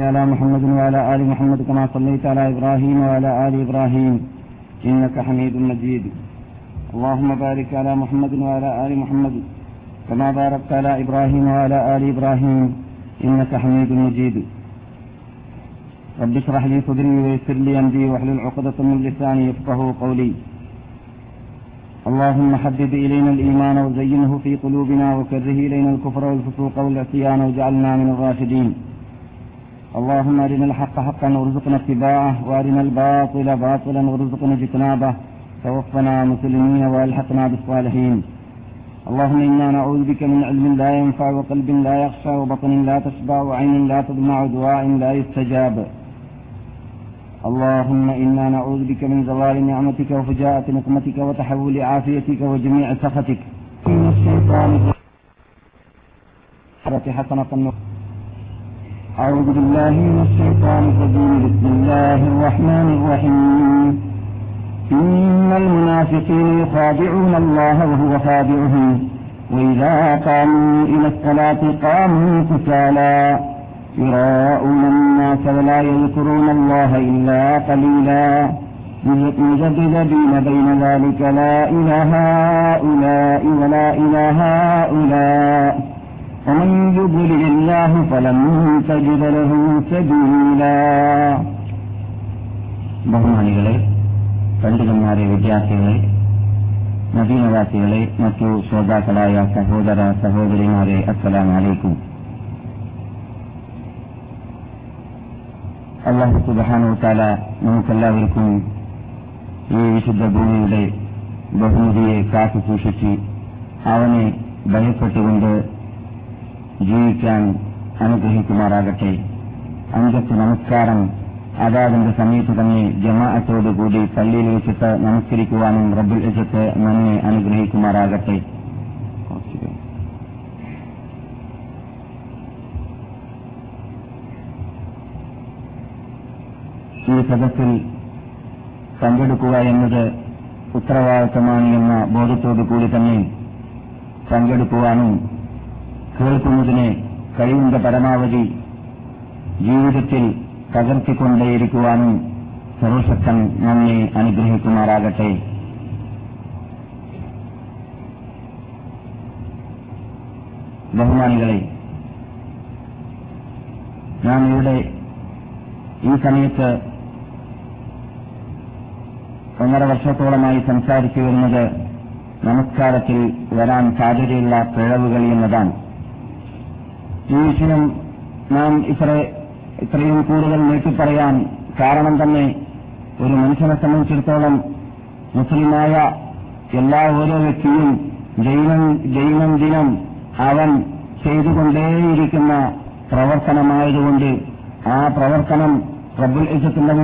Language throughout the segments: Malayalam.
على محمد وعلى آل محمد كما صليت على إبراهيم وعلى آل إبراهيم. إنك حميد مجيد. اللهم بارك على محمد وعلى آل محمد كما باركت على إبراهيم وعلى آل إبراهيم. إنك حميد مجيد. رب اشرح لي صدري ويسر لي أمري واحلل عقدة من لساني يفقه قولي. اللهم حبب إلينا الإيمان وزينه في قلوبنا وكره إلينا الكفر والفسوق والعصيان واجعلنا من الراشدين. اللهم أرنا الحق حقا وارزقنا اتباعه وأرنا الباطل باطلا وارزقنا اجتنابه. توفنا مسلمين وألحقنا بالصالحين. اللهم إنا نعوذ بك من علم لا ينفع وقلب لا يخشى وبطن لا تشبع وعين لا تدمع ودعاء لا يستجاب. اللهم إنا نعوذ بك من زوال نعمتك وفجاءة نقمتك وتحول عافيتك وجميع سخطك. من الشيطان حسنة أعوذ بالله من الشيطان الرجيم. بسم الله الرحمن الرحيم. إن المنافقين يخادعون الله وهو خادعهم. وإذا قاموا إلى الصلاة قاموا كسالى يراءون الناس ولا يذكرون الله إلا قليلا. مجددين بين ذلك لا إله هؤلاء ولا إله هؤلاء. ومن يضلل الله فلن تجد له سبيلا ബഹുമാനികളെ പണ്ഡിതന്മാരെ വിദ്യാർത്ഥികളെ നദീനവാസികളെ മറ്റു ശ്രോതാക്കളായ സഹോദര സഹോദരിമാരെ അസ്സലാം അലൈക്കും അള്ളാഹു സുബാനുത്താല നമുക്കെല്ലാവർക്കും ഈ വിശുദ്ധ ഭൂമിയുടെ ബഹുമതിയെ കാത്തു സൂക്ഷിച്ച് അവനെ ഭയപ്പെട്ടുകൊണ്ട് ജീവിക്കാൻ അനുഗ്രഹിക്കുമാറാകട്ടെ. അഞ്ചത്ത് നമസ്കാരം. അതാതിന്റെ സമയത്ത് തന്നെ ജമാഅത്തോടുകൂടി പള്ളിയിൽ വെച്ചിട്ട് നമസ്കരിക്കുവാനും റബ്ബുൽ ഇസത്ത് നമ്മെ അനുഗ്രഹിക്കുമാറാകട്ടെ. ഈ സദസ്സിൽ പങ്കെടുക്കുക എന്നത് ഉത്തരവാദിത്തമാണ് എന്ന ബോധത്തോടു കൂടി തന്നെ പങ്കെടുക്കുവാനും കേൾക്കുന്നതിന് കഴിവിന്റെ പരമാവധി ജീവിതത്തിൽ പകർത്തിക്കൊണ്ടേയിരിക്കുവാനും സർവശക്തൻ നമ്മെ അനുഗ്രഹിക്കുമാറാകട്ടെ. ബഹുമാനികളെ നാം ഇവിടെ ഈ സമയത്ത് ഒന്നര വർഷത്തോളമായി സംസാരിച്ചു വരുന്നത് നമസ്കാരത്തിൽ വരാൻ സാധ്യതയുള്ള പിഴവുകൾ എന്നതാണ്. ഈ വിഷയം നാം ഇത്ര ഇത്രയും കൂടുതൽ നീട്ടിപ്പറയാൻ കാരണം തന്നെ ഒരു മനുഷ്യനെ സംബന്ധിച്ചിടത്തോളം മുസ്ലിമായ എല്ലാ ഓരോ വ്യക്തിയും ജൈനം ജൈനം ദിനം അവൻ ചെയ്തുകൊണ്ടേയിരിക്കുന്ന പ്രവർത്തനമായതുകൊണ്ട് ആ പ്രവർത്തനം റബ്ബുൽ ഇസത്തിന്റെ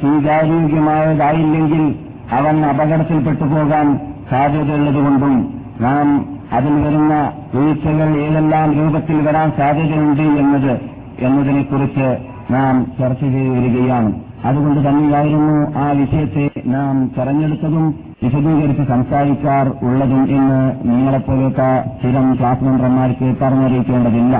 സ്വീകാര്യോഗ്യമായതായില്ലെങ്കിൽ അവൻ അപകടത്തിൽപ്പെട്ടു പോകാൻ സാധ്യതയുള്ളതുകൊണ്ടും നാം അതിൽ വരുന്ന വീഴ്ചകൾ ഏതെല്ലാം രൂപത്തിൽ വരാൻ സാധ്യതയുണ്ട് എന്നത് എന്നതിനെക്കുറിച്ച് നാം ചർച്ച ചെയ്തു വരികയാണ് അതുകൊണ്ട് തന്നെയായിരുന്നു ആ വിഷയത്തെ നാം തെരഞ്ഞെടുത്തതും വിശദീകരിച്ച് സംസാരിക്കാർ ഉള്ളതും എന്ന് നിങ്ങളെപ്പോലത്തെ സ്ഥിരം ക്ലാസ് മെമ്പർമാർക്ക് പറഞ്ഞറിയിക്കേണ്ടതില്ല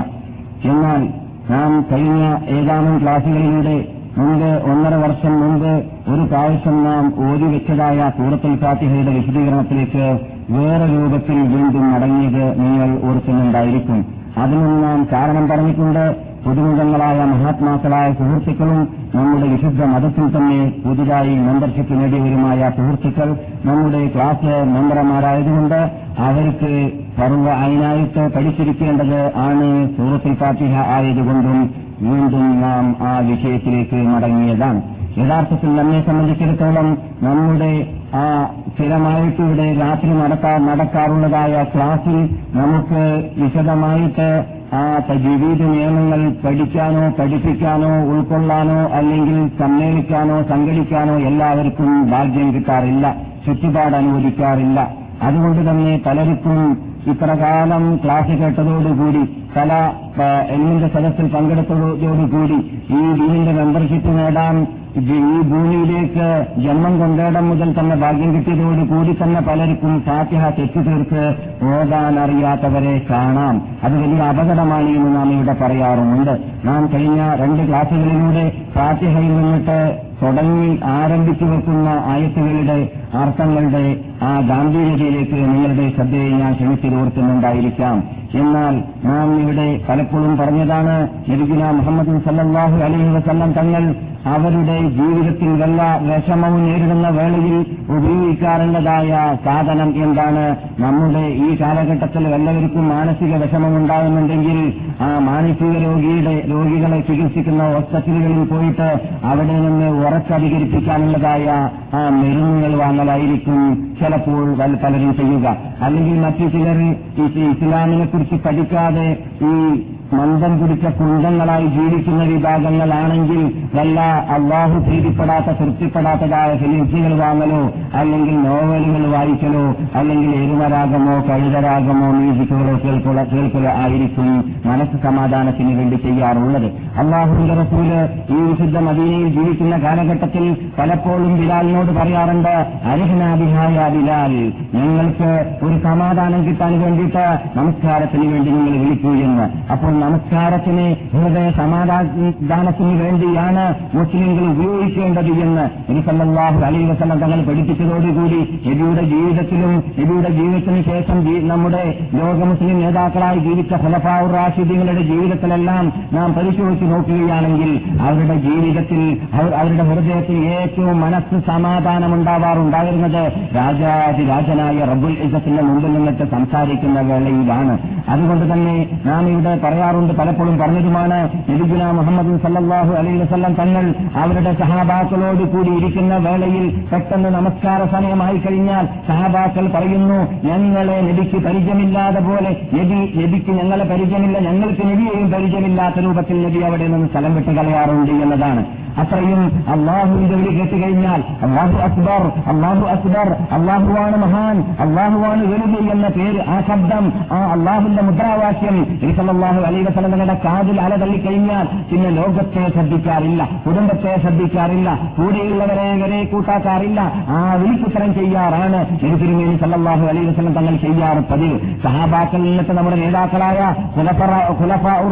എന്നാൽ നാം കഴിഞ്ഞ ഏതാനും ക്ലാസുകളിലൂടെ മുമ്പ് ഒന്നര വർഷം മുൻപ് ഒരു പ്രാവശ്യം നാം ഓരി വെച്ചതായ സൂറത്തുൽ ഫാത്തിഹയുടെ വിശദീകരണത്തിലേക്ക് വേറെ രൂപത്തിൽ വീണ്ടും മടങ്ങിയത് നിങ്ങൾ ഓർക്കുന്നുണ്ടായിരിക്കും. അതിനും നാം കാരണം പറഞ്ഞിട്ടുണ്ട്. പുതുമുഖങ്ങളായ മഹാത്മാക്കളായ സുഹൃത്തുക്കളും നമ്മുടെ വിശുദ്ധ മതത്തിൽ തന്നെ പുതുതായി മെമ്പർഷിപ്പ് നേടിയവരുമായ സുഹൃത്തുക്കൾ നമ്മുടെ ക്ലാസ് മെമ്പർമാരായതുകൊണ്ട് അവർക്ക് സർവ അതിനായിട്ട് പഠിച്ചിരിക്കേണ്ടത് ആണ് സുഹൃത്തിൽ ഫാത്തിഹ ആയതുകൊണ്ടും വീണ്ടും നാം ആ വിഷയത്തിലേക്ക് മടങ്ങിയതാണ്. യഥാർത്ഥത്തിൽ നമ്മെ സംബന്ധിച്ചിടത്തോളം നമ്മുടെ ആ സ്ഥിരമായിട്ട് ഇവിടെ രാത്രി നടക്കാ നടക്കാറുള്ളതായ ക്ലാസിൽ നമുക്ക് വിശദമായിട്ട് ആ ജീവിത നിയമങ്ങൾ പഠിക്കാനോ പഠിപ്പിക്കാനോ ഉൾക്കൊള്ളാനോ അല്ലെങ്കിൽ സമ്മേളിക്കാനോ സംഘടിക്കാനോ എല്ലാവർക്കും ഭാഗ്യം കിട്ടാറില്ല ചുറ്റുപാട് അനുവദിക്കാറില്ല. അതുകൊണ്ട് തന്നെ പലർക്കും ഇത്രകാലം ക്ലാസ് കേട്ടതോടുകൂടി പല എല്ലിന്റെ സദസ്സിൽ പങ്കെടുത്തതോടുകൂടി ഈ ദീനിന്റെ മെമ്പർഷിപ്പ് നേടാൻ ഈ ഭൂമിയിലേക്ക് ജന്മം കൊണ്ടേടം മുതൽ തന്നെ ഭാഗ്യം കിട്ടിയതോടുകൂടി തന്നെ പലർക്കും ഫാത്തിഹ തെറ്റു തീർത്ത് അറിയാത്തവരെ കാണാം. അത് വലിയ അപകടമാണ് എന്ന് നാം ഇവിടെ പറയാറുമുണ്ട്. നാം കഴിഞ്ഞ രണ്ട് ക്ലാസുകളിലൂടെ ഫാത്തിഹയിൽ നിന്നിട്ട് തുടങ്ങി ആരംഭിച്ചു വെക്കുന്ന ആയത്തുകളുടെ അർത്ഥങ്ങളുടെ ആ ഗാംഭീര്യതയിലേക്ക് നിങ്ങളുടെ ശ്രദ്ധയെ ഞാൻ ക്ഷണിച്ചു ഓർക്കുന്നുണ്ടായിരിക്കാം എന്നാൽ നാം ഇവിടെ പലപ്പോഴും പറഞ്ഞതാണ് നബിഗുന മുഹമ്മദ് സല്ലാഹു അലൈഹി വസല്ലം തങ്ങൾ അവരുടെ ജീവിതത്തിൽ വല്ല വിഷമവും നേരിടുന്ന വേളയിൽ ഉപയോഗിക്കാറുള്ളതായ സാധനം എന്താണ്? നമ്മുടെ ഈ കാലഘട്ടത്തിൽ വല്ലവർക്കും മാനസിക വിഷമം ഉണ്ടാകുന്നുണ്ടെങ്കിൽ ആ മാനസിക രോഗിയുടെ രോഗികളെ ചികിത്സിക്കുന്ന ഹോസ്പിറ്റലുകളിൽ പോയിട്ട് അവിടെ നിന്ന് ഉറച്ചധികരിപ്പിക്കാനുള്ളതായ ആ മരുന്നുകൾ വാങ്ങലായിരിക്കും ചിലപ്പോൾ പലരും ചെയ്യുക. അല്ലെങ്കിൽ മറ്റു ചിലർ ഇസ്ലാമിനെ കുറിച്ച് പഠിക്കാതെ ഈ മന്ദം പിടിച്ച കുണ്ടങ്ങളായി ജീവിക്കുന്ന വിഭാഗങ്ങളാണെങ്കിൽ വല്ല അള്ളാഹു പ്രീതിപ്പെടാത്ത തൃപ്തിപ്പെടാത്തതായ ഫിലിംസുകൾ വാങ്ങലോ അല്ലെങ്കിൽ നോവലുകൾ വായിക്കലോ അല്ലെങ്കിൽ എരുമരാഗമോ കഴുതരാഗമോ മ്യൂസിക്കുകളോ കേൾക്കുക കേൾക്കുക ആയിരിക്കും മനസ്സ് സമാധാനത്തിന് വേണ്ടി ചെയ്യാറുള്ളത്. അള്ളാഹുവിന്റെ റസൂൽ ഈ വിശുദ്ധ മദീനയിൽ ജീവിക്കുന്ന കാലഘട്ടത്തിൽ പലപ്പോഴും ബിലാലിനോട് പറയാറുണ്ട് അരിഹനാബിഹായ ബിലാൽ നിങ്ങൾക്ക് ഒരു സമാധാനം കിട്ടാൻ വേണ്ടിയിട്ട് നമസ്കാരത്തിന് വേണ്ടി നിങ്ങൾ വിളിക്കൂ എന്ന്. അപ്പോൾ നമസ്കാരത്തിന് ഹൃദയ സമാധാനത്തിന് വേണ്ടിയാണ് മുസ്ലിങ്ങൾ ഉപയോഗിക്കേണ്ടത് എന്ന് സല്ലാഹു അലൈ വസ്ലം തങ്ങൾ പഠിപ്പിച്ചതോടുകൂടി നബിയുടെ ജീവിതത്തിലും നബിയുടെ ജീവിതത്തിന് ശേഷം നമ്മുടെ ലോക മുസ്ലിം നേതാക്കളായി ജീവിച്ച ഫലഫാവു റാഷിദികളുടെ ജീവിതത്തിലെല്ലാം നാം പരിശോധിച്ച് നോക്കുകയാണെങ്കിൽ അവരുടെ ജീവിതത്തിൽ അവരുടെ ഹൃദയത്തിൽ ഏറ്റവും മനസ്സ് സമാധാനമുണ്ടാവാറുണ്ടായിരുന്നത് രാജാതിരാജനായ റബ്ബുൽ ഇസത്തിന്റെ മുമ്പിൽ നിന്നിട്ട് സംസാരിക്കുന്ന വേളയിലാണ്. അതുകൊണ്ട് തന്നെ നാം ഇവിടെ പറയാറുണ്ട് പലപ്പോഴും പറഞ്ഞതുമാണ് നബിഗുന മുഹമ്മദ് സല്ലാഹു അലൈ വസ്ലം തങ്ങൾ അവരുടെ സഹാബാക്കളോട് കൂടി ഇരിക്കുന്ന വേളയിൽ പെട്ടെന്ന് നമസ്കാര സമയമായി കഴിഞ്ഞാൽ സഹാബാക്കൾ പറയുന്നു ഞങ്ങളെ നബിക്ക് പരിചയമില്ലാതെ പോലെ നബി നബിക്ക് ഞങ്ങളെ പരിചയമില്ല ഞങ്ങൾക്ക് നബിയെയും പരിചയമില്ലാത്ത രൂപത്തിൽ നബി അവിടെ നിന്ന് സ്ഥലം വിട്ട് കളയാറുണ്ട് എന്നതാണ്. അത്രയും അള്ളാഹുവിന്റെ വിളി കേട്ടുകഴിഞ്ഞാൽ അള്ളാഹു അക്ബർ അള്ളാഹു അക്ബർ അള്ളാഹുവാണ് മഹാൻ അള്ളാഹുവാണ് വലുത് എന്ന പേര് ആ ശബ്ദം ആ അള്ളാഹുവിന്റെ മുദ്രാവാക്യം സല്ലാഹു അലൈ വസലങ്ങളുടെ കാതിൽ അല തള്ളിക്കഴിഞ്ഞാൽ പിന്നെ ലോകത്തെ ശ്രദ്ധിക്കാറില്ല കുടുംബത്തെ ശ്രദ്ധിക്കാറില്ല കൂടെയുള്ളവരെ വരെ കൂട്ടാക്കാറില്ല ആ വിളിക്കുത്തരം ചെയ്യാറാണ് തിരുമേനി സല്ലാഹു അലൈ വസ്ലം തങ്ങൾ ചെയ്യാറ് പതിവ്. സഹാബാക്കളിൽ നിന്നിട്ട് നമ്മുടെ നേതാക്കളായ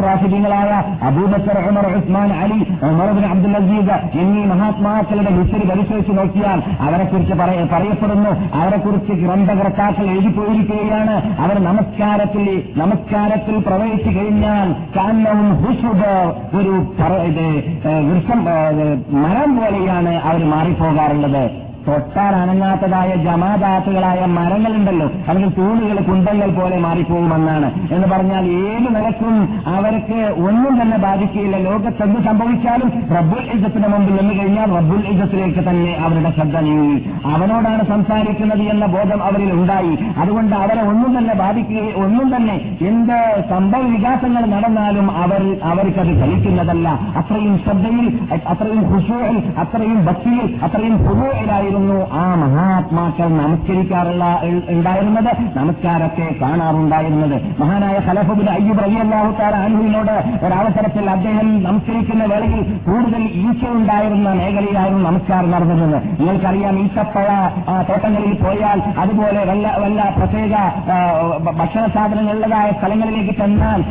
റാഷിദീങ്ങളായ അബൂബക്കർ ഉമർ ഉസ്മാൻ അലി ഉമർബിൻ അബ്ദുൽ അസീസ് എന്നീ മഹാത്മാക്കളുടെ ഹിസ്റ്ററി പരിശോധിച്ച് നോക്കിയാൽ അവരെക്കുറിച്ച് പറയപ്പെടുന്നു. അവരെക്കുറിച്ച് ഗ്രന്ഥകർത്താക്കൾ എഴുതിപ്പോയിരിക്കുകയാണ്. അവർ നമസ്കാരത്തിൽ നമസ്കാരത്തിൽ പ്രവേശിച്ചു കഴിഞ്ഞാൽ കാന്നവും ഹുസുദ് ഒരു വൃക്ഷം മരം പോലെയാണ് അവർ മാറിപ്പോകാറുള്ളത്. തൊട്ടാൽ അനങ്ങാത്തതായ ജമാദാത്തുകളായ മരങ്ങളുണ്ടല്ലോ. അല്ലെങ്കിൽ തൂണുകൾ കുണ്ടങ്ങൾ പോലെ മാറിപ്പോകുമെന്നാണ് എന്ന് പറഞ്ഞാൽ ഏത് നിലക്കും അവർക്ക് ഒന്നും തന്നെ ബാധിക്കുകയില്ല. ലോകത്തെന്ത് സംഭവിച്ചാലും റബ്ബുൽ യുദ്ധത്തിന് മുമ്പിൽ നിന്ന് കഴിഞ്ഞാൽ റബ്ബുൽ യുദ്ധത്തിലേക്ക് തന്നെ അവരുടെ ശ്രദ്ധ നീങ്ങി. അവനോടാണ് സംസാരിക്കുന്നത് എന്ന ബോധം അവരിൽ ഉണ്ടായി. അതുകൊണ്ട് അവരെ ഒന്നും തന്നെ ബാധിക്കുകയും ഒന്നും തന്നെ എന്ത് സംഭവ വികാസങ്ങൾ നടന്നാലും അവർ അവർക്കത് ഫലിക്കുന്നതല്ല. അത്രയും ശ്രദ്ധയിൽ അത്രയും ഖുഷിയിൽ അത്രയും ഭക്തിയിൽ അത്രയും ഹുറൂയിലായിരുന്നു ആ മഹാത്മാക്കൾ നമസ്കരിക്കാറുള്ള ഉണ്ടായിരുന്നത് നമസ്കാരത്തെ കാണാറുണ്ടായിരുന്നത്. മഹാനായ ഖലഫുബിൻ അയ്യൂബ് റയ്യല്ലാഹു താല അൻഹുവിനോട് ഒരവസരത്തിൽ അദ്ദേഹം നമസ്കരിക്കുന്ന വേളയിൽ കൂടുതൽ ഈച്ച ഉണ്ടായിരുന്ന മേഖലയിലായിരുന്നു നമസ്കാരം നടന്നിരുന്നത് നിങ്ങൾക്കറിയാം ഈച്ചപ്പഴ തോട്ടങ്ങളിൽ പോയാൽ അതുപോലെ വല്ല വല്ല പ്രത്യേക ഭക്ഷണ സാധനങ്ങളുള്ളതായ സ്ഥലങ്ങളിലേക്ക് ചെന്നാൽ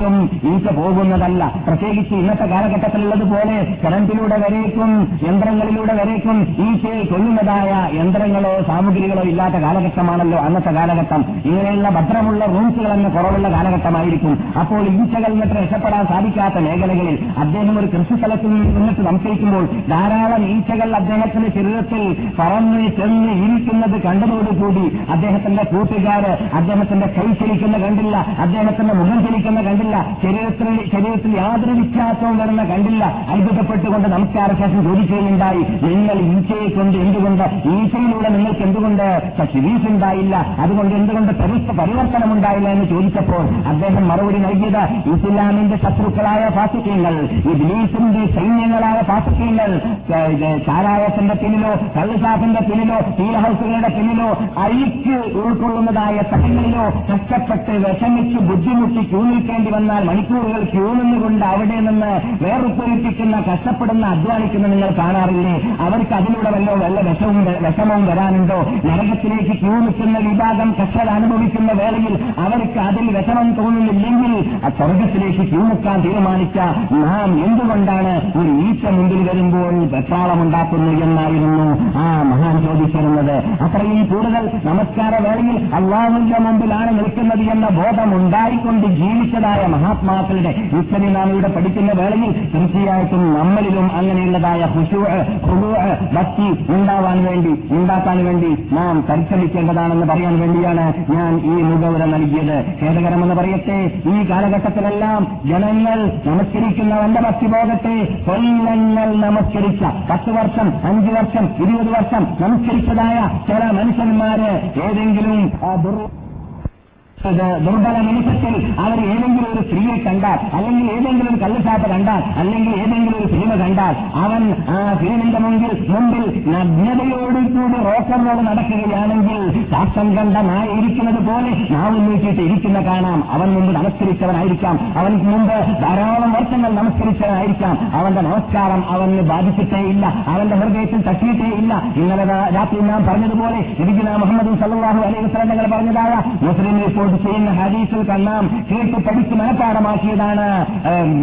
ഈച്ച പോകുന്നതല്ല. പ്രത്യേകിച്ച് ഇന്നത്തെ കാലഘട്ടത്തിലുള്ളതുപോലെ കറണ്ടിലൂടെ വരേക്കും യന്ത്രങ്ങളിലൂടെ വരേക്കും ഈച്ചയെ കൊല്ലുന്നതായ യന്ത്രങ്ങളോ സാമഗ്രികളോ ഇല്ലാത്ത കാലഘട്ടമാണല്ലോ അന്നത്തെ കാലഘട്ടം. ഇങ്ങനെയുള്ള ഭദ്രമുള്ള റൂംസുകൾ എന്ന കുറവുള്ള കാലഘട്ടമായിരിക്കും. അപ്പോൾ ഈച്ചകൾ എന്നിട്ട് രക്ഷപ്പെടാൻ സാധിക്കാത്ത മേഖലകളിൽ അദ്ദേഹം ഒരു കൃഷിസ്ഥലത്തിൽ നിന്നിട്ട് സംശയിക്കുമ്പോൾ ധാരാളം ഈച്ചകൾ അദ്ദേഹത്തിന്റെ ശരീരത്തിൽ പറന്ന് ചെന്ന് ഇരിക്കുന്നത് കണ്ടതോടുകൂടി അദ്ദേഹത്തിന്റെ കൂട്ടുകാര് അദ്ദേഹത്തിന്റെ കൈ ചലിക്കുന്ന കണ്ടില്ല അദ്ദേഹത്തിന്റെ മുഖം ചലിക്കുന്ന കണ്ടില്ല കണ്ടില്ല. ശരീരത്തിൽ ശരീരത്തിൽ യാതൊരു വ്യത്യാസവും വരുന്ന കണ്ടില്ല. അത്ഭുതപ്പെട്ടുകൊണ്ട് നമസ്കാര ശേഷം ചോദിക്കുകയുണ്ടായി നിങ്ങൾ ഈശയെ കൊണ്ട് എന്തുകൊണ്ട്? ഈശയിലൂടെ നിങ്ങൾക്ക് എന്തുകൊണ്ട്? ചികിത്സ ഉണ്ടായില്ല. അതുകൊണ്ട് എന്തുകൊണ്ട് പരിവർത്തനം ഉണ്ടായില്ല എന്ന് ചോദിച്ചപ്പോൾ അദ്ദേഹം മറുപടി നൽകിയത് ഇസ്ലാമിന്റെ ശത്രുക്കളായ ഫാസിക്കങ്ങൾ ഇബ്ലീസിന്റെ സൈന്യങ്ങളായ ഫാസിക്കങ്ങൾ ചാരായത്തിന്റെ പിന്നിലോ കള്ളുസാഫിന്റെ പിന്നിലോ ഈ ഹൗസുകളുടെ പിന്നിലോ അഴിക്ക് ഉൾക്കൊള്ളുന്നതായ സ്ഥലങ്ങളിലോ കഷ്ടപ്പെട്ട് വിഷമിച്ച് ബുദ്ധിമുട്ടി ക്യൂ വന്നാൽ മണിക്കൂറുകൾ ക്യൂ നിന്നുകൊണ്ട് അവിടെ നിന്ന് വേറുപ്പൊലിപ്പിക്കുന്ന കഷ്ടപ്പെടുന്ന അധ്വാനിക്കുന്ന നിങ്ങൾ കാണാറില്ലേ? അവർക്ക് അതിലൂടെ വല്ലോ വല്ല വിഷവും വിഷമവും വരാനുണ്ടോ? നരകത്തിലേക്ക് ക്യൂ നിൽക്കുന്ന വിഭാഗം കഷ്ടത അനുഭവിക്കുന്ന വേളയിൽ അവർക്ക് അതിൽ വിഷമം തോന്നുന്നില്ലെങ്കിൽ സ്വർഗത്തിലേക്ക് ക്യൂ നിൽക്കാൻ തീരുമാനിച്ച നാം എന്തുകൊണ്ടാണ് ഒരു ഈച്ച മുമ്പിൽ വരുമ്പോൾ വെപ്രാളമുണ്ടാക്കുന്നു എന്നായിരുന്നു ആ മഹാൻ ചോദിച്ചിരുന്നത്. അത്രയും കൂടുതൽ നമസ്കാര വേളയിൽ അള്ളാഹുവിന്റെ മുമ്പിലാണ് നിൽക്കുന്നത് എന്ന ബോധം ഉണ്ടായിക്കൊണ്ട് ജീവിച്ചതായ മഹാത്മാക്കളുടെ ഇസ്ലമി നാം ഇവിടെ പഠിക്കുന്ന വേളയിൽ തീർച്ചയായിട്ടും നമ്മളിലും അങ്ങനെയുള്ളതായ ഭക്തി ഉണ്ടാവാൻ വേണ്ടി ഉണ്ടാക്കാൻ വേണ്ടി നാം പരിശ്രമിക്കേണ്ടതാണെന്ന് പറയാൻ വേണ്ടിയാണ് ഞാൻ ഈ മുഖവുര നൽകിയത്. ഖേദകരമെന്ന് പറയട്ടെ ഈ കാലഘട്ടത്തിലെല്ലാം ജനങ്ങൾ നമസ്കരിക്കുന്നവന്റെ ഭക്തി പോകട്ടെ കൊല്ലങ്ങൾ നമസ്കരിച്ച പത്ത് വർഷം അഞ്ചു വർഷം ഇരുപത് വർഷം നമസ്കരിച്ചതായ ചില മനുഷ്യന്മാര് ഏതെങ്കിലും ദുർബല നിമിഷത്തിൽ അവർ ഏതെങ്കിലും ഒരു സ്ത്രീയെ കണ്ടാൽ അല്ലെങ്കിൽ ഏതെങ്കിലും ഒരു കള്ളുചാപ്പ കണ്ടാൽ അല്ലെങ്കിൽ ഏതെങ്കിലും ഒരു സിനിമ കണ്ടാൽ അവൻ ആ ഫിലിമിന്റെ മുമ്പിൽ മുമ്പിൽ നഗ്നതയോടുകൂടി റോക്കറിനോട് നടക്കുകയാണെങ്കിൽ ശാസ്ത്രം കണ്ട നായ പോലെ നാവ് നീക്കിയിട്ട് ഇരിക്കുന്ന കാണാം. അവൻ മുമ്പ് നമസ്കരിച്ചവനായിരിക്കാം. അവൻ മുമ്പ് ധാരാളം വർഷങ്ങൾ നമസ്കരിച്ചവനായിരിക്കാം. അവന്റെ നമസ്കാരം അവന് ബാധിച്ചിട്ടേ ഇല്ല. അവന്റെ ഹൃദയത്തിൽ തട്ടിയിട്ടേ ഇല്ല. ഇന്നലെ രാത്രി നാം പറഞ്ഞതുപോലെ ഇരിക്കുന്ന മുഹമ്മദ് സല്ലാഹു അലൈഹി സ്വലങ്ങൾ പറഞ്ഞതായ മുസ്ലിം ചെയ്യുന്ന ഹദീസിൽ കണ്ണാം കേട്ട് പഠിച്ച് മനഃപ്പാടമാക്കിയതാണ്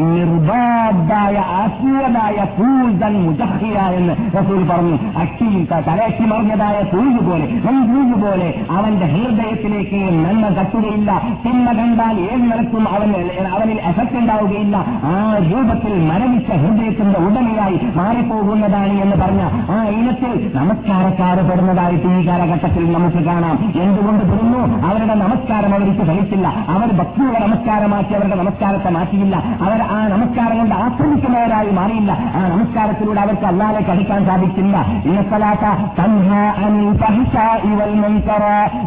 നിർബാധായ അസൂയതായ കൂതൻ മുജഹിയ എന്ന് റസൂൽ പറഞ്ഞു. അട്ടി തലയക്ഷി മറിഞ്ഞതായ പൂജ് പോലെ പൂജ് പോലെ അവന്റെ ഹൃദയത്തിലേക്ക് നന്മ തട്ടുകയില്ല. തിന്മ കണ്ടാൽ ഏത് നിലക്കും അവൻ അവനിൽ എഫക്ട് ഉണ്ടാവുകയില്ല. ആ രൂപത്തിൽ മരവിച്ച ഹൃദയത്തിന്റെ ഉടമയായി മാറിപ്പോകുന്നതാണ് എന്ന് പറഞ്ഞ ആ ഇനത്തിൽ നമസ്കാരക്കാർ പെടുന്നതായിട്ട് ഈ കാലഘട്ടത്തിൽ നമുക്ക് കാണാം. എന്തുകൊണ്ട് പെടുന്നു? അവരുടെ നമസ്കാരം അവർക്ക് ഫലിച്ചില്ല അവർ ഭക്തിയുള്ള നമസ്കാരമാക്കി അവരുടെ നമസ്കാരത്തെ മാറ്റിയില്ല. അവർ ആ നമസ്കാരം കൊണ്ട് ആക്രമിക്കുന്നവരായി മാറിയില്ല. ആ നമസ്കാരത്തിലൂടെ അവർക്ക് അല്ലാതെ കഴിക്കാൻ സാധിക്കില്ല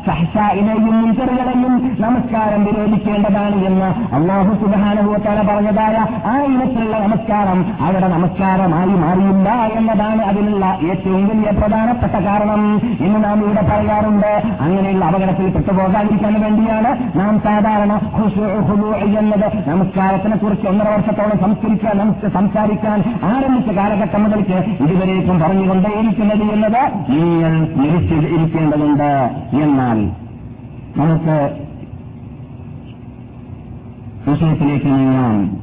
സഹസായിനെയും മുൻകറുകളെയും നമസ്കാരം വിരോധിക്കേണ്ടതാണ് എന്ന് അള്ളാഹു സുബാനുഭവത്തോടെ പറഞ്ഞതായ ആ ഇനത്തിലുള്ള നമസ്കാരം അവരുടെ നമസ്കാരമായി മാറിയില്ല എന്നതാണ് അതിനുള്ള ഏറ്റവും വലിയ പ്രധാനപ്പെട്ട കാരണം ഇന്ന് നാം ഇവിടെ പറയാറുണ്ട്. അങ്ങനെയുള്ള അപകടത്തിൽ പെട്ടുപോകാതിരിക്കാൻ വേണ്ടിയാണ് നാം സാധാരണ എന്നത് നമസ്കാരത്തിനെ കുറിച്ച് ഒന്നര വർഷത്തോളം സംസ്കരിക്കാൻ നമുക്ക് സംസാരിക്കാൻ ആരംഭിച്ച കാലഘട്ടം മുതൽക്ക് ഇതുവരേക്കും പറഞ്ഞുകൊണ്ടേയിരിക്കുന്നത് എന്നത് നിങ്ങൾ നിരീക്ഷിച്ചിരിക്കേണ്ടതുണ്ട് എന്നാൽ നമുക്ക് വിഷയത്തിലേക്ക് നീങ്ങാം.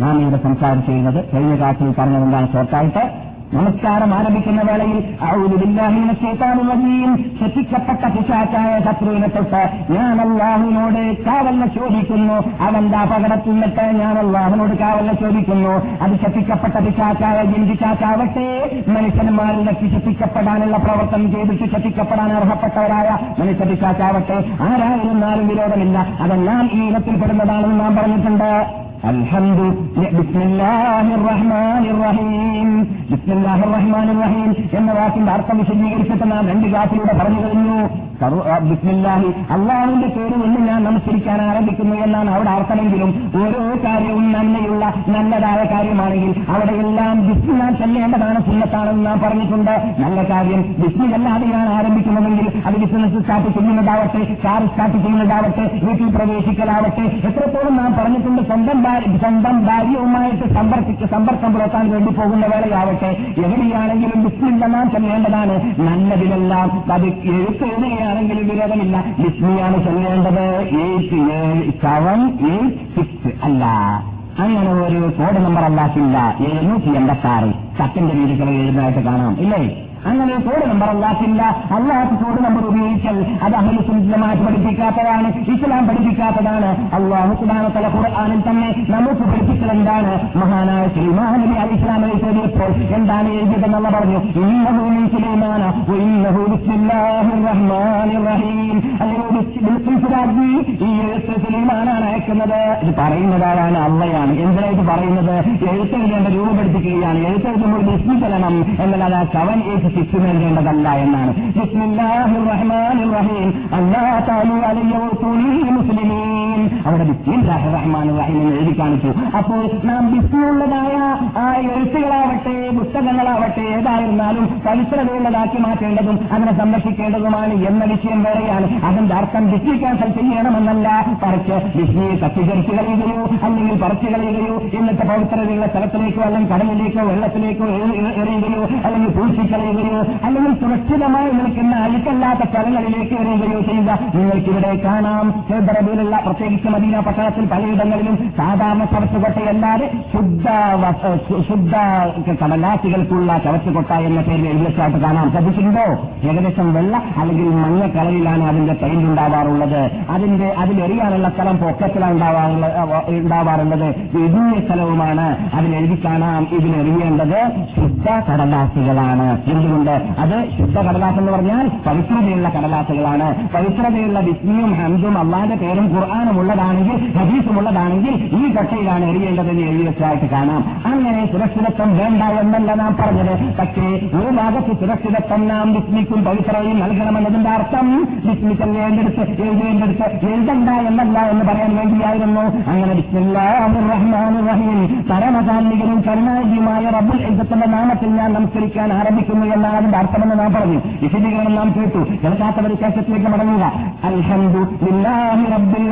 നാം ഇവിടെ സംസാരിച്ചിരുന്നത് കഴിഞ്ഞ കാലത്തിൽ പറഞ്ഞതെന്താണ്? ഷോർട്ടായിട്ട് നമസ്കാരം ആരംഭിക്കുന്ന വേളയിൽ ശിക്ഷിക്കപ്പെട്ട പിശാച്ചായ ശത്രുവിനെ തൊട്ട് ഞാൻ അള്ളാഹുവിനോട് കാവലിനെ ചോദിക്കുന്നു. അവന്റെ അപകടത്തിൽ നിന്നിട്ട് ഞാൻ അള്ളാഹുവിനോട് കാവലിനെ ചോദിക്കുന്നു. അത് ശിക്ഷിക്കപ്പെട്ട പിശാച്ചായ ജിൻപിശാച്ചാവട്ടെ മനുഷ്യന്മാരിൽ നിന്ന് ശിക്ഷിക്കപ്പെടാനുള്ള പ്രവർത്തനം ചെയ്തിട്ട് ശിക്ഷിക്കപ്പെടാൻ അർഹപ്പെട്ടവരായ മനുഷ്യ പിശാച്ചാവട്ടെ ആരായിരുന്നാലും വിരോധമില്ല. അതെല്ലാം ഈ ഇനത്തിൽപ്പെടുന്നതാണെന്ന് നാം പറഞ്ഞിട്ടുണ്ട്. الحمد بسم الله الرحمن الرحيم بسم الله الرحمن الرحيم എന്ന വാക്കിന്റെ അർത്ഥം വിശദീകരിച്ചിട്ട് നാം രണ്ട് ക്ലാസ്സിലൂടെ പറഞ്ഞു കഴിഞ്ഞു ബിസ്മില്ലാഹി അള്ളാഹുവിന്റെ പേര് എന്ന് ഞാൻ നമസ്കരിക്കാൻ ആരംഭിക്കുന്നു എന്നാണ് അവിടെ അർത്ഥമെങ്കിലും ഓരോ കാര്യവും നന്മയുള്ള നല്ലതായ കാര്യമാണെങ്കിൽ അവിടെയെല്ലാം ബിസ്മില്ലാൻ ചെല്ലേണ്ടതാണ് സുന്നത്താണെന്ന് നാം പറഞ്ഞിട്ടുണ്ട് നല്ല കാര്യം ബിസ്മില്ലാതെയാണ് ആരംഭിക്കുന്നതെങ്കിൽ അത് ബിസിനസ് സ്റ്റാർട്ട് ചെയ്യുന്നതാവട്ടെ കാർ സ്റ്റാർട്ട് ചെയ്യുന്നതാവട്ടെ വീട്ടിൽ പ്രവേശിക്കലാവട്ടെ എത്രത്തോളം നാം പറഞ്ഞിട്ടുണ്ട് സ്വന്തം സ്വന്തം ഭാര്യയുമായിട്ട് സമ്പർക്കിച്ച് സമ്പർക്കം പുലർത്താൻ വേണ്ടി പോകുന്ന വേളയാവട്ടെ. എവിടെയാണെങ്കിലും ബിസ്മില്ല നാം ചെല്ലേണ്ടതാണ് നല്ലതിലെല്ലാം അത് എഴുത്ത് എഴുതുകയാണെങ്കിലും വിരോധമില്ല. ബിസ്മിയാണ് ചെല്ലേണ്ടത്. സെവൻ സിക്സ് അല്ല. അങ്ങനെ ഒരു കോഡ് നമ്പർ അല്ലാത്തില്ല എഴുന്നൂറ്റി എൺപത്തി ആറ് ചക്കിന്റെ രീതികൾ എഴുതാനായിട്ട് കാണാം. ഇല്ലേ? അങ്ങനെ കോഡ് നമ്പർ അല്ലാത്തില്ല അല്ലാത്ത കോഡ് നമ്പർ ഉപയോഗിക്കൽ അത് അഹലി സുന്ദരമായി പഠിപ്പിക്കാത്തതാണ് ഇസ്ലാം പഠിപ്പിക്കാത്തതാണ്. അള്ളാഹു സുബാനത്തല ഖുർആാനിൽ തന്നെ നമുക്ക് പഠിപ്പിച്ചത് എന്താണ്? മഹാനായ ശ്രീമാൻ നബി അലി ഇസ്ലാമിനെ ചോദിയപ്പോൾ എന്താണ് എഴുതിയതെന്നുള്ള പറഞ്ഞു. ഇന്നഹു സുലൈമാന സുലൈമാനാണ് അയക്കുന്നത്. ഇത് പറയുന്നതാരാണ് അള്ളയാണ്. എന്തിനായിട്ട് പറയുന്നത്? എഴുത്തെഴുതേണ്ട രൂപപ്പെടുത്തിക്കുകയാണ്. എഴുത്തെഴുതുമ്പോൾ ബിസ്മി ചെല്ലണം. എന്നല്ലാതെ സെവൻ എയ്റ്റ് സിക്സ് നൽകേണ്ടതല്ല എന്നാണ് മുസ്ലിമീൻ. അവിടെ ബിസ്മില്ലാഹി റഹ്മാൻ റഹീം എന്ന് എഴുതി കാണിച്ചു. അപ്പോൾ നാം ബിസ്മിയുള്ളതായ ആ എഴുത്തുകളാവട്ടെ പുസ്തകങ്ങളാവട്ടെ ഏതായിരുന്നാലും പവിത്രതയുള്ളതാക്കി മാറ്റേണ്ടതും അതിനെ സംരക്ഷിക്കേണ്ടതുമാണ് എന്ന വിഷയം വേറെയാണ്. അതിന്റെ അർത്ഥം ബിസ്മി ക്യാൻസൽ ചെയ്യണമെന്നല്ല പറിച്ച് ബിസ്മിയെ തട്ടിധരിച്ചു കളയുകയോ അല്ലെങ്കിൽ പറിച്ചു കളയുകയോ എന്നിട്ട് പവിത്രതയുള്ള സ്ഥലത്തിലേക്കോ അല്ലെങ്കിൽ കടലിലേക്കോ വെള്ളത്തിലേക്കോ എറി- എറി- എറിയുകയോ അല്ലെങ്കിൽ പൂഴ്ത്തിക്കളയുകയോ അല്ലെങ്കിൽ സുരക്ഷിതമായി നിൽക്കുന്ന അഴുക്കല്ലാത്ത സ്ഥലങ്ങളിലേക്ക് വരികയോ ചെയ്യുക. നിങ്ങൾക്കിവിടെ കാണാം. ഹൈദറബിയിലുള്ള പ്രത്യേകിച്ച് മദീന പട്ടണത്തിൽ പലയിടങ്ങളിലും സാധാരണ ചവച്ചുകൊട്ടയല്ലാതെ ശുദ്ധ ശുദ്ധ കടലാസികൾക്കുള്ള ചവച്ചുകൊട്ട എന്ന പേരിൽ എഴുതിച്ചായിട്ട് കാണാം. ശ്രദ്ധിച്ചിട്ടുണ്ടോ? ഏകദേശം വെള്ള അല്ലെങ്കിൽ മഞ്ഞ കളറിലാണ് അതിന്റെ പെയിന്റ് ഉണ്ടാവാറുള്ളത്. അതിന്റെ അതിലെറിയാനുള്ള സ്ഥലം പൊക്കത്തിലാണ് ഉണ്ടാവാറുള്ള ഉണ്ടാവാറുള്ളത്. ഇടിഞ്ഞ സ്ഥലവുമാണ്. അതിലെഴുതി കാണാം. ഇതിലെറിയേണ്ടത് ശുദ്ധ കടലാസുകളാണ്. എന്തുകൊണ്ട് അത് ശുദ്ധ കടലാസ് എന്ന് പറഞ്ഞാൽ പവിത്രതയുള്ള കടലാസുകളാണ്. പവിത്രതയുള്ള വിസ്മിയും ഹംദും അള്ളാന്റെ പേരും ഖുർആാനും ഉള്ളതാണെങ്കിൽ ഹദീസും ഉള്ളതാണെങ്കിൽ ഈ കട്ടയിലാണ് എറിയേണ്ടതെന്ന് എഴുതി വെച്ചതായിട്ട് കാണാം. അങ്ങനെ സുരക്ഷിതത്വം വേണ്ട എന്നല്ല നാം പറഞ്ഞത്. പക്ഷേ ഒരു ഭാഗത്ത് സുരക്ഷിതത്വം നാം വിസ്മിക്കും പവിത്രതയും നൽകണമെന്നതിന്റെ അർത്ഥം വിസ്മിക്കൽ വേണ്ടെടുത്ത് എഴുതേണ്ടെടുത്ത് എഴുതണ്ട എന്നല്ല എന്ന് പറയാൻ വേണ്ടിയായിരുന്നു. അങ്ങനെ റഹ്മാനിർ റഹീം കരുണാജിയുമായ റബ്ബുൽ എന്തത്തിന്റെ നാമത്തിൽ ഞാൻ നമസ്കരിക്കാൻ ആരംഭിക്കുന്നു എന്നാണ് അർത്ഥമെന്ന് നാം പറഞ്ഞു. വിശദീകരണം കേട്ടു. കേൾക്കാത്തവർ ശേഷത്തിലേക്ക് മടങ്ങുക.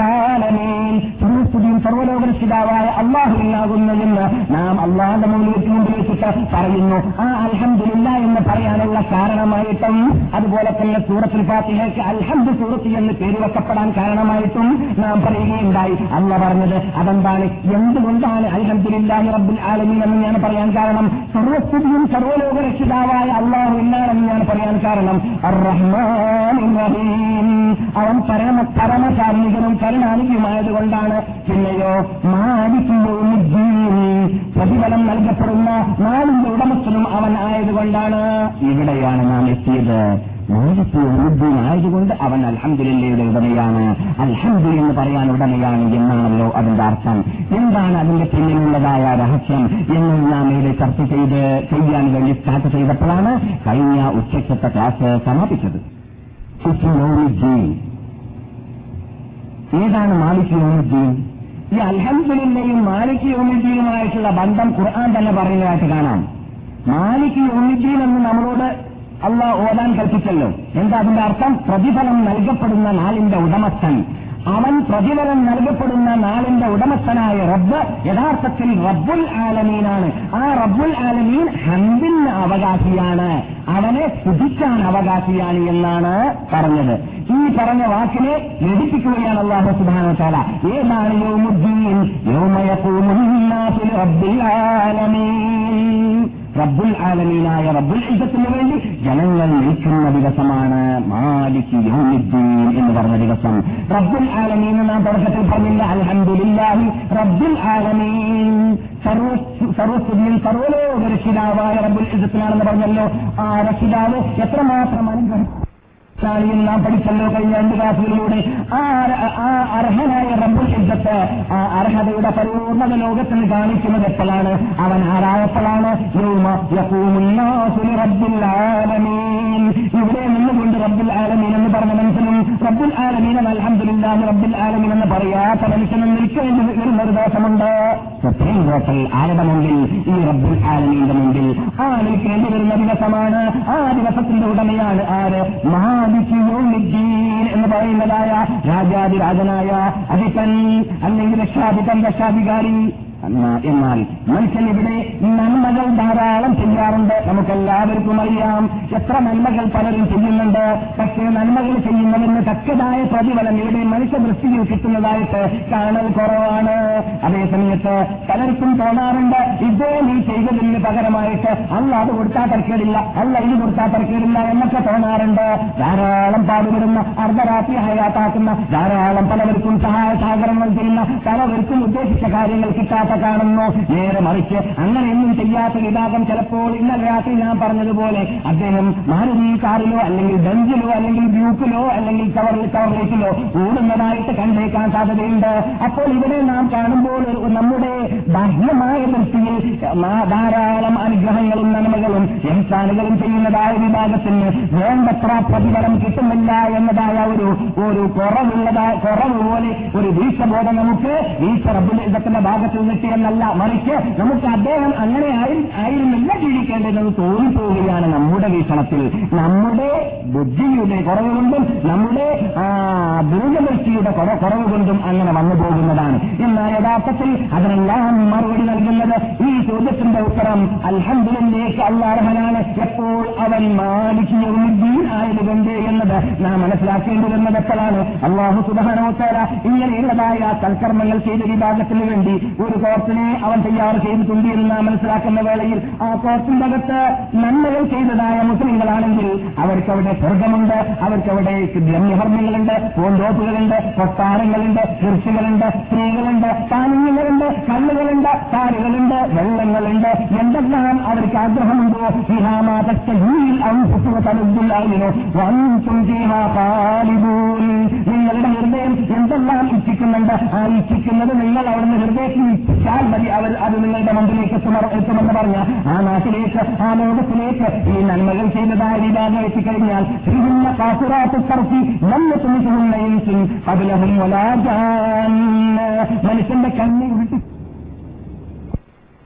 ആലമീൻ. സർവസ്തുതിയും സർവലോകരക്ഷിതാവായ അള്ളാഹുവിനാകുന്നു എന്ന് നാം അള്ളാഹിന്റെ മുന്നിൽ മുമ്പിൽ വെച്ചിട്ട് പറയുന്നു. ആ അൽഹന്ദില്ല എന്ന് പറയാനുള്ള കാരണമായിട്ടും അതുപോലെ തന്നെ സൂറത്തിൽ ഫാത്തിഹയ്ക്ക് അൽഹന്ദ് സൂറത്തി എന്ന് പേര് വെക്കപ്പെടാൻ കാരണമായിട്ടും നാം പറയുകയുണ്ടായി. അല്ല പറഞ്ഞത് അതെന്താണ്? എന്തുകൊണ്ടാണ് അൽഹംദുലില്ലാഹി റബ്ബുൽ ആലമീൻ എന്ന് ഞാൻ പറയാൻ കാരണം? സർവസ്തുതിയും സർവലോക രക്ഷിതാവായ അള്ളാഹു എന്നാണെന്ന് ഞാൻ പറയാൻ കാരണം അർ-റഹ്മാൻ റഹീം അവൻ പരമ പരമകാരുണികനും കരുണാനികയുമായതുകൊണ്ടാണ് പിന്നെയോ പ്രതിഫലം നൽകപ്പെടുന്ന നാളിന്റെ ഉടമസ്ഥനും അവൻ ആയതുകൊണ്ടാണ് ഇവിടെയാണ് നാം എത്തിയത്. മാലിക്കുദ്ദീൻ ആയതുകൊണ്ട് അവൻ അൽഹംദുലില്ലയുടെ ഉടമയാണ്. അൽഹംദു എന്ന് പറയാൻ ഉടമയാണ് എന്നാണല്ലോ അതിന്റെ അർത്ഥം. എന്താണ് അതിന്റെ പിന്നിലുള്ളതായ രഹസ്യം എന്ന് നാം ഇവിടെ ചർച്ച ചെയ്ത് ചെയ്യാൻ വേണ്ടി സ്റ്റാർട്ട് ചെയ്തപ്പോഴാണ് കഴിഞ്ഞ ഉച്ചക്കത്തെ ക്ലാസ് സമാപിച്ചത്. ഉസ്മൗദ്ദീൻ ഏതാണ് മാലിക് യോമുദ്ദീൻ ഈ അൽഹംദുലില്ലയും മാലിക് യോമുദ്ദീനുമായിട്ടുള്ള ബന്ധം ഖുർആൻ തന്നെ പറയുന്നതായിട്ട് കാണാം. മാലിക് യോമുദ്ദീൻ എന്ന് നമ്മളോട് അള്ളാഹ് ഓതാൻ കൽപ്പിച്ചല്ലോ. എന്താ അതിന്റെ അർത്ഥം? പ്രതിഫലം നൽകപ്പെടുന്ന നാളിന്റെ ഉടമസ്ഥൻ. അവൻ പ്രതിഫലം നൽകപ്പെടുന്ന നാളിന്റെ ഉടമസ്ഥനായ റബ്ബ് യഥാർത്ഥത്തിൽ റബ്ബുൽ ആലമീനാണ്. ആ റബ്ബുൽ ആലമീൻ ഹന്തിന് അവകാശിയാണ്. അവനെ സ്തുതിക്കാൻ അവകാശിയാണ് എന്നാണ് പറഞ്ഞത്. ഈ പറഞ്ഞ വാക്കിനെ ലഭിപ്പിക്കുകയാണ് അള്ളാഹു സുബാന ചാല ഏതാണ് യോമുദ്ദീൻ? യോമയപ്പൂമുന്നാസിൽ റബ്ബുൽ ആലമീൻ. റബ്ബുൽ ആലമീനായ റബ്ബുൽ ഇസത്തിന് വേണ്ടി ജനങ്ങൾ നിൽക്കുന്ന ദിവസമാണ് മാലിക് യൗമിദ്ദീൻ എന്ന് പറഞ്ഞ ദിവസം. റബ്ബുൽ ആലമീൻ നാം തുടക്കത്തിൽ പറഞ്ഞില്ല അൽഹംദുലില്ലാഹി റബ്ബുൽ ആലമീൻ. സർവസ്തുതിയിൽ സർവസ്തുതിയും സർവലോക രക്ഷിതാവായ റബ്ബുൽ ഇജത്തിനാണെന്ന് പറഞ്ഞല്ലോ. ആ രക്ഷിതാവ് എത്രമാത്രം അനുഗ്രഹം ാളിയും നാം പഠിച്ചല്ലോ കഴിഞ്ഞ രണ്ട് ക്ലാസുകളിലൂടെ ആ അർഹനായ റബ്ബുൽ ഇജ്ജത്ത് ആ അർഹതയുടെ പരിപൂർണത ലോകത്തിന് കാണിക്കുന്നത് എപ്പോഴാണ്? അവൻ ആരായപ്പോഴാണ്? ഇവിടെ നിന്നുകൊണ്ട് റബ്ബുൽ ആലമീൻ എന്ന് പറഞ്ഞ മനുഷ്യനും റബ്ബുൽ ആലമീൻ അൽഹംദുലില്ലാഹി റബ്ബുൽ ആലമീൻ എന്ന് പറയാത്ത മനുഷ്യനും നിൽക്കേണ്ടി ഒരു നിർദ്ദേശമുണ്ട് സുപ്രീം കോർട്ടിൽ ആരുടെ മുമ്പിൽ? ഈ റബ്ബുൽ ആലമീന്റെ മുമ്പിൽ. ആ നിൽക്കേണ്ടി വരുന്ന ദിവസമാണ്. ആ ദിവസത്തിന്റെ ഉടമയാണ് ആര്? യൗമിദ്ദീൻ എന്ന് പറയുന്നതായ രാജാതിരാജനായ അധിപൻ അല്ലെങ്കിൽ രക്ഷാധിപൻ രക്ഷാധികാരി എന്നാൽ മനുഷ്യൻ ഇവിടെ നന്മകൾ ധാരാളം ചെയ്യാറുണ്ട്. നമുക്കെല്ലാവർക്കും അറിയാം എത്ര നന്മകൾ പലരും ചെയ്യുന്നുണ്ട്. പക്ഷേ നന്മകൾ ചെയ്യുന്നതിന് തക്കതായ പ്രതിഫലം ഇവിടെ മനുഷ്യ ദൃഷ്ടിയിൽ കിട്ടുന്നതായിട്ട് കാണൽ കുറവാണ്. അതേസമയത്ത് പലർക്കും തോന്നാറുണ്ട് ഇതേ നീ ചെയ്തതിന് പകരമായിട്ട് അല്ല അത് കൊടുത്താൽ തർക്കേടില്ല അല്ല ഇത് കൊടുത്താൽ തർക്കേടില്ല എന്നൊക്കെ തോന്നാറുണ്ട്. ധാരാളം പാടുപെടുന്ന അർദ്ധരാത്രി ഹയാത്താക്കുന്ന ധാരാളം പലവർക്കും സഹായ സഹകരണങ്ങൾ ചെയ്യുന്ന പലവർക്കും ഉദ്ദേശിച്ച കാര്യങ്ങൾ കിട്ടാത്ത കാണുന്നു. നേരെ മറിച്ച് അങ്ങനെയൊന്നും ചെയ്യാത്ത വിഭാഗം ചിലപ്പോൾ ഇന്നലെ രാത്രി ഞാൻ പറഞ്ഞതുപോലെ അദ്ദേഹം മാരുതി കാറിലോ അല്ലെങ്കിൽ ബെഞ്ചിലോ അല്ലെങ്കിൽ ഗ്രൂപ്പിലോ അല്ലെങ്കിൽ കവറിൽ കവറിലേക്കിലോ ഓടുന്നതായിട്ട് കണ്ടേക്കാൻ സാധ്യതയുണ്ട്. അപ്പോൾ ഇവിടെ നാം കാണുമ്പോൾ നമ്മുടെ ബാഹ്യമായ ദൃഷ്ടിയിൽ ധാരാളം അനുഗ്രഹങ്ങളും നന്മകളും എംസാനുകളും ചെയ്യുന്നതായ വിഭാഗത്തിന് വേണ്ടത്ര പ്രതിഫലം കിട്ടുന്നില്ല എന്നതായ ഒരു ഒരു കുറവുള്ളതായ കുറവ് പോലെ ഒരു വീഴ്ചബോധം നമുക്ക് വീഴ്ച റബ്ബുലിന്റെ ഭാഗത്ത് നിന്നിട്ട് എന്നല്ല മറിച്ച് നമുക്ക് അദ്ദേഹം അങ്ങനെ ആയി- ആയിരുന്നില്ല ജീവിക്കേണ്ടതെന്ന് തോന്നിപ്പോവുകയാണ് നമ്മുടെ വീക്ഷണത്തിൽ. നമ്മുടെ ബുദ്ധിയുടെ കുറവ് കൊണ്ടും നമ്മുടെ ദുരിതദൃഷ്ടിയുടെ കുറവ് കൊണ്ടും അങ്ങനെ വന്നു പോകുന്നതാണ്. എന്നാൽ യഥാർത്ഥത്തിൽ അതിനെല്ലാം മറുപടി നൽകുന്നത് ഈ ചോദ്യത്തിന്റെ ഉത്തരം അൽഹന്ദിലേക്ക് അള്ളാർഹനാണ് എപ്പോൾ അവൻ മാലിക്യവുദ്ദീൻ ആയതുകൊണ്ട് എന്നത് നാം മനസ്സിലാക്കേണ്ടി വരുന്നത് എപ്പോഴാണ്? അള്ളാഹു സുബാനോത്തര ഇങ്ങനെയുള്ളതായ സൽക്കർമ്മങ്ങൾ ചെയ്ത വിഭാഗത്തിന് വേണ്ടി ഒരു കോർസിനെ അവൻ തയ്യാർ ചെയ്തിട്ടുണ്ട് എന്ന് നാം മനസ്സിലാക്കുന്ന വേളയിൽ ആ കോർസിന്റെ അകത്ത് നന്മകൾ ചെയ്തതായ മുസ്ലിങ്ങളാണെങ്കിൽ അവർക്കവിടെ സ്വർഗമുണ്ട് അവർക്കവിടെ ഗമ്യഹർമ്മങ്ങളുണ്ട് പൂന്തോപ്പുകളുണ്ട് കൊട്ടാരങ്ങളുണ്ട് കൃഷികളുണ്ട് സ്ത്രീകളുണ്ട് പാനീയങ്ങളുണ്ട്. കല്ലുകളുണ്ട് കാറുകളുണ്ട് വെള്ളങ്ങളുണ്ട്. എന്തെല്ലാം അവർക്ക് ആഗ്രഹമുണ്ടോ? നിങ്ങളുടെ ഹൃദയം എന്തെല്ലാം ഇച്ഛിക്കുന്നുണ്ട്? ആ ഇച്ഛിക്കുന്നത് നിങ്ങൾ അവിടുന്ന് ഹൃദയത്തിൽ ഇച്ഛിച്ചാൽ മതി. അവർ അത് നിങ്ങളുടെ മുമ്പിലേക്ക് എത്തുമ- എത്തുമെന്ന് പറഞ്ഞ ആ നാട്ടിലേക്ക് ആ ലോകത്തിലേക്ക് ഈ നന്മകൾ ചെയ്തതായ വിഭാഗം എത്തിക്കഴിഞ്ഞാൽ ശ്രീഹിന്ന കാസുറാത്ത് തർക്കി നല്ല തുണിച്ചുകൊണ്ടയും അതിലഹും മനുഷ്യന്റെ കണ്ണി ഉരുട്ടി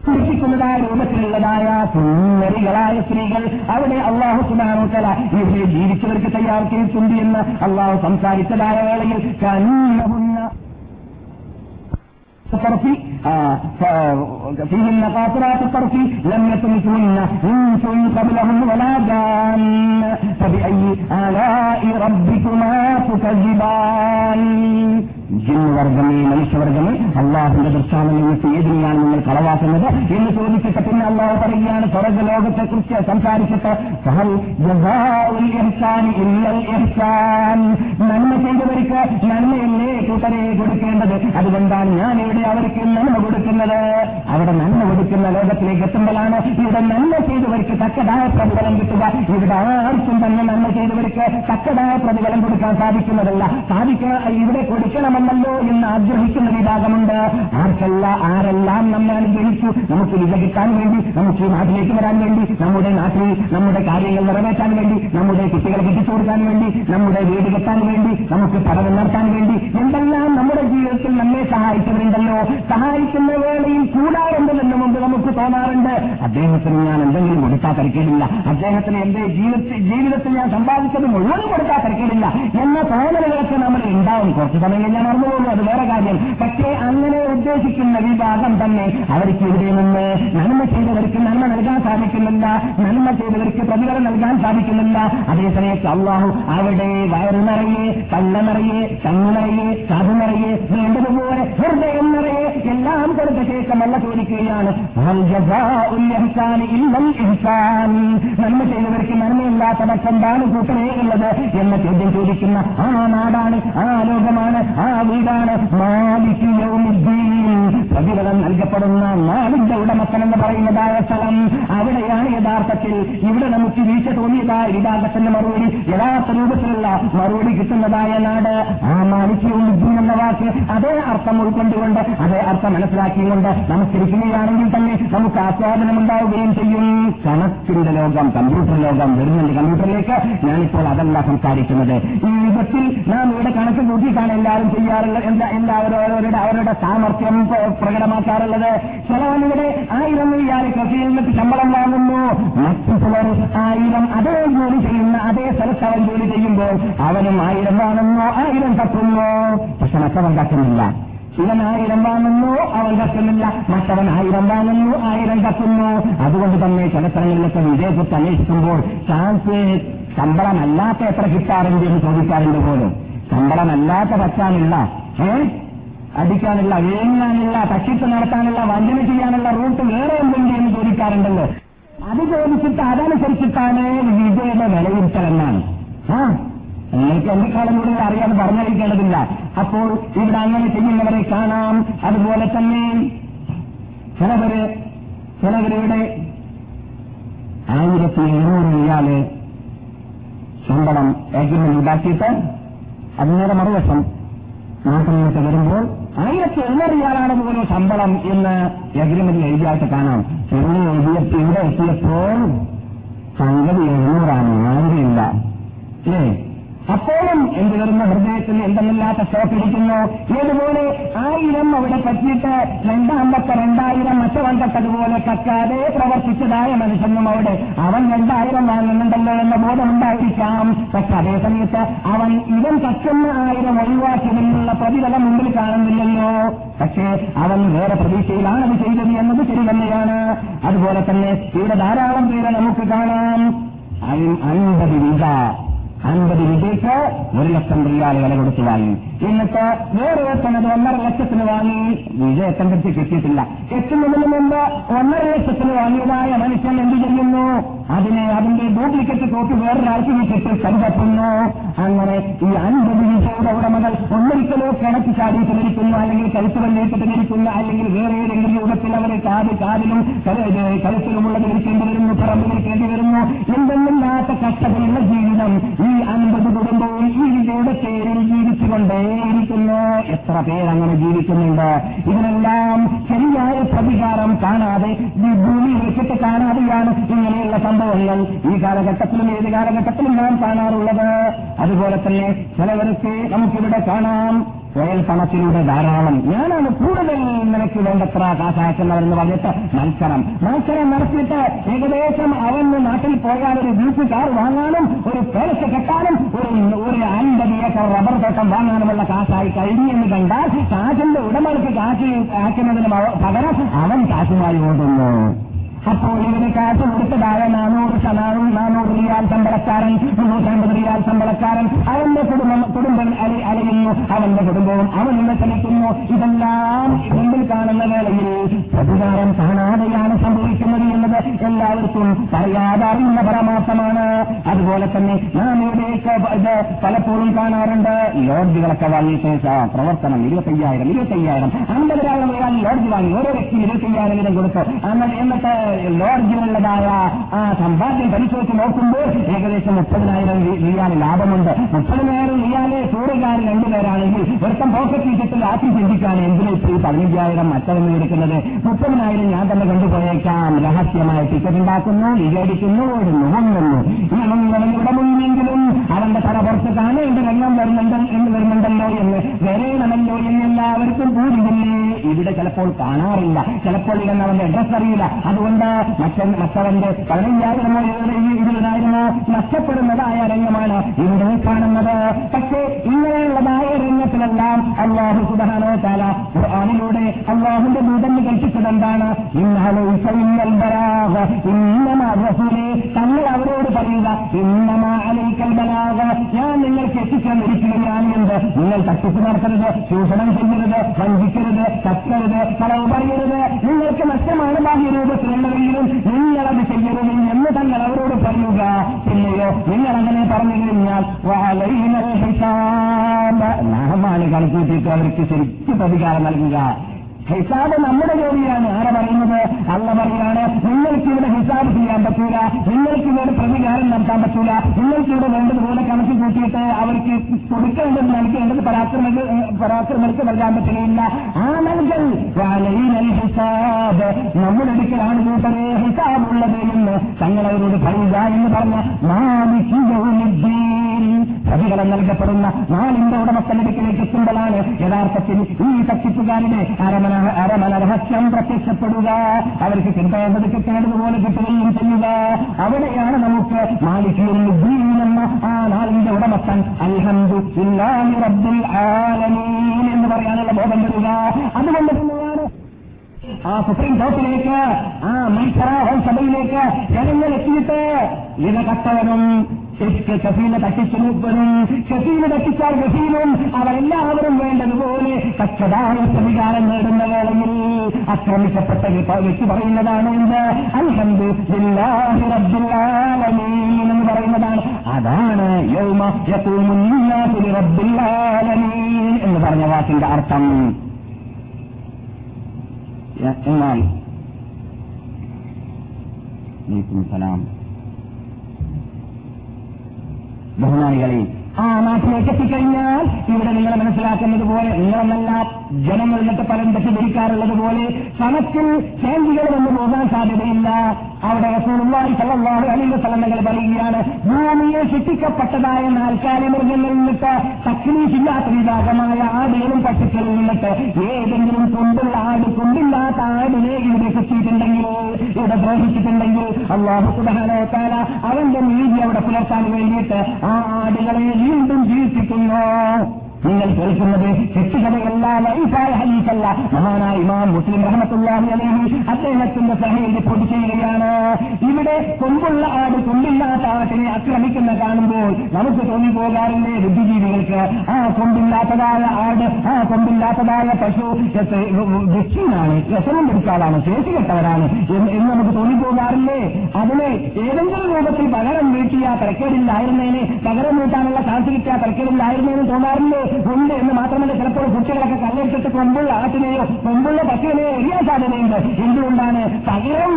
സൃഷ്ടിക്കുന്നതായ രൂപത്തിലുള്ളതായ സുന്ദരികളായ സ്ത്രീകൾ അവിടെ അള്ളാഹു സുബാനോത്തല ഇവിടെ ജീവിച്ചവർക്ക് തയ്യാറാക്കിയിട്ടുണ്ട് എന്ന് അള്ളാഹു സംസാരിച്ചതായ വേളയിൽ കണ്ണുന്ന فيهن قاصرات الطرف لم يطمثهن انس قبلهم ولا جان فبأي آلاء ربكما تكذبان ജിന്നുവർഗമേ മനുഷ്യവർഗമേ അള്ളാഹുന്റെ ദൃഷ്ടാന്തം നിങ്ങൾക്ക് ഏതിനെയാണ് നിങ്ങൾ കളവാക്കുന്നത് എന്ന് ചോദിച്ചിട്ട് പിന്നെ അള്ളാഹു പറയുകയാണ് സ്വർഗലോകത്തെ കുറിച്ച് സംസാരിച്ചിട്ട് ഫഹൽ ജസാഉൽ ഇഹ്സാനി ഇല്ലൽ ഇഹ്സാൻ നന്മ ചെയ്തവർക്ക് നന്മയല്ലേ കൂട്ടരെ കൊടുക്കേണ്ടത് അതുകൊണ്ടാണ് ഞാൻ ഇവിടെ അവർക്ക് നന്മ കൊടുക്കുന്നത്. അവിടെ നന്മ കൊടുക്കുന്ന ലോകത്തിലേക്ക് എത്തുമ്പോഴാണ് ഇവിടെ നന്മ ചെയ്തവർക്ക് തക്കതായ പ്രതിഫലം കിട്ടുക. ഇവിടെ ആർക്കും തന്നെ നന്മ ചെയ്തവർക്ക് തക്കതായ പ്രതിഫലം കൊടുക്കാൻ സാധിക്കുന്നതല്ല. സാധിക്ക ഇവിടെ കൊടുക്കണമെന്നല്ലോ എന്ന് ആഗ്രഹിക്കുന്ന വിഭാഗമുണ്ട്. ആർക്കല്ല ആരെല്ലാം നമ്മെ അനുഗ്രഹിച്ചു നമുക്ക് കിട്ടാൻ വേണ്ടി നമുക്ക് ഈ നാട്ടിലേക്ക് വരാൻ വേണ്ടി നമ്മുടെ നാട്ടിൽ നമ്മുടെ കാര്യങ്ങൾ നിറവേറ്റാൻ വേണ്ടി നമ്മുടെ കുട്ടികളെ കെട്ടിച്ചു കൊടുക്കാൻ വേണ്ടി നമ്മുടെ വീട് കെട്ടാൻ വേണ്ടി നമുക്ക് പഠനം നടത്താൻ വേണ്ടി എന്തെല്ലാം നമ്മുടെ ജീവിതത്തിൽ നമ്മെ സഹായിച്ചവരുണ്ടല്ലോ. സഹായിക്കുന്ന വേളയിൽ എന്ന മുമ്പ് നമുക്ക് തോന്നാറുണ്ട് അദ്ദേഹത്തിന് ഞാൻ എന്തെങ്കിലും കൊടുത്താൽ തിരക്കേടില്ല അദ്ദേഹത്തിന് എന്റെ ജീവിതത്തിൽ ഞാൻ സമ്പാദിച്ചത് മുഴുവൻ കൊടുത്താൽ തിരക്കേടില്ല എന്ന തോന്നലുകളൊക്കെ നമ്മൾ ഉണ്ടാവും. കുറച്ച് സമയം ഞാൻ അറിഞ്ഞുപോകുന്നു അത് വേറെ കാര്യം. പക്ഷേ അങ്ങനെ ഉദ്ദേശിക്കുന്ന വിഭാഗം തന്നെ അവർക്ക് ഇവിടെ നിന്ന് നന്മ ചെയ്തവർക്ക് നന്മ നൽകാൻ സാധിക്കുന്നില്ല. നന്മ ചെയ്തവർക്ക് പ്രതിഫലം നൽകാൻ സാധിക്കുന്നില്ല. അതേസമയത്ത് അള്ളാഹു അവിടെ വയറു നിറയെ കള്ള നിറയെ കണ്ണു നിറയെ നിറയെ വേണ്ടതുപോലെ കൊടുത്ത ശേഷം അല്ല ചോദിക്കുകയാണ്. നന്മ ചെയ്തവർക്ക് നന്മയില്ലാത്ത മറ്റെന്താണ് കൂട്ടരേ ഉള്ളത് എന്ന ചോദ്യം ചോദിക്കുന്ന ആ നാടാണ് ആ ലോകമാണ് ആ വീടാണ്. പ്രതിഫലം നൽകപ്പെടുന്ന നാടിന്റെ ഉടമസ്ഥൻ എന്ന് പറയുന്നതായ സ്ഥലം അവിടെയാണ് യഥാർത്ഥത്തിൽ. ഇവിടെ നമുക്ക് വീഴ്ച തോന്നിയതായ വിഭാഗത്തിന്റെ മറുപടി യഥാർത്ഥ രൂപത്തിലുള്ള മറുപടി കിട്ടുന്നതായ നാട്. ആ മാലിക്യവും എന്ന വാക്ക് അതേ അർത്ഥം ഉൾക്കൊണ്ടുകൊണ്ട് അതേ അർത്ഥം മനസ്സിലാക്കിക്കൊണ്ട് നമസ്കരിക്കുകയാണെങ്കിൽ തന്നെ നമുക്ക് ആസ്വാദനം ഉണ്ടാവുകയും ചെയ്യും. കണക്കിന്റെ ലോകം കമ്പ്യൂട്ടർ ലോകം വരുന്നുണ്ട് കമ്പ്യൂട്ടറിലേക്ക് ഞാനിപ്പോൾ അതല്ല സംസാരിക്കുന്നത്. ഈ യുഗത്തിൽ നാം ഇവിടെ കണക്ക് കൂട്ടിയിട്ടാണ് എല്ലാവരും ചെയ്യാറുള്ളത്. എല്ലാ എല്ലാവരും അവരുടെ പ്ര- പ്രകടമാക്കാറുള്ളത്. ചിലവൻ ഇവിടെ ആയിരം ഇയാൾ കൃഷിയിൽ നിന്ന് ശമ്പളം വാങ്ങുന്നു. മറ്റു ചിലർ ആയിരം അതേ ജോലി ചെയ്യുന്ന അതേ സ്ഥലത്ത് അവൻ ജോലി ചെയ്യുമ്പോൾ അവനും ആയിരം വാങ്ങുന്നു ആയിരം തപ്പുന്നു പക്ഷെ മറ്റവൻ തട്ടുന്നില്ല ഇവൻ ആയിരം വാങ്ങുന്നു അവൻ കത്തുന്നില്ല. മറ്റവൻ ആയിരം വാങ്ങുന്നു ആയിരം കത്തുന്നു. അതുകൊണ്ട് തന്നെ ചില സ്ഥലങ്ങളിലൊക്കെ വിജയക്കുറിച്ച് അന്വേഷിക്കുമ്പോൾ ചാൻസ് ശമ്പളമല്ലാത്ത എത്ര കിട്ടാറുണ്ട് എന്ന് ചോദിക്കാറുണ്ട് പോലും. ശമ്പളമല്ലാത്ത പറ്റാനുള്ള ഏ? അടിക്കാനുള്ള വേങ്ങാനുള്ള തട്ടിപ്പ് നടത്താനുള്ള വഞ്ചന ചെയ്യാനുള്ള റൂട്ട് വേറെ എന്തുണ്ട് എന്ന് ചോദിക്കാറുണ്ടല്ലോ. അത് ചോദിച്ചിട്ട് അതനുസരിച്ചിട്ടാണ് വിജയുടെ വിലയിരുത്തലെന്നാണ്. ആ നിങ്ങൾക്ക് കാലം കൂടുതൽ അറിയാതെ പറഞ്ഞറിയിക്കേണ്ടതില്ല അപ്പോൾ ഇവിടെ അങ്ങനെ ചെയ്യുന്നവരെ കാണാം. അതുപോലെ തന്നെ ചിലവര് ചിലവരുടെ ആയിരത്തി എഴുന്നൂറ് ഇയാൾ ശമ്പളം ഏഗ്രിമെന്റ് ഉണ്ടാക്കിയിട്ട് അതിനേറെ മറുവശം നിന്നൊക്കെ വരുമ്പോൾ ആയിരത്തി എണ്ണൂറ് റിയാലാണ് പോലും ശമ്പളം എന്ന് എഗ്രിമെന്റ് എഴുതിയായിട്ട് കാണാം. ചെറിയ എഴുതിയപ്പോ ഇവിടെ എത്തിയപ്പോൾ സംഗതി എഴുന്നൂറാണ് ആയിരമില്ല അല്ലേ? അപ്പോഴും എന്ത് വരുന്ന ഹൃദയത്തിൽ എന്തെന്നില്ലാത്ത ഷോക്ക് ഇരിക്കുന്നു? ഏതുപോലെ ആയിരം അവിടെ പറ്റിയിട്ട് രണ്ടാമത്തെ രണ്ടായിരം മറ്റവൻ കട്ടതുപോലെ കക്കാതെ പ്രവർത്തിച്ചതായ മനുഷ്യനും അവിടെ. അവൻ രണ്ടായിരം വാങ്ങുന്നുണ്ടല്ലോ എന്ന ബോധമുണ്ടായിരിക്കാം. പക്ഷെ അതേ സമയത്ത് അവൻ ഇവൻ കക്കുന്ന ആയിരം ഒഴിവാക്കിയതിനുള്ള പ്രതിഫലം മുമ്പിൽ കാണുന്നില്ലല്ലോ. പക്ഷേ അവൻ വേറെ പ്രതീക്ഷയിലാണ് അത് ചെയ്തത് എന്നത് ശരി തന്നെയാണ്. അതുപോലെ തന്നെ ഇവിടെ ധാരാളം പേരെ നമുക്ക് കാണാം. അൻപത് വീത അൻപത് രൂപയ്ക്ക് ഒരു ലക്ഷം റിയാൽ വില കൊടുത്ത് വാങ്ങി. എന്നിട്ട് വേറെ എത്തുന്നത് ഒന്നര ലക്ഷത്തിന് വാങ്ങി. വിജയ എത്തേണ്ടത് കിട്ടിയിട്ടില്ല. എത്തുന്നതിന് മുമ്പ് ഒന്നര ലക്ഷത്തിന് വാങ്ങിയതായ മനുഷ്യൻ എന്ത് ചെയ്യുന്നു? അതിനെ അതിന്റെ ഡ്യൂപ്ലിക്കേറ്റ് കോപ്പി വേറൊരാൾക്ക് വിട്ടിട്ട് കരുതപ്പെടുന്നു അങ്ങനെ ഈ അൻപത് വിജയുടെ ഉടമകൾ ഒന്നൊരിക്കലോ കിണക്ക് ചാടിയിട്ട് മരിക്കുന്നു അല്ലെങ്കിൽ കരുത്ത് വന്നിട്ട് മരിക്കുന്നു അല്ലെങ്കിൽ വേറെ ഏതെങ്കിലും രൂപത്തിൽ അവരെ കാത് കാതിലും കരുത്തിലുമുള്ളത് ഇരിക്കേണ്ടി വരുന്നു പറമ്പ് വിളിക്കേണ്ടി വരുന്നു. എന്തെന്നില്ലാത്ത കഷ്ടതയുള്ള ജീവിതം ഈ അൻപത് കുടുംബവും ഈ പേരിൽ ജീവിച്ചുകൊണ്ടേയിരിക്കുന്നു. എത്ര പേരങ്ങനെ ജീവിക്കുന്നുണ്ട്? ഇതിനെല്ലാം ശരിയായ പ്രതികാരം കാണാതെ ഈ ഭൂമി വെച്ചിട്ട് കാണാതെയാണ് ഇങ്ങനെയുള്ള സംഭവങ്ങൾ ഈ കാലഘട്ടത്തിലും ഏത് കാലഘട്ടത്തിലും നാം കാണാറുള്ളത്? അതുപോലെ തന്നെ ചിലവർക്ക് നമുക്കിവിടെ കാണാം. സ്വയം പണത്തിലൂടെ ധാരാളം. ഞാനാണ് കൂടുതൽ നിനക്ക് വേണ്ടത്ര കാശാക്കുന്നവരെന്ന് പറഞ്ഞിട്ട് മത്സരം. മത്സരം നടത്തിയിട്ട് ഏകദേശം അവന് നാട്ടിൽ പോയാൽ ഒരു വീട്ടു കാർ വാങ്ങാനും ഒരു പേലസ് കെട്ടാനും ഒരു ഒരു അൻപത് ഏക്കർ റബ്ബർ തോട്ടം വാങ്ങാനുമുള്ള കാശായി കഴിഞ്ഞെന്ന് കണ്ടാൽ കാശിന്റെ ഉടമകൾക്ക് കാശ് ആക്കുന്നതിന് പകരം അവൻ കാശുമായി ഓടുന്നു. അപ്പോൾ ഇവന് കാശ് കൊടുത്തതായ നാനൂറ് നാനൂറ് നാനൂറ് റിയാൽ ശമ്പളക്കാരൻ മുന്നൂറ്റമ്പത് റിയാൽ ശമ്പളക്കാരൻ അവന്റെ കുടുംബം കുടുംബം അലി അലയുന്നു. അവന്റെ കുടുംബവും അവനിന്ന് ചലിക്കുന്നു. ഇതെല്ലാം മുമ്പിൽ കാണുന്ന വേളയിൽ പ്രതികാരം കാണാതെയാണ് സംഭവിക്കുന്നത് എന്നത് എല്ലാവർക്കും പറയാതെ അറിയുന്ന പരമാർത്ഥമാണ്. അതുപോലെ തന്നെ നാം ഇവിടെയൊക്കെ പലപ്പോഴും കാണാറുണ്ട്. ലോഡ്ജുകളൊക്കെ വാങ്ങിയിട്ട് പ്രവർത്തനം ഇരുപത്തയ്യായിരം ഇരുപത്തയ്യായിരം അമ്പതിനായിരം റിയാൽ ലോഡ്ജ് വാങ്ങി. ഓരോ വ്യക്തിയും ഇരുപത്തയ്യായിരം വീതം കൊടുത്തു എന്നിട്ട് ലോഡ്ജിലുള്ളതായ ആ സമ്പാദ്യം പരിശോധിച്ച് നോക്കുമ്പോൾ ഏകദേശം മുപ്പതിനായിരം റിയാൽ ലാഭമുണ്ട്. മുപ്പതിനായിരം റിയാൽ ചൂടുകാരൻ രണ്ടുപേരാണെങ്കിൽ ഒരുത്തം പോക്കറ്റ് ഇട്ടിട്ട് രാത്രി ചിന്തിക്കാണ് എന്തിനാ ഇപ്പോൾ ഈ പതിനഞ്ചായിരം മറ്റൊന്ന് എടുക്കുന്നത് മുപ്പതിനായിരം ഞാൻ തന്നെ കൊണ്ടുപോയേക്കാം. രഹസ്യമായ ടിക്കറ്റ് ഉണ്ടാക്കുന്നു വിചാരിക്കുന്നു ഓടുന്നു വന്നുന്നു ഈ ഒന്നും ഇവിടെ മുന്നെങ്കിലും അവന്റെ തല പുറത്ത് കാണേണ്ട രംഗം വരുന്നുണ്ട് എന്ന് വരുന്നുണ്ടല്ലോ എന്ന് വരേണമല്ലോ എന്ന് എല്ലാവർക്കും ഇവിടെ ചിലപ്പോൾ കാണാറില്ല. ചിലപ്പോൾ ഇതെന്ന് അവന്റെ അഡ്രസ് അറിയില്ല. അതുകൊണ്ട് മറ്റൻ മറ്റവന്റെ പതിനയ്യായിരമോ ഇരുപതിനായിരമോ നഷ്ടപ്പെടുന്നതായ രംഗമാണ് ഇവിടെ കാണുന്നത്. പക്ഷേ ഇങ്ങനെയുള്ളതായ രംഗത്തിലെല്ലാം അള്ളാഹു സുധാനോ താല ഖുർആാനിലൂടെ അള്ളാഹുന്റെ ദൂതന് കൽപ്പിച്ചത് എന്താണ് തങ്ങൾ അവരോട് പറയുക ഇന്നമാ അലൈക്കൽ ഞാൻ നിങ്ങൾക്ക് എത്തിക്കാൻ ഒരിക്കലും എന്ത്? നിങ്ങൾ തട്ടിപ്പ് നടത്തരുത് ചൂഷണം ചെയ്യരുത് വഞ്ചിക്കരുത് തക്കരുത് ഫലവ് പറയരുത് നിങ്ങൾക്ക് നഷ്ടമാണ് ബാഹ്യ രൂപത്തിലുള്ളതെങ്കിലും നിങ്ങളത് ചെയ്യരുത് എന്ന് തങ്ങൾ അവരോട് പറയുക. പിന്നെയോ നിങ്ങൾ അങ്ങനെ പറഞ്ഞു കഴിഞ്ഞാൽ നാഹമാണ് കണക്കൂട്ടിയിട്ട് അവർക്ക് ശരിക്കും പ്രതികാരം നൽകുക. ഹിസാബ് നമ്മുടെ ജോലിയാണ്. ആരെ പറയുന്നത്? അല്ല പറയാണ് നിങ്ങൾക്ക് ഇവിടെ ഹിസാബ് ചെയ്യാൻ പറ്റൂല. നിങ്ങൾക്ക് ഇവിടെ പ്രതികാരം നടത്താൻ പറ്റൂല. നിങ്ങൾക്ക് ഇവിടെ വേണ്ടതുപോലെ കണക്ക് കൂട്ടിയിട്ട് അവർക്ക് കൊടുക്കേണ്ടത് നൽകേണ്ടത് പരാക്രമ പരാക്രമർക്ക് നൽകാൻ പറ്റുകയില്ല. ആ നൽകൽ ഹിസാബ്. നമ്മുടെ അടുക്കലാണ് കൂട്ടരെ ഹിസാബ് ഉള്ളത് എന്ന് തങ്ങളവരോട് പറയുക എന്ന് പറഞ്ഞ പ്രതികളം നൽകപ്പെടുന്ന നാലിന്റെ ഉടമസ്ഥലടുക്കിലേക്ക് എത്തുമ്പോഴാണ് യഥാർത്ഥത്തിൽ ഈ തട്ടിപ്പുകാരുടെ അരമന അരമന രഹസ്യം പ്രത്യക്ഷപ്പെടുക. അവർക്ക് കിട്ടേണ്ടത് കിട്ടേണ്ടതുപോലെ കിട്ടുകയും ചെയ്യുക. അവിടെയാണ് നമുക്ക് നാളിന്റെ ഉടമസ്ഥൻ അൽഹന്ദു റബ്ബുൽ ആലമീൻ എന്ന് പറയാനുള്ള ബോധം വരിക അതുകൊണ്ട് തന്നെയാണ് ആ സുപ്രീം കോർട്ടിലേക്ക് ആ മീറ്ററാ സഭയിലേക്ക് ജനങ്ങൾ എത്തിയിട്ട് ഇത് കട്ടവനും ഷഫീന തട്ടിച്ചു മൂപ്പനും ഷഫീന തട്ടിച്ചാൽ ഗഫീനും അവരെല്ലാവരും വേണ്ടതുപോലെ കച്ചതായ പ്രതികാരം നേടുന്ന വേളയിൽ ആക്രമിക്കപ്പെട്ട വ്യക്തി പറയുന്നതാണ് എന്ത്? അൽഹന്ദു എന്ന് പറയുന്നതാണ്. അതാണ് യൗമ എന്ന് പറഞ്ഞ വാക്കിന്റെ അർത്ഥം. എന്നാൽ സലാം. ബഹുമാനികളെ ആ നാട്ടിലേക്ക് എത്തിക്കഴിഞ്ഞാൽ ഇവിടെ നിങ്ങൾ മനസ്സിലാക്കുന്നത് പോലെ നിങ്ങളെന്നല്ല ജനങ്ങൾ എന്നിട്ട് പലരും തെറ്റിദ്ധരിക്കാറുള്ളത് പോലെ കണക്കിൽ ചേഞ്ചുകൾ വന്നു പോകാൻ സാധ്യതയില്ല. അവിടെ സല്ലല്ലാഹു അലൈഹി പറയുകയാണ് ഭൂമിയെ ശിക്ഷിക്കപ്പെട്ടതായ നാൽക്കാലി മൃഗങ്ങളിൽ നിന്നിട്ട് തക്ലീഫില്ലാത്ത വിഭാഗമായ ആടുകളും പട്ടിക്കളിൽ നിന്നിട്ട് ഏതെങ്കിലും കൊണ്ടുള്ള ആട് കൊണ്ടില്ലാത്ത ആടിനെ ഇവിടെ കിട്ടിയിട്ടുണ്ടെങ്കിൽ ഇവിടെ ദ്രോഹിച്ചിട്ടുണ്ടെങ്കിൽ അള്ളാഹു സുബാനോത്താല അവന്റെ നീതി അവിടെ പുലർത്താൻ വേണ്ടിയിട്ട് ആ ആടുകളെ വീണ്ടും ജീവിപ്പിക്കുന്നു. നിങ്ങൾ കേൾക്കുന്നത് തെറ്റുകഥയല്ല ലൈഫായ ഹലീഫല്ല മഹാനായ ഇമാം മുസ്ലിം റഹമത്തുല്ലാഹി അലൈഹി അദ്ദേഹത്തിന്റെ സഹയിൽ റിപ്പോർട്ട് ചെയ്യുകയാണ്. ഇവിടെ കൊമ്പുള്ള ആട് കൊമ്പില്ലാത്ത ആട്ടിനെ ആക്രമിക്കുന്ന കാണുമ്പോൾ നമുക്ക് തോന്നി പോകാറില്ലേ ബുദ്ധിജീവികൾക്ക്. ആ കൊമ്പില്ലാത്തതായ ആട് ആ കൊമ്പില്ലാത്തതായ പശു വ്യക്തിയാണ് രസനം പിടിച്ചാലാണ് ശേഷി കെട്ടവരാണ് എന്ന് നമുക്ക് തോന്നിപ്പോകാറില്ലേ? അതിനെ ഏതെങ്കിലും രൂപത്തിൽ പകരം വീട്ടിയ തിരക്കേടില്ലായിരുന്നേനെ പകരം വീട്ടാനുള്ള സാധ്യത കിട്ടിയ തിരക്കേടില്ലായിരുന്നേന്ന് തോന്നാറില്ലേ? ഉണ്ട് എന്ന് മാത്രമല്ല ചിലപ്പോൾ കുട്ടികളൊക്കെ കല്ലെടുത്തിട്ട് കൊമ്പുള്ള ആട്ടിനെയോ കൊമ്പുള്ള പശുവിനെയോ എറിയാൻ സാധ്യതയുണ്ട്. എന്തുകൊണ്ടാണ് പകരം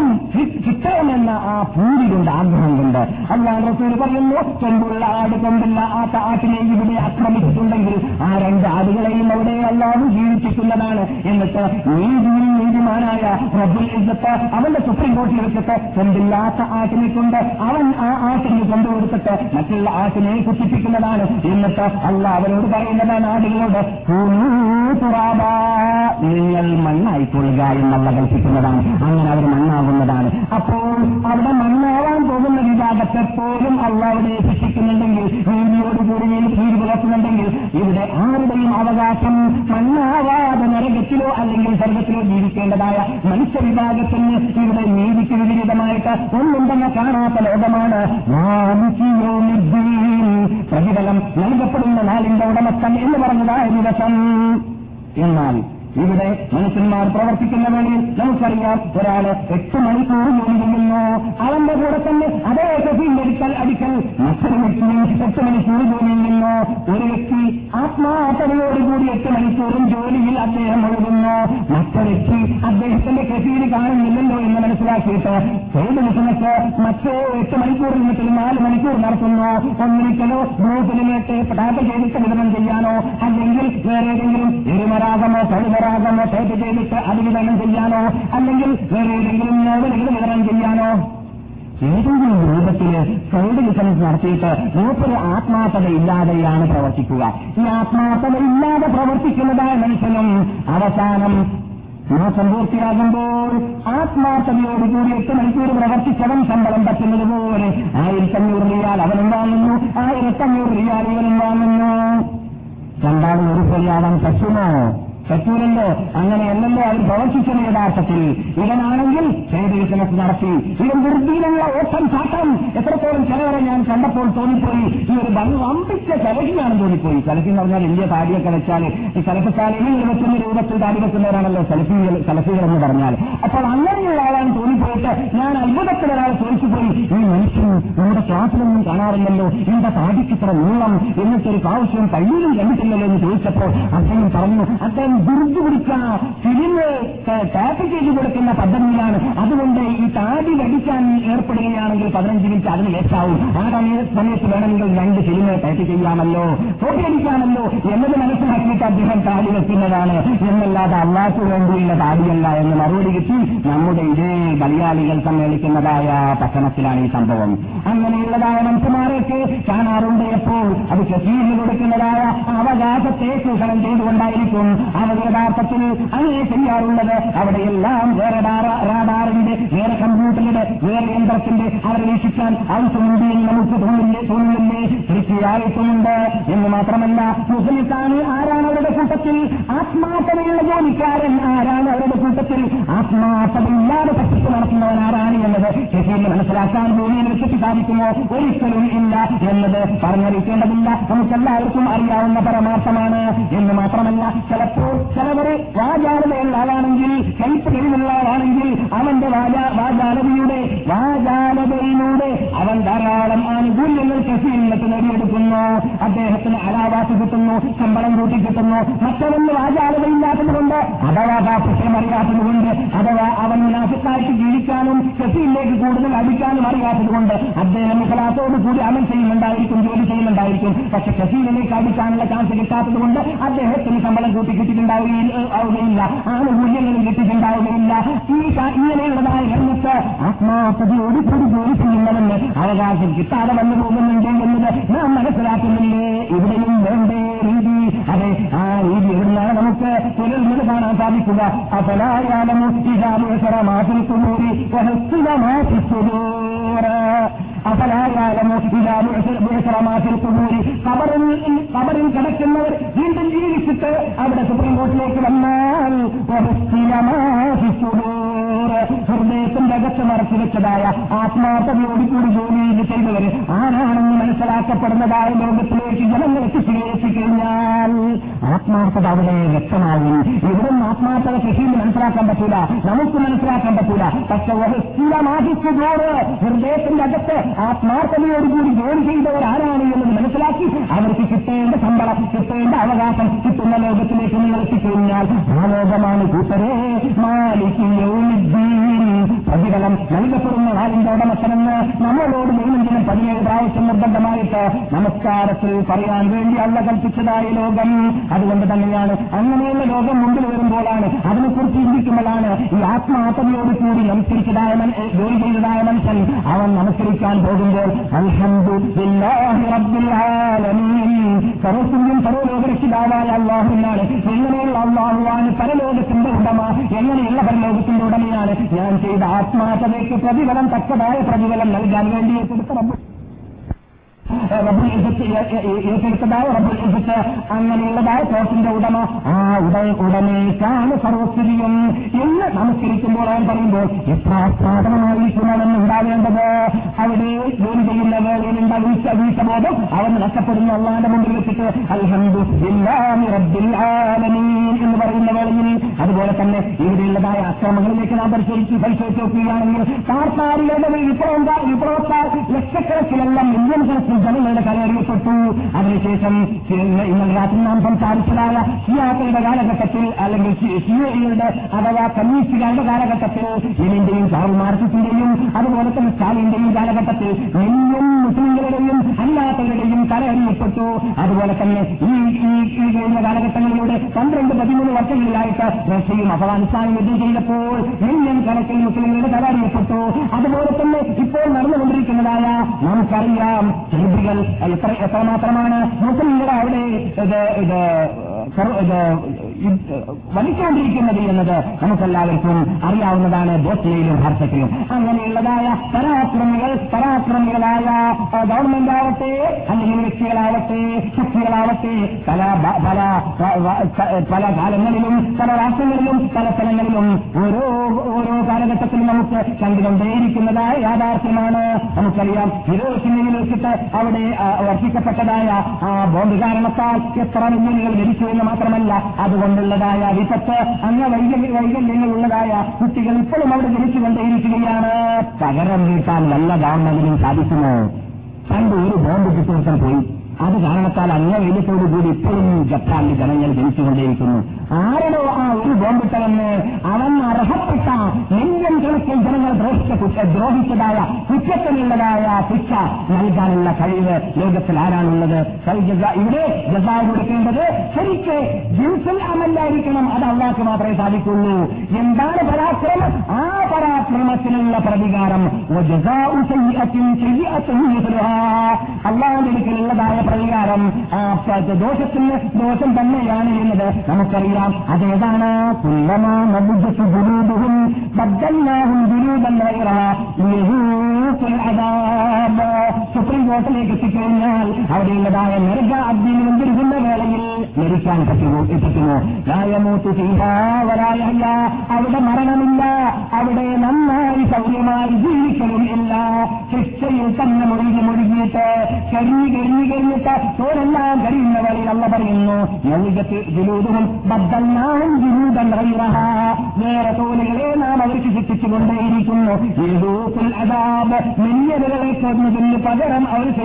എന്ന ആ പൂരി കൊണ്ട് ആഗ്രഹം കൊണ്ട് അള്ളാൻ റസൂൽ പറയുന്നു കൊമ്പുള്ള ആട് കൊമ്പുള്ള ആ ആട്ടിനെ ഇവിടെ ആക്രമിച്ചിട്ടുണ്ടെങ്കിൽ ആ രണ്ട് ആടുകളെയും അവിടെ അല്ലാതെ ജീവിപ്പിക്കുന്നതാണ്. എന്നിട്ട് നീതിയിൽ നീതിമാനായ റബ്ബുൽ ഇസ്സത്ത് അവന്റെ സുപ്രീം കോടതി വെച്ചിട്ട് കൊമ്പില്ലാത്ത ആട്ടിനെ കൊണ്ട് അവൻ ആ ആട്ടിനെ കൊണ്ടുകൊടുത്തിട്ട് മറ്റുള്ള ആട്ടിനെ കുത്തിപ്പിക്കുന്നതാണ്. എന്നിട്ട് അല്ല അവരോട് പറയുന്നതാണ് ആടുകളോട് നിങ്ങൾ മണ്ണായി കൊള്ളുക എന്നല്ല കൽപ്പിക്കുന്നതാണ്. അങ്ങനെ അവർ മണ്ണാകുന്നതാണ്. അപ്പോൾ അവിടെ മണ്ണാവാൻ പോകുന്ന വിഭാഗത്തെ പോലും അള്ള അവിടെ ശിക്ഷിക്കുന്നുണ്ടെങ്കിൽ നീതിയോടുകൂടി നീതി പുലർത്തുന്നുണ്ടെങ്കിൽ ഇവിടെ ആരുടെയും അവകാശം മണ്ണാവാതെ നരകത്തിലോ അല്ലെങ്കിൽ സ്വർഗത്തിലോ ജീവിക്കേണ്ടതായ മനുഷ്യവിഭാഗത്തിന് ഇവിടെ നീതിക്ക് വിപരീതമായിട്ട് ഒന്നുണ്ടെന്ന് കാണാത്ത ലോകമാണ്. പ്രതിഫലം നൽകപ്പെടുന്ന നാളിന്റെ ഉടമസ്ഥൻ എന്ന് പറഞ്ഞതായ ദിവസം. എന്നാൽ ഇവിടെ മനുഷ്യന്മാർ പ്രവർത്തിക്കുന്ന വേളയിൽ നമുക്കറിയാം ഒരാൾ എട്ട് മണിക്കൂർ ജോലിയുന്നു അവന്റെ കൂടെ തന്നെ അതേ കഫീന്റെ അടിക്കൽ മറ്റൊരു വ്യക്തിയും എട്ട് മണിക്കൂർ ജോലിയുന്നു ഒരു വ്യക്തി ആത്മാർത്ഥതയോടുകൂടി എട്ട് മണിക്കൂറും ജോലിയിൽ അദ്ദേഹം ഒഴുകുന്നു. മറ്റൊരു വ്യക്തി അദ്ദേഹത്തിന്റെ കഫീന് കാണുന്നില്ലല്ലോ എന്ന് മനസ്സിലാക്കിയിട്ട് ചെയ്ത് ബിസിനസ് മറ്റേ എട്ട് മണിക്കൂർ നിന്നിട്ട് നാല് മണിക്കൂർ നടത്തുന്നു. ഒന്നിരിക്കലോ ഗ്രൂപ്പിലേക്ക് ടാപ്പ് ചെയ്തിട്ട് വിതരണം ചെയ്യാനോ അല്ലെങ്കിൽ വേറെ ഏതെങ്കിലും എരുമരാഗമോ തൊഴിലരാഗമോ ടൈപ്പ് ചെയ്തിട്ട് അത് വിതരണം ചെയ്യാനോ അല്ലെങ്കിൽ വേറെ ഏതെങ്കിലും നോവലുകൾ വിതരണം ചെയ്യാനോ. ഏതെങ്കിലും രൂപത്തിൽ സൈഡ് ബിസിനസ് നടത്തിയിട്ട് മൂപ്പര് ആത്മാർത്ഥത ഇല്ലാതെയാണ് പ്രവർത്തിക്കുക. ഈ ആത്മാർത്ഥത ഇല്ലാതെ പ്രവർത്തിക്കുന്നതായ മനുഷ്യനും അവസാനം മാസം പൂർത്തിയാകുമ്പോൾ ആത്മാർത്ഥതയോടുകൂടി എട്ട് മണിക്കൂർ പ്രവർത്തിച്ചവൻ ശമ്പളം പറ്റുന്നത് പോലെ ആയിരത്തഞ്ഞൂറ് റിയാൽ അവനും വാങ്ങുന്നു ആയിരത്തഞ്ഞൂറ് റിയാൽ ഇവനും വാങ്ങുന്നു. രണ്ടാമത് ഒരു ശരിയാവാൻ പറ്റുമോ? പറ്റൂലല്ലോ അങ്ങനെയല്ലല്ലോ അവർ പ്രവർത്തിച്ചത് യഥാർത്ഥത്തിൽ. ഇവനാണെങ്കിൽ ബിസിനസ് നടത്തി. ഇവൻ ദുർദീനങ്ങളെ ഓട്ടം ചാട്ടം. എത്രത്തോളം ചിലവരെ ഞാൻ കണ്ടപ്പോൾ തോന്നിപ്പോയി. ഈ ഒരു വമ്പിച്ച ചലഹിയാണ് തോന്നിപ്പോയി. ചലഹി എന്ന് പറഞ്ഞാൽ ഇന്ത്യ താടിയൊക്കെ വെച്ചാൽ ഈ സലഫസ്ഥാനികൾ വെക്കുന്ന രൂപത്തിൽ താടി വെക്കുന്നവരാണല്ലോ സലഫികൾ സലഫികൾ എന്ന് പറഞ്ഞാൽ. അപ്പോൾ അങ്ങനെയുള്ള ആളാണ് തോന്നിപ്പോയിട്ട് ഞാൻ അത്ഭുതത്തിൽ ഒരാൾ ചോദിച്ചുപോയി ഈ മനുഷ്യൻ നമ്മുടെ ക്ലാസ്സിലൊന്നും കാണാറില്ലല്ലോ. എന്റെ താടിക്ക് ഇത്ര നീളം. എന്നിട്ടൊരു പ്രാവശ്യം കയ്യിലും കണ്ടിട്ടില്ലല്ലോ എന്ന് ചോദിച്ചപ്പോൾ അദ്ദേഹം പറഞ്ഞു അദ്ദേഹം ദുർജ് പിടിക്കാൻ ഫിലിം ടാപ്പ് ചെയ്ത് കൊടുക്കുന്ന പദ്ധതിയിലാണ്. അതുകൊണ്ട് ഈ താടി വടിക്കാൻ ഏർപ്പെടുകയാണെങ്കിൽ പതിനഞ്ച് മിനിറ്റ് അതിന് ലേറ്റാവും. ആ സമയത്ത് വേണമെങ്കിൽ രണ്ട് ഫിലിം ടാപ്പ് ചെയ്യാമല്ലോ. ഫോട്ടോ അടിക്കാമല്ലോ എന്നത് മനസ്സിലാക്കിയിട്ട് അദ്ദേഹം താടി വെക്കുന്നതാണ്. എന്നല്ലാതെ അള്ളാഹ്ക്ക് വേണ്ടിയുള്ള താടിയല്ല എന്ന് മറുപടി കിട്ടി. നമ്മുടെ ഇതേ മലയാളികൾ സമ്മേളിക്കുന്നതായ പട്ടണത്തിലാണ് ഈ സംഭവം. അങ്ങനെയുള്ളതായ മനുഷ്യന്മാരൊക്കെ കാണാറുണ്ട് എപ്പോൾ. അത് ശശീലിന് കൊടുക്കുന്നതായ അവകാശത്തെ ചൂഷണം ചെയ്തുകൊണ്ടായിരിക്കും അവർ യഥാർത്ഥത്തിൽ അങ്ങനെ ചെയ്യാറുള്ളത് അവിടെയെല്ലാം വേറെ റാഡാറിന്റെ വേറെ കമ്പ്യൂട്ടറിന്റെ വേറെ യന്ത്രത്തിന്റെ അവരെ വീക്ഷിക്കാൻ ആവശ്യമുണ്ട് എന്ന് നമുക്ക് തോന്നില്ലേ തോന്നുന്നില്ലേ തീർച്ചയായിട്ടുമുണ്ട്. എന്ന് മാത്രമല്ല മുസ്ലിംസാണ് ആരാണ് അവരുടെ കൂട്ടത്തിൽ? ആത്മാർത്ഥതയുള്ള ജോലിക്കാരൻ ആരാണ് അവരുടെ കൂട്ടത്തിൽ? ആത്മാർത്ഥതയില്ലാതെ പറ്റിച്ച് നടത്തുന്നവൻ ആരാണ് എന്നത് ശശീലിന് മനസ്സിലാക്കാൻ ഭൂമിയിൽ വെച്ചിട്ട് സാധിക്കുമോ? ഒരിക്കലും ഇല്ല എന്നത് പറഞ്ഞറിയിക്കേണ്ടതില്ല. നമുക്കെല്ലാവർക്കും അറിയാവുന്ന പരമാർത്ഥമാണ്. എന്ന് മാത്രമല്ല ചിലപ്പോൾ ചിലവര് വാചാലതയുള്ള ആളാണെങ്കിൽ കൈപ്പിടിയിലുള്ള ആളാണെങ്കിൽ അവന്റെ വാചാലതയുടെ വാചാലതയിലൂടെ അവൻ ധാരാളം ആനുകൂല്യങ്ങൾ കൃഷിയില്ലത്ത് നേടിയെടുക്കുന്നു. അദ്ദേഹത്തിന് അലാവാസ് കിട്ടുന്നു ശമ്പളം കൂട്ടി കിട്ടുന്നു. മറ്റവന് വാചാലതയില്ലാത്തതുകൊണ്ട് അഥവാ പ്രശ്നം അറിയാത്തതുകൊണ്ട് അഥവാ അവൻ നാശത്തായിട്ട് ജീവിക്കാനും കൃഷിയിലേക്ക് കൂടുതൽ അടിക്കാനും അറിയാത്തതുകൊണ്ട് അദ്ദേഹം മുഖലാത്തോട് കൂടി അമൽ ചെയ്യുന്നുണ്ടായിരിക്കും ജോലി ചെയ്യുന്നുണ്ടായിരിക്കും. പക്ഷെ കൃഷിയിലേക്ക് അടിക്കാനുള്ള ചാൻസ് കിട്ടാത്തതുകൊണ്ട് അദ്ദേഹത്തിന് ശമ്പളം കൂട്ടി കിട്ടിയിട്ടുണ്ടാവുകയില്ല ആനുകൂല്യങ്ങളും കിട്ടിയിട്ടുണ്ടാവുകയില്ല. ഈ ഇങ്ങനെയുള്ളതായ രംഗത്ത് ആത്മാർത്ഥതയോട് കൂടി ജോലി ചെയ്യുന്നവന് അവകാശം കിട്ടാതെ വന്നു പോകുന്നുണ്ട് എന്നത് നാം മനസ്സിലാക്കുന്നില്ലേ? ഇവിടെയും വേണ്ടേ രീതി. അതെ ആ രീതി എവിടുന്നാണ് നമുക്ക് പുലർന്നത് കാണാൻ സാധിക്കുക? അപലായാലും ഇതാ മാറ്റി കുമൂരി കബറിൽ കിടക്കുന്നവർ വീണ്ടും ജീവിച്ചിട്ട് അവിടെ സുപ്രീം കോർട്ടിലേക്ക് വന്നാൽ ഹൃദയത്തിന്റെ അകത്ത് മറച്ചു വെച്ചതായ ആത്മാർത്ഥതയോട് കൂടി ജോലി ചെയ്തവർ ആരാണെന്ന് മനസ്സിലാക്കപ്പെടുന്നതായ ലോകത്തിലേക്ക് ജനങ്ങൾ എത്തിച്ചുകഴിഞ്ഞാൽ ആത്മാർത്ഥത അവിടെ വ്യക്തമാകും. ഇവിടെ ആത്മാർത്ഥത കൃഷിയിൽ മനസ്സിലാക്കാൻ പറ്റൂല. നമുക്ക് മനസ്സിലാക്കാൻ പറ്റൂല. പക്ഷെ സ്ഥിരമാഹിച്ചതോട് ഹൃദയത്തിന്റെ അകത്ത് ആത്മാർത്ഥതയോടുകൂടി ജോലി ചെയ്തവർ ആരാണ് എന്നത് മനസ്സിലാക്കി അവർക്ക് കിട്ടേണ്ട ശമ്പളം കിട്ടേണ്ട അവകാശം കിട്ടുന്ന ലോകത്തിലേക്ക് നിങ്ങൾ എത്തിക്കഴിഞ്ഞാൽ ആ ലോകമാണ് കൂട്ടരെ പ്രതിഫലം നൽകപ്പെടുന്ന ആളിന്റെ ഉടമസ്ഥനെന്ന് നമ്മളോട് ദൈനംദിനം പതിനേഴ് പ്രാവശ്യം നിർബന്ധമായിട്ട് നമസ്കാരത്തിൽ പറയാൻ വേണ്ടി അല്ല കൽപ്പിച്ചതായ ലോകം. അതുകൊണ്ട് തന്നെയാണ് അങ്ങനെയുള്ള ലോകം മുമ്പിൽ വരുമ്പോഴാണ് അതിനെക്കുറിച്ച് ചിന്തിക്കുമ്പോഴാണ് ഈ ആത്മാർത്ഥതയോട് കൂടി നമസ്കരിച്ചതായ ജോലി ചെയ്തതായ മനുഷ്യൻ. അവൻ നമസ്കരിക്കാൻ പോകുമ്പോൾ സർവസ്വം സർവലോകരക്ഷിതാവായ അള്ളാഹുവിനാണ്. എങ്ങനെയുള്ള അള്ളാഹുവാണ് പരലോകത്തിന്റെ ഉടമ? എങ്ങനെയുള്ള പരലോകത്തിന്റെ ഉടമയാണ്? ഞാൻ ചെയ്ത ആത്മാർത്ഥതയ്ക്ക് പ്രതിഫലം തക്കതായ പ്രതിഫലം നൽകാൻ വേണ്ടി കൊടുത്ത ഏറ്റെടുത്തതായ റബ്ബുൽ ഇസത്ത് അങ്ങനെയുള്ളതായ തോട്ടിന്റെ ഉടമ ആ ഉട ഉടമേക്കാണ് സർവസ്ഥിതിയും എന്ന് നമസ്കരിക്കുമ്പോൾ അവൻ പറയുമ്പോൾ എത്ര ആസ്വാദനമായിരിക്കുമെന്ന് ഉണ്ടാവേണ്ടത്? അവിടെ ജോലി ചെയ്യുന്ന വേളയിലുണ്ട വീഴ്ച വീഴ്ചബോധം അവൻ നഷ്ടപ്പെടുന്ന അള്ളാന്റെ മുമ്പിൽ വെച്ചിട്ട് അൽഹന്ദു എന്ന് പറയുന്ന വേളയിൽ അതുപോലെ തന്നെ ഇവിടെയുള്ളതായ അക്രമങ്ങളിലേക്ക് നാം പരിശോധിച്ച് പരിശോധിച്ച് നോക്കുകയാണെങ്കിൽ താർത്താരികളുടെ വിപ്ലവ വിപ്ലവത്താൽ ലക്ഷക്കണക്കിലല്ല മില്യൺ കണക്കിൽ ജനങ്ങളുടെ കലറിയപ്പെട്ടു അതിനുശേഷം ഇന്നലെ രാത്രി നാം സംസാരിച്ചതായ ഷിയാക്കളുടെ കാലഘട്ടത്തിൽ അല്ലെങ്കിൽ ഷിയയുടെ അഥവാ കമ്മ്യൂണിസ്റ്റുകാരുടെ കാലഘട്ടത്തിൽ ഇതിന്റെയും കാറൽ മാർക്സിന്റെയും അതുപോലെ തന്നെ സ്റ്റാലിന്റെയും കാലഘട്ടത്തിൽ മില്യൺ മുസ്ലിങ്ങളുടെയും അല്ലാത്തവരുടെയും കലറിയപ്പെട്ടു അതുപോലെ തന്നെ ഈ ഈ കഴിഞ്ഞ കാലഘട്ടങ്ങളിലൂടെ പന്ത്രണ്ട് പതിമൂന്ന് വർഷങ്ങളിലായിട്ട് റഷ്യയും അഫ്ഗാനിസ്ഥാനും യുദ്ധം ചെയ്തപ്പോൾ മില്യൺ കണക്കിൽ മുസ്ലിങ്ങളുടെ കലറിയപ്പെട്ടു അതുപോലെ തന്നെ ഇപ്പോൾ നടന്നുകൊണ്ടിരിക്കുന്നതായ നമുക്കറിയാം സെലിബ്രികൾ എത്ര എത്രമാത്രമാണ്? മുസ്ലിങ്ങളുടെ അവിടെ ഇത് ഇത് വലിച്ചുകൊണ്ടിരിക്കുന്നത് എന്നത് നമുക്കെല്ലാവർക്കും അറിയാവുന്നതാണ് ബോസ്നിയയിലും ഹർഷത്തിലും അങ്ങനെയുള്ളതായ പരാക്രമികൾ പരാക്രമികളായ ഗവൺമെന്റ് ആവട്ടെ അല്ലെങ്കിൽ വ്യക്തികളാവട്ടെ ശക്തികളാവട്ടെ പല പല പല കാലങ്ങളിലും പല രാഷ്ട്രങ്ങളിലും പല സ്ഥലങ്ങളിലും ഓരോ ഓരോ കാലഘട്ടത്തിലും നമുക്ക് കണ്ടുകൊണ്ടേയിരിക്കുന്നതായ യാഥാർത്ഥ്യമാണ്. നമുക്കറിയാം ഹിരോഷിമയിൽ വെച്ചിട്ട് അവിടെ വർഷിക്കപ്പെട്ടതായ ബോംബ് കാരണത്താൽ എത്ര മില്യനുകൾ ലഭിച്ചു എന്ന് മാത്രമല്ല അതുകൊണ്ടുള്ളതായ വിപത്ത് അങ്ങ് വൈകല്യങ്ങൾ വൈകല്യങ്ങളുള്ളതായ കുട്ടികൾ ഇപ്പോഴും അവിടെ ജനിച്ചുകൊണ്ടേയിരിക്കുകയാണ്. പകരം വീട്ടാൻ വല്ല ഗവൺമെന്റിനും സാധിക്കുമോ? പണ്ട് ഒരു ബോംബ് കിട്ടുവർത്തൻ പോയി. അത് കാരണത്താൽ അങ്ങ കൂടി ഇപ്പോഴും ജപ്പാനിൽ ജനങ്ങൾ ജനിച്ചുകൊണ്ടേയിരിക്കുന്നു. ആരോ ആ ഒരു ബോംബിട്ടവന് അവൻ അർഹപ്പെട്ട മില്യൺ കണക്കിൽ ജനങ്ങൾ ദ്രോഹിച്ച കുറ്റ ദ്രോഹിച്ചതായ കുറ്റത്തിനുള്ളതായ ശിക്ഷ നൽകാനുള്ള കഴിവ് ലോകത്തിൽ ആരാണുള്ളത്? ഇവിടെ ജസായ കൊടുക്കേണ്ടത് ശരിക്ക് ജിൻസിൽ അമല്ലായിരിക്കണം. അത് അള്ളാഹ്ക്ക് മാത്രമേ സാധിക്കുള്ളൂ. എന്താണ് പരാക്രമം? ആ പരാക്രമത്തിനുള്ള പ്രതികാരം. അള്ളാഹിന്റെ പ്രതികാരം ദോഷത്തിന് ദോഷം തന്നെയാണ് എന്നത് നമുക്കറിയാം. അതേതാണ്? സുപ്രീം കോർട്ടിലേക്ക് എത്തിക്കഴിഞ്ഞാൽ അവിടെയുള്ളതായ നരക അഗ്നി വന്നിരിക്കുന്ന വേളയിൽ മരിക്കാൻ പറ്റുമോ? എത്തിക്കുമോ രായമൂത്ത് സീതാവരായല്ല അവിടെ മരണമില്ല. അവിടെ നന്നായി സൗര്യമായി ജീവിക്കലും ഇല്ല. ശിക്ഷയിൽ തന്നെ മുഴുകി മുഴുകിയിട്ട് കരിഞ്ഞു കരിഞ്ഞു കഴിഞ്ഞിട്ട് തോരെല്ലാം അല്ല പറയുന്നു. യൗജത്ത് ജുലൂദും ബദ്ദല്ലാഹും ജുലൂദൻ റൈറഹ വേറെ തോലുകളെ നാം അവർക്ക് ശിക്ഷിച്ചുകൊണ്ടേയിരിക്കുന്നു യദൂഖുൽ അദാബ് കൊന്നതിന് പകരം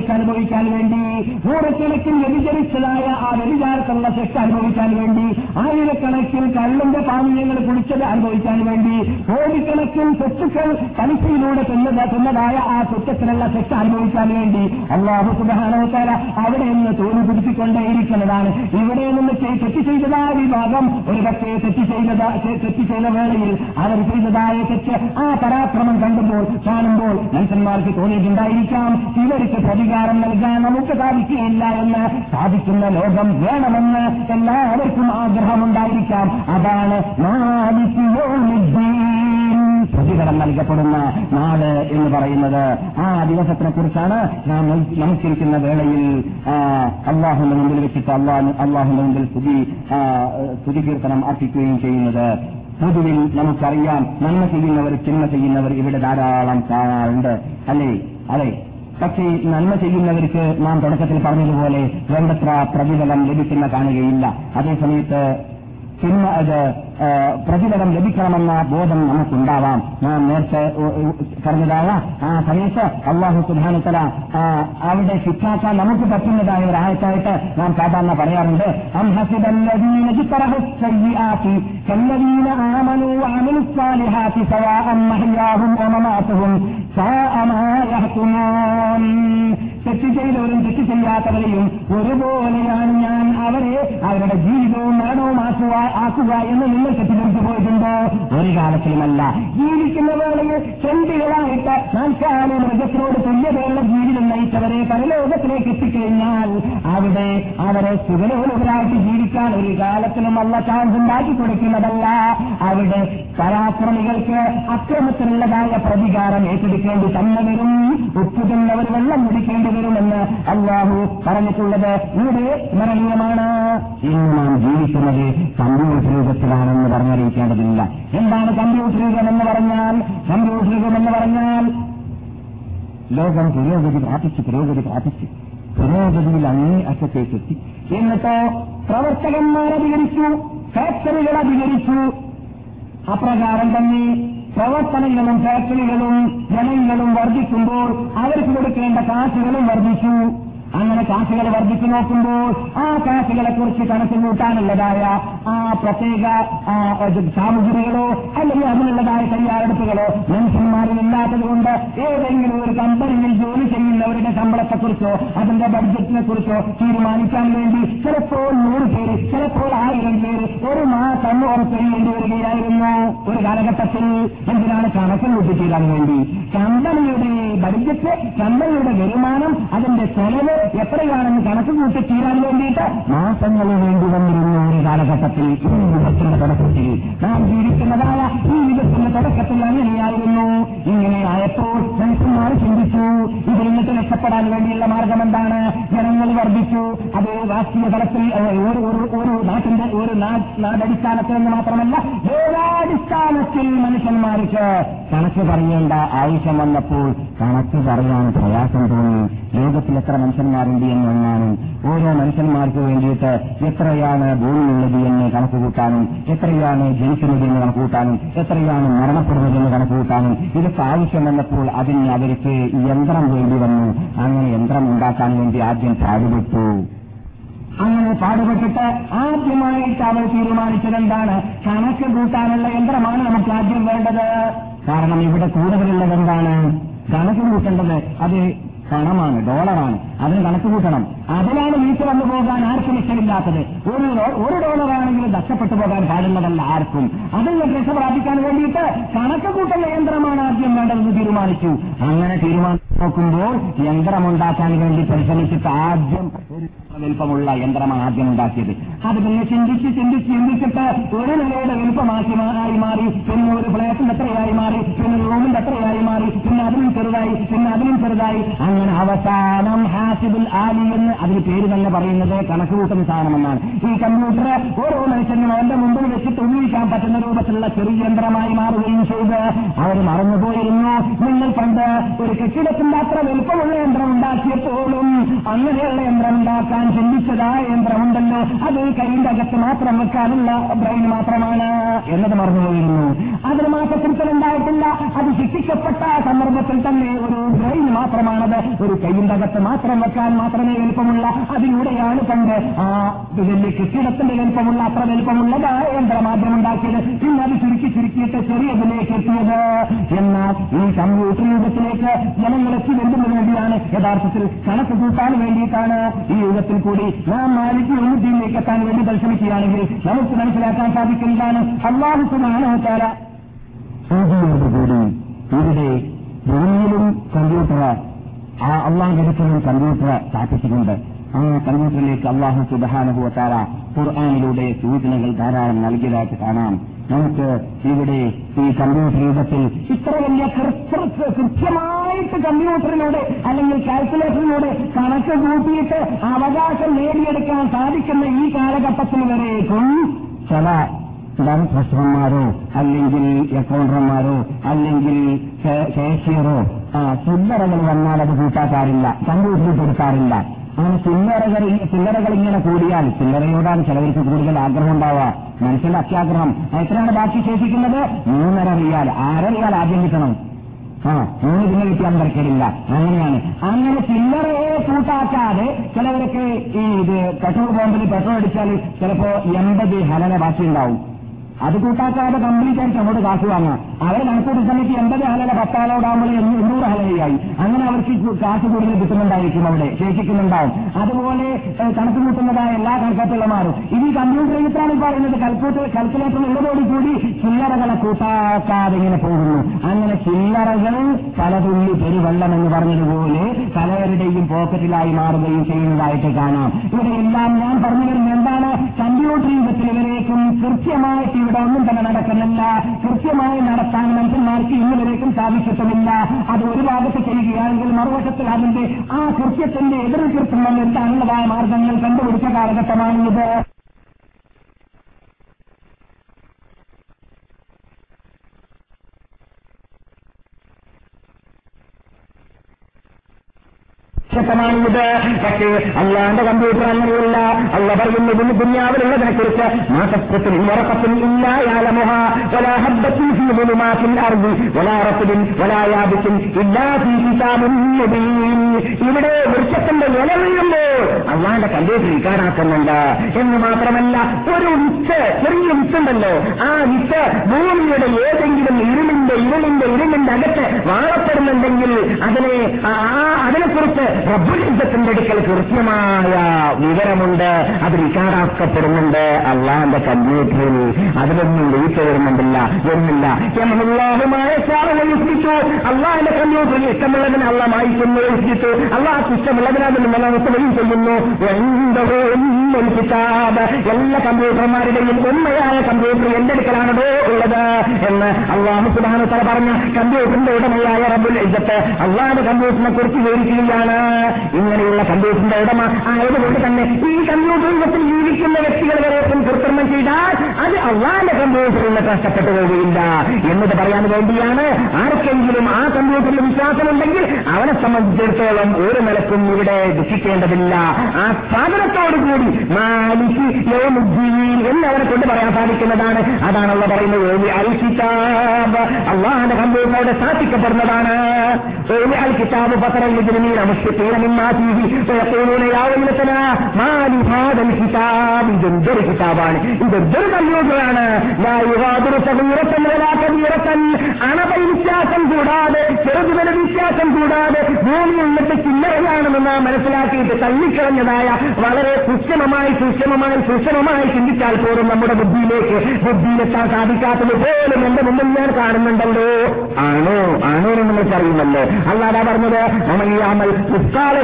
അനുഭവിക്കാൻ വേണ്ടി നൂറക്കണക്കിന് വ്യതിചരിച്ചതായ ആ വ്യതിചാരത്തുള്ള ശിക്ഷ അനുഭവിക്കാൻ വേണ്ടി ആയിരക്കണക്കിന് കള്ളിന്റെ പാനീയങ്ങൾ കുടിച്ചത് അനുഭവിക്കാൻ വേണ്ടി കോടിക്കണക്കിന് സ്വത്തുക്കൾ പലിശയിലൂടെ തിന്നത് തിന്നതായ ആ കുറ്റത്തിനുള്ള ശിക്ഷ അനുഭവിക്കാൻ വേണ്ടി അള്ളാഹു സുബാനോത്താല അവിടെ നിന്ന് തോന്നി പിടിച്ചിക്കൊണ്ടേയിരിക്കുന്നതാണ് ഇവിടെ നിന്ന് തെറ്റ് ചെയ്തതായ വിഭാഗം. ഒരു പക്ഷേ തെറ്റ് ചെയ്ത തെറ്റ് ചെയ്ത വേളയിൽ അവർ ചെയ്തതായ തെറ്റ് ആ പരാക്രമം കണ്ടുമ്പോൾ കാണുമ്പോൾ മനുഷ്യന്മാർക്ക് തോന്നിയിട്ടുണ്ടായിരിക്കാം. ഇവർക്ക് പ്രതികാരം നൽകാൻ നമുക്ക് സാധിക്കുകയില്ല എന്ന് സാധിക്കുന്ന ലോകം വേണമെന്ന് എല്ലാവർക്കും ആഗ്രഹമുണ്ടായിരിക്കാം. അതാണ് പ്രതികരണം നൽകപ്പെടുന്ന നാട് എന്ന് പറയുന്നത്. ആ ദിവസത്തിനെ കുറിച്ചാണ് നാം നമസ്കരിക്കുന്ന വേളയിൽ അള്ളാഹുന്റെ മുമ്പിൽ വെച്ചിട്ട് അള്ളാഹ് അള്ളാഹുന്റെ മുമ്പിൽ സ്തുതി സ്തുതി കീർത്തനം അർപ്പിക്കുകയും ചെയ്യുന്നത്. പൊതുവിൽ നമുക്കറിയാം നന്മ ചെയ്യുന്നവർ ചിന്മ ചെയ്യുന്നവർ ഇവിടെ ധാരാളം കാണാറുണ്ട്. അല്ലേ? അതെ. പക്ഷേ നന്മ ചെയ്യുന്നവർക്ക് നാം തുടക്കത്തിൽ പറഞ്ഞതുപോലെ വേണ്ടത്ര പ്രതിഫലം ലഭിക്കുന്ന കാണുകയില്ല. അതേസമയത്ത് തിന്മ പ്രതിഫലം ലഭിക്കണമെന്ന ബോധം നമുക്കുണ്ടാവാം. ഞാൻ നേരത്തെ പറഞ്ഞതായ ആ സമയത്ത് അള്ളാഹു സുധാനത്തല അവിടെ ശിക്ഷാക്കാൻ നമുക്ക് പറ്റുന്നതായ ഒരു ആയത്തായിട്ട് നാം സാധാരണ പറയാറുണ്ട്. തെറ്റ് ചെയ്തവരും തെറ്റ് ചെയ്യാത്തവരെയും ഒരുപോലെയാണ് ഞാൻ അവരെ അവരുടെ ജീവിതവും മരണവും ആക്കുക ആക്കുക എന്ന് നിങ്ങൾ തെറ്റിദ്ധരിച്ചു പോയിട്ടുണ്ടോ? ഒരു കാലത്തിലുമല്ല. ജീവിക്കുന്ന വേളയിൽ ചെണ്ടികളായിട്ട് നാൽക്കാല മൃഗത്തിനോട് തുല്യതയുള്ള ജീവിതം നയിച്ചവരെ പരലോകത്തിലേക്ക് എത്തിക്കഴിഞ്ഞാൽ അവിടെ അവരെ സുഖലോകരായിട്ട് ജീവിക്കാൻ ഒരു കാലത്തിലും അല്ല ചാൻസ് ഉണ്ടാക്കി കൊടുക്കുന്നതല്ല. അവിടെ പരാക്രമികൾക്ക് അക്രമത്തിനുള്ളതായ പ്രതികാരം ഏറ്റെടുക്കേണ്ടി തന്നെ വരും. ഉപ്പുതന്നവർ വെള്ളം കുടിക്കേണ്ടി വരുമെന്ന് അള്ളാഹു പറഞ്ഞിട്ടുള്ളത് ഇവിടെ സ്മരണീയമാണ്. ഇന്ന് നാം ജീവിക്കുന്നത് കമ്പ്യൂട്ടർ യുഗത്തിലാണെന്ന് പറഞ്ഞറിയിക്കേണ്ടതില്ല. എന്താണ് കമ്പ്യൂട്ടർ യുഗം എന്ന് പറഞ്ഞാൽ? കമ്പ്യൂട്ടർ യുഗം എന്ന് പറഞ്ഞാൽ ലോകം പുരോഗതി പ്രാപിച്ചു പുരോഗതി പ്രാപിച്ചു പുരോഗതിയിൽ അങ്ങേ അറ്റത്തേക്കെത്തി. എന്നിട്ടോ പ്രവർത്തകന്മാർ അധികരിച്ചു ഫാക്ടറികൾ അധികരിച്ചു. അപ്രകാരം തന്നെ പ്രവർത്തനങ്ങളും ഫാക്ടറികളും ജനങ്ങളും വർദ്ധിക്കുമ്പോൾ അവർക്ക് കൊടുക്കേണ്ട കാശുകളും വർദ്ധിച്ചു. അങ്ങനെ കാശുകൾ വർദ്ധിച്ചു നോക്കുമ്പോൾ ആ കാശുകളെ കുറിച്ച് കണക്ക് കൂട്ടാനുള്ളതായ ആ പ്രത്യേക സാമഗ്രികളോ അല്ലെങ്കിൽ അതിനുള്ളതായ തയ്യാറെടുപ്പുകളോ മനുഷ്യന്മാരിൽ ഇല്ലാത്തത് കൊണ്ട് ഏതെങ്കിലും ഒരു കമ്പനിയിൽ ജോലി ചെയ്യുന്നവരുടെ ശമ്പളത്തെക്കുറിച്ചോ അതിന്റെ ബഡ്ജറ്റിനെ കുറിച്ചോ തീരുമാനിക്കാൻ വേണ്ടി ചിലപ്പോൾ നൂറ് പേര് ചിലപ്പോൾ ആയിരം പേര് ഒരു മാസം ഉറപ്പെയ്യേണ്ടി വരികയായിരുന്നു. ഒരു കാലഘട്ടത്തിൽ എന്തിനാണ് കണക്ക് കൂട്ടിത്തീരാൻ വേണ്ടി? കമ്പനിയുടെ ബഡ്ജറ്റ് കമ്പനിയുടെ വരുമാനം അതിന്റെ ചെലവ് എത്രയാണെന്ന് കണക്ക് കൂട്ടി തീരാൻ വേണ്ടിയിട്ട് മാസങ്ങൾ വേണ്ടി വന്നിരുന്ന ഒരു കാലഘട്ടത്തിൽ ഈ യുഗത്തിന്റെ തുടക്കത്തിൽ നാം ജീവിക്കുന്നതായ ഈ യുഗത്തിന്റെ തുടക്കത്തിൽ അങ്ങനെയായിരുന്നു. ഇങ്ങനെ ആയപ്പോൾ മനുഷ്യന്മാർ ചിന്തിച്ചു ഇതിൽ നിന്നിട്ട് രക്ഷപ്പെടാൻ വേണ്ടിയുള്ള മാർഗം എന്താണ്? ജനങ്ങൾ വർദ്ധിച്ചു. അത് രാഷ്ട്രീയ തലത്തിൽ ഒരു നാട്ടിന്റെ ഒരു നാടടിസ്ഥാനത്തിൽ എന്ന് മാത്രമല്ല ഏതാടിസ്ഥാനത്തിൽ മനുഷ്യന്മാർക്ക് കണക്ക് പറയേണ്ട ആവശ്യം വന്നപ്പോൾ കണക്ക് പറയാൻ പ്രയാസം തോന്നി. ലോകത്തിൽ എത്ര മനുഷ്യന്മാരുണ്ട് എന്ന് എണ്ണാനും ഓരോ മനുഷ്യന്മാർക്ക് വേണ്ടിയിട്ട് എത്രയാണ് ഭൂമിയുള്ളത് എന്ന് കണക്ക് കൂട്ടാനും എത്രയാണ് ജനിക്കുന്നത് എന്ന് കണക്ക് കൂട്ടാനും എത്രയാണ് മരണപ്പെടുന്നത് എന്ന് കണക്ക് കൂട്ടാനും ഇതൊക്കെ ആവശ്യം വന്നപ്പോൾ അതിന് അവർക്ക് യന്ത്രം വേണ്ടി വന്നു. അങ്ങനെ യന്ത്രം ഉണ്ടാക്കാൻ വേണ്ടി ആദ്യം പാടുപെട്ടു. അങ്ങനെ പാടുപെട്ടിട്ട് ആദ്യമായിട്ട് അവർ തീരുമാനിച്ചത് എന്താണ്? കണക്ക് കൂട്ടാനുള്ള യന്ത്രമാണ് നമുക്ക് ആദ്യം വേണ്ടത്. കാരണം ഇവിടെ കൂടുതലുള്ളത് എന്താണ്? കണക്ക് കൂട്ടേണ്ടത്. അത് പണമാണ് ഡോളറാണ്. അതിന് കണക്ക് കൂട്ടണം. അതിലാണ് വീട്ടിൽ വന്നു പോകാൻ ആർക്കും ഇഷ്ടമില്ലാത്തത്. ഒരു ഒരു ഡോളറാണെങ്കിലും നഷ്ടപ്പെട്ടു പോകാൻ പാടുന്നതല്ല ആർക്കും. അതിൽ നിന്ന് രക്ഷ പ്രാപിക്കാൻ വേണ്ടിയിട്ട് കണക്ക് കൂട്ടൽ യന്ത്രമാണ് ആദ്യം വേണ്ടതെന്ന് തീരുമാനിച്ചു. അങ്ങനെ തീരുമാനം നോക്കുമ്പോൾ യന്ത്രമുണ്ടാക്കാൻ വേണ്ടി പരിശ്രമിച്ചിട്ട് ആദ്യം ഒരു വലിപ്പമുള്ള യന്ത്രമാണ് ആദ്യം ഉണ്ടാക്കിയത്. അത് പിന്നെ ചിന്തിച്ച് ചിന്തിച്ച് ചിന്തിച്ചിട്ട് ഒരു നിലയുടെ വലിപ്പമാക്കി ആയി മാറി പിന്നെ ഒരു ഫ്ലാറ്റിന് എത്രയായി മാറി പിന്നെ റൂമിന്റെ എത്രയായി മാറി പിന്നെ അതിനും ചെറുതായി പിന്നെ അതിനും ചെറുതായി. അങ്ങനെ അവസാനം ഹാസിബുൽ ആലി എന്ന് അതിന് പേര് തന്നെ പറയുന്നത് കണക്ക് കൂട്ടുന്ന സാധനമെന്നാണ്. ഈ കമ്പ്യൂട്ടർ ഓരോ മനുഷ്യനും അവന്റെ മുമ്പിൽ വെച്ചിട്ട് ഉപയോഗിക്കാൻ പറ്റുന്ന രൂപത്തിലുള്ള ചെറിയ യന്ത്രമായി മാറുകയും ചെയ്ത് അവർ മറന്നുപോയിരുന്നു. നിങ്ങൾ പണ്ട് ഒരു കെട്ടിടത്തിന്റെ അത്ര വലുപ്പമുള്ള യന്ത്രം ഉണ്ടാക്കിയപ്പോഴും അങ്ങനെയുള്ള യന്ത്രം ഉണ്ടാക്കാൻ ചിന്തിച്ചതായ യന്ത്രമുണ്ടല്ലോ. അത് കൈയിന്റെ അകത്ത് മാത്രം വെക്കാനുള്ള ബ്രെയിൻ മാത്രമാണ് എന്നത് മറന്നുപോയിരുന്നു. അതിന് മാസത്തിൽ ഉണ്ടായിട്ടില്ല. അത് ശിക്ഷിക്കപ്പെട്ട സന്ദർഭത്തിൽ തന്നെ ഒരു ബ്രെയിൻ മാത്രമാണത്. ഒരു കൈയിന്റെ അകത്ത് മാത്രം വെക്കാൻ മാത്രമേ എളുപ്പമുള്ള. അതിലൂടെയാണ് പണ്ട് ആ വലിയ കെട്ടിടത്തിന്റെ എളുപ്പമുള്ള അത്ര വലുപ്പമുള്ളതായ യന്ത്രമാധ്യമം ഉണ്ടാക്കിയത്. പിന്നെ അത് ചുരുക്കി ചുരുക്കിയിട്ട് ചെറിയതിലേക്ക് എത്തിയത്. എന്നാൽ ഈ കമ്പ്യൂട്ടർ യുഗത്തിലേക്ക് ജനങ്ങളെത്തി വരുന്നതിന് വേണ്ടിയാണ്. യഥാർത്ഥത്തിൽ കണക്ക് കൂട്ടാൻ വേണ്ടിയിട്ടാണ് ഈ യുഗത്തിൽ കൂടി നാം മാലിക്ക് ഉന്നതിയിലേക്ക് എത്താൻ വേണ്ടി പരിശ്രമിക്കുകയാണെങ്കിൽ നമുക്ക് മനസ്സിലാക്കാൻ സാധിക്കുന്നതാണ് അള്ളാഹു സുബാനോത്താര സൂചിയോടുകൂടി ഇവിടെ ഭൂമിയിലും കമ്പ്യൂട്ടർ ആ അള്ളാഹുലത്തിലും കമ്പ്യൂട്ടർ സ്ഥാപിച്ചിട്ടുണ്ട് ആ കമ്പ്യൂട്ടറിലേക്ക് അള്ളാഹു സുബാനുഭവത്താര ഖുർആാനിലൂടെ സൂചനകൾ ധാരാളം നൽകിയതായിട്ട് കാണാം. നമുക്ക് ഇവിടെ ഈ കമ്പ്യൂട്ടർ യുഗത്തിൽ ഇത്ര വലിയ കൃത്യമായിട്ട് കമ്പ്യൂട്ടറിലൂടെ അല്ലെങ്കിൽ കാൽക്കുലേറ്ററിലൂടെ കണക്ക് കൂട്ടിയിട്ട് അവകാശം നേടിയെടുക്കാൻ സാധിക്കുന്ന ഈ കാലഘട്ടത്തിൽ വരേക്കും. ചില ട്രഷറന്മാരോ അല്ലെങ്കിൽ അക്കൗണ്ടർമാരോ അല്ലെങ്കിൽ കേഷ്യറോ ചില്ലറകൾ വന്നാൽ അത് കൂട്ടാക്കാറില്ല കമ്പ്യൂട്ടറിൽ കൊടുക്കാറില്ല അങ്ങനെ ചില്ലറകൾ ചില്ലറകൾ ഇങ്ങനെ കൂടിയാൽ ചില്ലറയോടാണ് ചിലവർക്ക് കൂടുതൽ ആഗ്രഹം ഉണ്ടാവുക. മനുഷ്യന്റെ അത്യാഗ്രഹം. എത്രയാണ് ബാക്കി ശേഷിക്കുന്നത്? മൂന്നര റിയാൽ. അര റിയാൽ ആദ്യം കിട്ടണം. ആ മൂന്ന് പിന്നെ കിട്ടിയാൽ തിരക്കേടില്ല അങ്ങനെയാണ്. അങ്ങനെ ചില്ലറയെ കൂട്ടാക്കാതെ ചിലവരൊക്കെ ഈ ഇത് പെട്രോൾ പമ്പിൽ പെട്രോൾ അടിച്ചാൽ ചിലപ്പോ എൺപത് ഹലന ബാക്കി ഉണ്ടാവും അത് കൂട്ടാക്കാതെ ആയിട്ട് അങ്ങോട്ട് കാശ് വാങ്ങാം. അവരെ കണക്കൂട്ടി സമയത്ത് എൺപത് ഹലല പത്താലോടാകുമ്പോൾ എണ്ണൂറ് ഹലയായി. അങ്ങനെ അവർക്ക് കാശ് കൂടുതൽ കിട്ടുന്നുണ്ടായിരിക്കും അവിടെ ശേഷിക്കുന്നുണ്ടാവും. അതുപോലെ കണക്ക് കൂട്ടുന്നതായ എല്ലാ കണക്കാട്ടുള്ളമാരും ഇനി കമ്പ്യൂട്ടർ എഴുത്താണ് പറയുന്നത് കൽക്കൂട്ട് കൽക്കുലേറ്റർ ഉള്ളതോടു കൂടി ചില്ലറകളെ കൂട്ടാക്കാതെ ഇങ്ങനെ പോകുന്നു. അങ്ങനെ ചില്ലറകൾ പലതുള്ളി പെരുവെള്ളം എന്ന് പറഞ്ഞതുപോലെ പലവരുടെയും പോക്കറ്റിലായി മാറുകയും ചെയ്യുന്നതായിട്ട് കാണാം. ഇവിടെ എല്ലാം ഞാൻ പറഞ്ഞു വരുന്നത് എന്താണ്? കമ്പ്യൂട്ടർ യുഗത്തിൽ ഇവരേക്കും കൃത്യമായിട്ട് ഇവിടെ ഒന്നും തന്നെ നടക്കുന്നില്ല. കൃത്യമായി നടത്താൻ മനുഷ്യന്മാർക്ക് ഇന്നുവരേക്കും സാധിച്ചിട്ടുമില്ല അത് ഒരു ഭാഗത്ത് ചെയ്യുകയാണെങ്കിൽ മറുവശത്തിൽ അതിന്റെ ആ കൃത്യത്തിന്റെ എതിർ കൃത്യം എന്താണുള്ളതായ മാർഗങ്ങൾ കണ്ടുപിടിച്ച കാലഘട്ടമാണിത്. ശക്തമാണിത് പക്ഷേ അള്ളാന്റെ കമ്പ്യൂട്ടർ അങ്ങനെയല്ല. അല്ല പറയുന്നതിന് ദുന്യാവിലുള്ളതിനെ കുറിച്ച് മാസത്വത്തിൽ ഉറക്കത്തിൽ ഇവിടെ വൃക്ഷത്തിന്റെ ഇല അള്ളാന്റെ കമ്പ്യൂട്ടർ ഇക്കാടാക്കുന്നുണ്ട് എന്ന് മാത്രമല്ല ഒരു വിത്ത് ചെറിയ വിത്തുണ്ടല്ലോ. ആ വിത്ത് ഭൂമിയുടെ ഏതെങ്കിലും ഇരുളിന്റെ ഇരുളിന്റെ ഇരുളിന്റെ അകത്ത് വാഴപ്പെടുന്നുണ്ടെങ്കിൽ അതിനെ അതിനെക്കുറിച്ച് റബ്ബുലിസത്തിന്റെ അടുക്കൽ കൃത്യമായ വിവരമുണ്ട്. അത് റിക്കാർഡാക്കപ്പെടുന്നുണ്ട് അള്ളാന്റെ കമ്പ്യൂട്ടറിൽ അതിലൊന്നും വീഴ്ച വരുന്നുണ്ടില്ല എന്നില്ല എന്നുള്ളതുമായ സാറവഹിച്ചു അള്ളാന്റെ കമ്പ്യൂട്ടറിൽ ഇഷ്ടമുള്ളതിന് അള്ള മായിക്കുന്നു എഴുതിച്ചു അള്ളാഹ് ഇഷ്ടമുള്ളതിന് അതിന് നിലനിർത്തുകയും ചെയ്യുന്നു. കിതാബ്. എല്ലാ കമ്പ്യൂട്ടർമാരുടെയും ഉണ്മയായ കമ്പ്യൂട്ടർ എന്റെ അടുക്കലാണോ ഉള്ളത് എന്ന് അള്ളാഹു സുബാന പറഞ്ഞ കമ്പ്യൂട്ടറിന്റെ ഉടമയായ റബുൽ ഇജ്ജത്ത് അള്ളാഹ് കമ്പ്യൂട്ടറിനെ കുറിച്ച് വിവരിക്കുകയാണ്. ഇങ്ങനെയുള്ള കമ്പ്യൂട്ടറിന്റെ ഉടമ ആയതുകൊണ്ട് തന്നെ ഈ കമ്പ്യൂട്ടർ യുഗത്തിൽ ജീവിക്കുന്ന വ്യക്തികൾ അത് അള്ളാന്റെ കമ്പ്യൂട്ടറിന് കഷ്ടപ്പെട്ടു പോവുകയില്ല. എന്നത് പറയാൻ വേണ്ടിയാണ് ആർക്കെങ്കിലും ആ കമ്പ്യൂട്ടറിൽ വിശ്വാസമുണ്ടെങ്കിൽ അവനെ സംബന്ധിച്ചിടത്തോളം ഒരു നിലക്കും ഇവിടെ ദുഃഖിക്കേണ്ടതില്ല ആ സ്ഥാപനത്തോടുകൂടി കൂടി യോമുദ്ദീൻ എന്ന് അവനെ കൊണ്ട് പറയാൻ സാധിക്കുന്നതാണ്. അതാണല്ലോ പറയുന്നത്. ഓലി കമ്പ്യൂട്ടറോട് കിതാബ്. അള്ളാഹിന്റെ കമ്പ്യൂട്ടറോടെ സ്ഥാപിക്കപ്പെടുന്നതാണ് കിതാബ് പത്രമീന കിതാബ്. ഇതെന്തൊരു കമ്പ്യൂട്ടർ യാതൊരു സഹീറത്തൻ കബീറത്തൻ. അണപ വ്യത്യാസം കൂടാതെ ചെറുതുവല വ്യത്യാസം കൂടാതെ ഭൂമി എന്നിട്ട് ചില്ലറയാണെന്ന് നാം മനസ്സിലാക്കിയിട്ട് തള്ളിക്കളഞ്ഞതായ വളരെ സൂക്ഷ്മമായി സൂക്ഷ്മമായി സൂക്ഷ്മമായി ചിന്തിച്ചാൽ പോലും നമ്മുടെ ബുദ്ധിയിലേക്ക് ബുദ്ധിയിലെത്താൻ സാധിക്കാത്തത് പോലും എന്റെ മുമ്പിൽ ഞാൻ കാണുന്നുണ്ടല്ലോ. ആണോ? ആണോ എന്ന് നമുക്കറിയുമല്ലോ അല്ലാതെ പറഞ്ഞത് അമയ്യാമൽ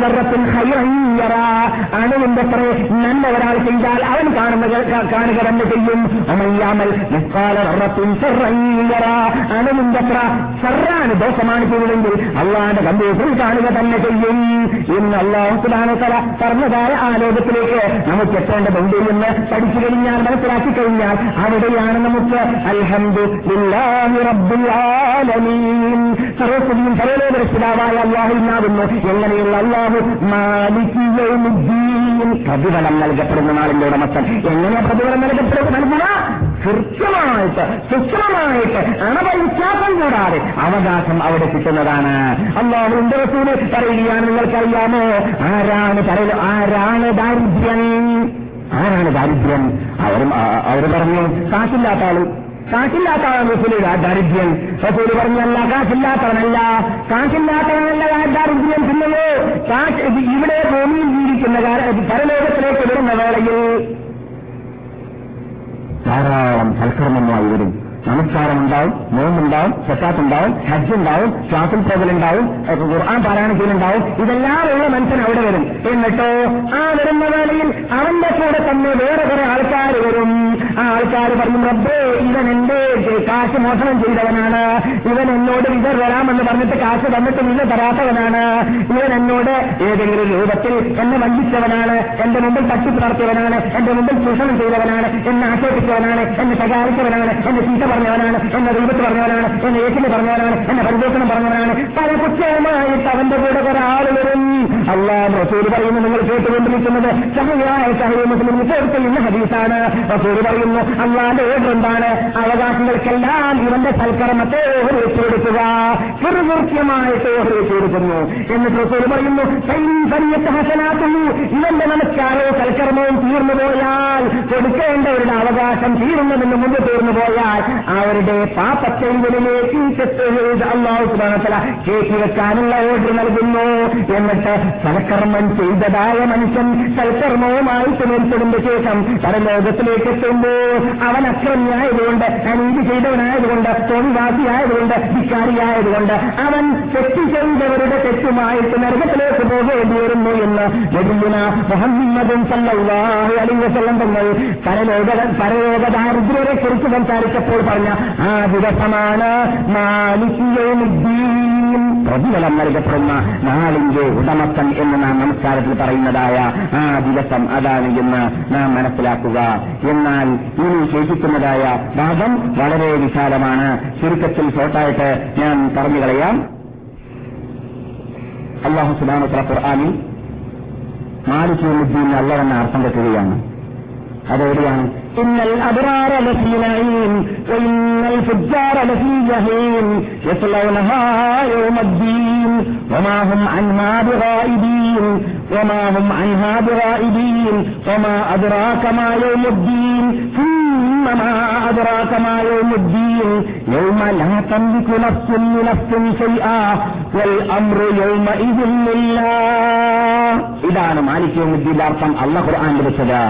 വർറത്തിൽ ഹൈറയ്യറ അണുവിന്റെ അത്ര നന്മ ഒരാൾ ചെയ്താൽ അവൻ കാണുന്ന കാണുക തന്നെ ചെയ്യും. സർറാണ് ദോഷമാണ് ചെയ്തതെങ്കിൽ അള്ളാന്റെ കമ്പ്യൂട്ടറിൽ കാണുക തന്നെ ചെയ്യും. ഇന്ന് അള്ളാഹു തല പറഞ്ഞതായ ആ ലോകത്തിലേക്ക് നമുക്ക് എത്തേണ്ടതുണ്ട് എന്ന് പഠിച്ചു കഴിഞ്ഞാൽ മനസ്സിലാക്കി കഴിഞ്ഞാൽ അവിടെയാണ് നമുക്ക് അൽഹംദു റബ്ബുൽ ആലമീൻ. സർവസ്വതിയും സർവലോകരക്ഷിതാവായ അള്ളാഹു ഇന്നാകുന്നു. എങ്ങനെയുള്ള അള്ളാഹു? മാലിക്കുകയും പ്രതിഫലം നൽകപ്പെടുന്ന നാളിന്റെ ഉടമസ്ഥൻ. എങ്ങനെ പ്രതിഫലം നൽകപ്പെടുന്ന കൃത്യമായിട്ട് സൂക്ഷ്മമായിട്ട് അണവവിശ്വാസം കൂടാതെ അവകാശം അവിടെ കിട്ടുന്നതാണ്. അള്ളാഹുവിന്റെ റസൂൽ പറയുകയാണ് നിങ്ങൾക്കറിയാമോ? ആരാണ് പറയുന്നത് ആരാണ് ദാരിദ്ര്യം? ആരാണ് ദാരിദ്ര്യം? അവരും അവർ പറഞ്ഞു കാശില്ലാത്ത ആൾ. കാശില്ലാത്ത ആ ദാരിദ്ര്യം. റസൂൽ പറഞ്ഞല്ല കാശില്ലാത്തവനല്ല. കാശില്ലാത്തവനല്ല ദാരിദ്ര്യം പിന്നെയോ ഇവിടെ ഭൂമിയിൽ ജീവിക്കുന്ന പരലോകത്തിലേക്ക് വരുന്ന വേളയിൽ ധാരാളം സൽക്കർമ്മമായി വരും. നമസ്കാരം ഉണ്ടാവും നോമ്പുണ്ടാവും സക്കാത്തുണ്ടാവും ഹജ്ജ് ഉണ്ടാവും ക്ലാസിൽ പോകലുണ്ടാവും ഖുർആൻ പാരായണം ചെയ്യലുണ്ടാവും ഇതെല്ലാം ഉള്ള മനുഷ്യൻ അവിടെ വരും. എന്നിട്ടോ? ആ വരുന്ന വേളയിൽ അവന്റെ കൂടെ തന്നെ വേറെ കുറെ ആൾക്കാർ വരും. ആ ആൾക്കാർ പറയും റബ്ബേ ഇവൻ എന്റെ കാശ് മോഷണം ചെയ്തവനാണ്. ഇവൻ എന്നോട് ഇവർ വരാമെന്ന് പറഞ്ഞിട്ട് കാശ് തന്നിട്ട് നിന്ന് തരാത്തവനാണ്. ഇവൻ എന്നോട് ഏതെങ്കിലും രൂപത്തിൽ എന്നെ വഞ്ചിച്ചവനാണ്. എന്റെ മുമ്പിൽ തട്ടിപ്പുണർത്തിയവനാണ് എന്റെ മുമ്പിൽ ചൂഷണം ചെയ്തവനാണ്. എന്നെ ആക്ഷേപിച്ചവനാണ്. എന്നെ ശകാരിച്ചവനാണ്. എന്നെ ചീത്ത പറഞ്ഞവനാണ് എന്നെ ദൈവത്ത് പറഞ്ഞവനാണ് എന്നെ ഏറ്റിന് പറഞ്ഞവനാണ് എന്നെ പരിദോഷണം പറഞ്ഞവനാണ്. പല കുറ്റവുമായിട്ട് അവന്റെ കൂടെ ഒരാൾ വരും. അള്ളാഹ് റസൂൽ പറയുന്നു നിങ്ങൾ കേട്ടുകൊണ്ടിരിക്കുന്നത് സഹയായ സഹയ മുസ്ലിം റിപ്പോർട്ട് ചെയ്യുന്ന ഹദീസാണ്. റസൂൽ പറയുന്നു അള്ളാന്റെ ഓർഡർ എന്താണ് അവകാശങ്ങൾക്കെല്ലാം ഇവന്റെ സൽക്കർമ്മത്തെ ഓഹരിച്ചു കൊടുക്കുക ചെറുകൃത്യമായിട്ട് ഓഹരിച്ചു കൊടുക്കുന്നു എന്നിട്ട് റസൂൽ പറയുന്നു ഹസനാക്കുന്നു ഇവന്റെ നമസ്കാരവും സൽക്കർമ്മവും തീർന്നു പോയാൽ കൊടുക്കേണ്ടവരുടെ അവകാശം തീരുന്നതിന് മുമ്പ് തീർന്നു പോയാൽ അവരുടെ പാപ്പച്ചെങ്കിലേക്ക് അള്ളാഹു കേട്ടി വെക്കാനുള്ള ഓർഡർ നൽകുന്നു. എന്നിട്ട് സൽക്കർമ്മം ചെയ്തതായ മനുഷ്യൻ സൽക്കർമ്മവുമായിട്ട് നേരിട്ടതിന്റെ ശേഷം പരലോകത്തിലേക്ക് എത്തുമ്പോൾ അവൻ അക്രമിയായതുകൊണ്ട് അനീതി ചെയ്തവനായതുകൊണ്ട് തൊഴിവാസിയായതുകൊണ്ട് ധിക്കാരിയായതുകൊണ്ട് അവൻ തെറ്റ് ചെയ്തവരുടെ തെറ്റുമായിട്ട് നരകത്തിലേക്ക് പോകേണ്ടി വരുന്നു എന്ന് നബിയുന മുഹമ്മദും സല്ലല്ലാഹു അലൈഹി വസല്ലം തങ്ങൾ പരലോക പരലോക ദാരിദ്ര്യരെ കുറിച്ച് സംസാരിച്ചപ്പോൾ പറഞ്ഞ ആ ദിവസമാണ് നാലിക്കുകയും പ്രതിഫലം നൽകപ്പെടുന്ന നാളിന്റെ ഉടമസ്ഥൻ എന്ന് നാം നമസ്കാരത്തിൽ പറയുന്നതായ ആ ദിവസം അതാണ് എന്ന് നാം മനസ്സിലാക്കുക. എന്നാൽ ഇനി ശേഷിക്കുന്നതായ ഭാഗം വളരെ വിശാലമാണ്. ചുരുക്കത്തിൽ ഷോർട്ടായിട്ട് ഞാൻ പറഞ്ഞു കളയാം. അള്ളാഹു സുബാനുത്ര ഖുർആാനിൽ മാലിക്കുദ്ദീൻ എന്ന അർത്ഥം വെക്കുകയാണ്. അതെവിടെയാണ് إن الأبرار لفي نعيم وإن الفجار لفي جحيم يصلونها يوم الدين وما هم عنها بغائبين وما هم عنها بغائبين وما أدراك ما يوم الدين ثم ما أدراك ما يوم الدين يوم لا تملك نفس لنفس شيئا والأمر يومئذ لله ഇതാണ് മാലിക് യോമുദ്ദീന്റെ അർത്ഥം അള്ള ഖുർആൻ ലഭിച്ചത്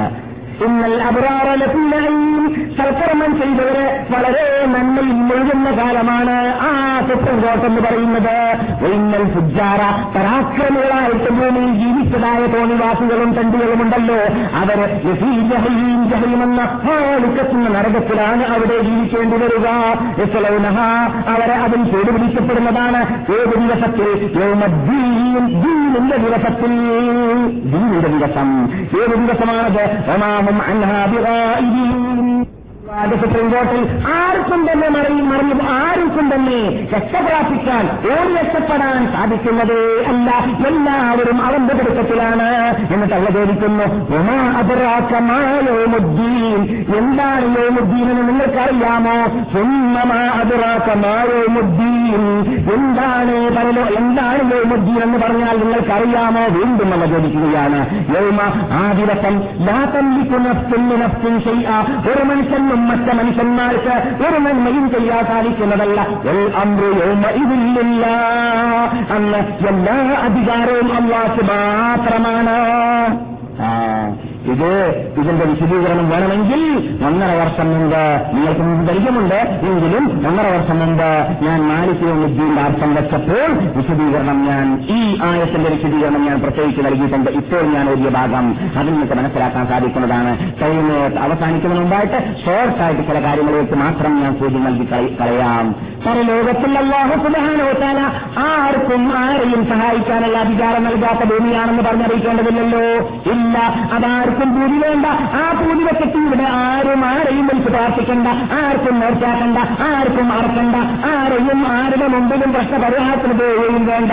ഇന്നൽ അബ്രാറ ലഫീനഈം സൽക്കർമ്മം ചെയ്തവര് വളരെ നന്മയിൽ മുഴുകുന്ന കാലമാണ് ആ സുപ്രീം കോർട്ട് എന്ന് പറയുന്നത്. ഇന്നൽ ഫുജാറ പരാക്രമികളായിട്ട് ഭൂമിയിൽ ജീവിച്ചതായ തോണിവാസികളും തണ്ടികളും ഉണ്ടല്ലോ അവർ ജഹീം ജഹീമെന്ന ഹാളിക്കത്തുന്ന നരകത്തിലാണ് അവിടെ ജീവിക്കേണ്ടി വരിക. അവരെ അതിൽ ചൂടുപിടിക്കപ്പെടുന്നതാണ് ഏത് ദിവസത്തിൽ? ദിവസത്തിൽ. ദിവസം. ഏത് ദിവസമാണത്? وهم عنها بغائبين. അത് സുപ്രീം കോർട്ടിൽ ആർക്കും തന്നെ മറിയും മറിഞ്ഞു ആർക്കും തന്നെ രക്ഷപ്രാപിക്കാൻ ഓടി രക്ഷപ്പെടാൻ സാധിക്കുന്നത് അല്ല. എല്ലാവരും അവന്റെ പിടുത്തത്തിലാണ് എന്നിട്ട് അവ ചോദിക്കുന്നു അപരാക്കമായോമുദ്ദീൻ എന്താണ് യോമുദ്ദീൻ എന്ന് നിങ്ങൾക്കറിയാമോ? സുമ്മമാ അപരാക്കമായോമുദ്ദീൻ എന്താണ് പരലോ എന്താണ് യോമുദ്ദീൻ എന്ന് പറഞ്ഞാൽ നിങ്ങൾക്കറിയാമോ? വീണ്ടും അവ ചോദിക്കുകയാണ്. യൗമ ആ ദിവസം ഒരു മനുഷ്യനും മറ്റു മനുഷ്യന്മാർക്ക് ഒരു നന്മയും ചെയ്യാൻ സാധിക്കുന്നതല്ല. ഇതില്ല അന്ന് എല്ലാ അധികാരവും അള്ളാഹ് മാത്രമാണ് ഇത് ഇതിന്റെ വിശദീകരണം വേണമെങ്കിൽ ഒന്നര വർഷം മുമ്പ് നിങ്ങൾക്ക് മുമ്പ് പരിചയമുണ്ട് എങ്കിലും ഒന്നര വർഷം മുമ്പ് ഞാൻ മാലിക്യോമുദ്ദീന്റെ അർത്ഥം വെച്ചപ്പോൾ വിശദീകരണം ഞാൻ ഈ ആയത്തിന്റെ വിശദീകരണം ഞാൻ പ്രത്യേകിച്ച് നൽകിയിട്ടുണ്ട്. ഇപ്പോൾ ഞാൻ ഒരു ഭാഗം അതിൽ നിങ്ങൾക്ക് മനസ്സിലാക്കാൻ സാധിക്കുന്നതാണ്. കഴിഞ്ഞ് അവസാനിക്കുന്നതിന് മുമ്പായിട്ട് ഷോർട്ടായിട്ട് ചില കാര്യങ്ങളിലേക്ക് മാത്രം ഞാൻ സൂചി നൽകി കളയ- പരലോകത്തിൽ അള്ളാഹു സുബാനോത്താല ആർക്കും ആരെയും സഹായിക്കാനുള്ള അധികാരം നൽകാത്ത ഭൂമിയാണെന്ന് പറഞ്ഞറിയിക്കേണ്ടതില്ലല്ലോ. ഇല്ല അതാർക്കും പൂതി വേണ്ട. ആ പൂതി വെച്ചിട്ട് ഇവിടെ ആരും ആരെയും വിളിച്ച് പ്രാർത്ഥിക്കണ്ട. ആർക്കും നേർച്ചാക്കണ്ട ആർക്കും അറക്കണ്ട ആരെയും ആരുടെ മുമ്പിലും പ്രശ്നപരിഹാരത്തിന് പോവുകയും വേണ്ട.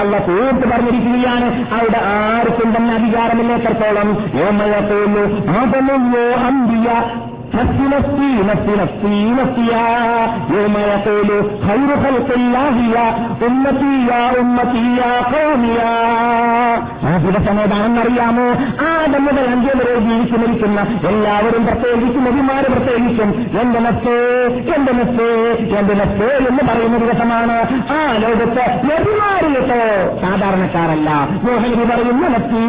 അല്ല തീർത്ത് പറഞ്ഞിരിക്കുകയാണ്. അവിടെ ആർക്കും തന്നെ അധികാരമില്ലാത്തോളം ഓമയ തോന്നു അതല്ലോ അമ്പിയ نفسي نفسي نفسي نفسي نفسي يوم يقول خير خلق الله يا أمتي يا أمتي يا قومي يا ആ ദിവസം ഏതാണെന്നറിയാമോ ആദം മുതൽ അഞ്ച് വരെ ജീവിച്ചു മരിക്കുന്ന എല്ലാവരും പ്രത്യേകിച്ചും നബിമാര് പ്രത്യേകിച്ചും എന്റെ നഫ്സേ എന്റെ നഫ്സേ എന്റെ നഫ്സേ എന്ന് പറയുന്ന ദിവസമാണ് ആ ലോകത്ത് നബിമാരിലോ സാധാരണക്കാരല്ല മോഹനബി പറയുന്ന നഫ്സി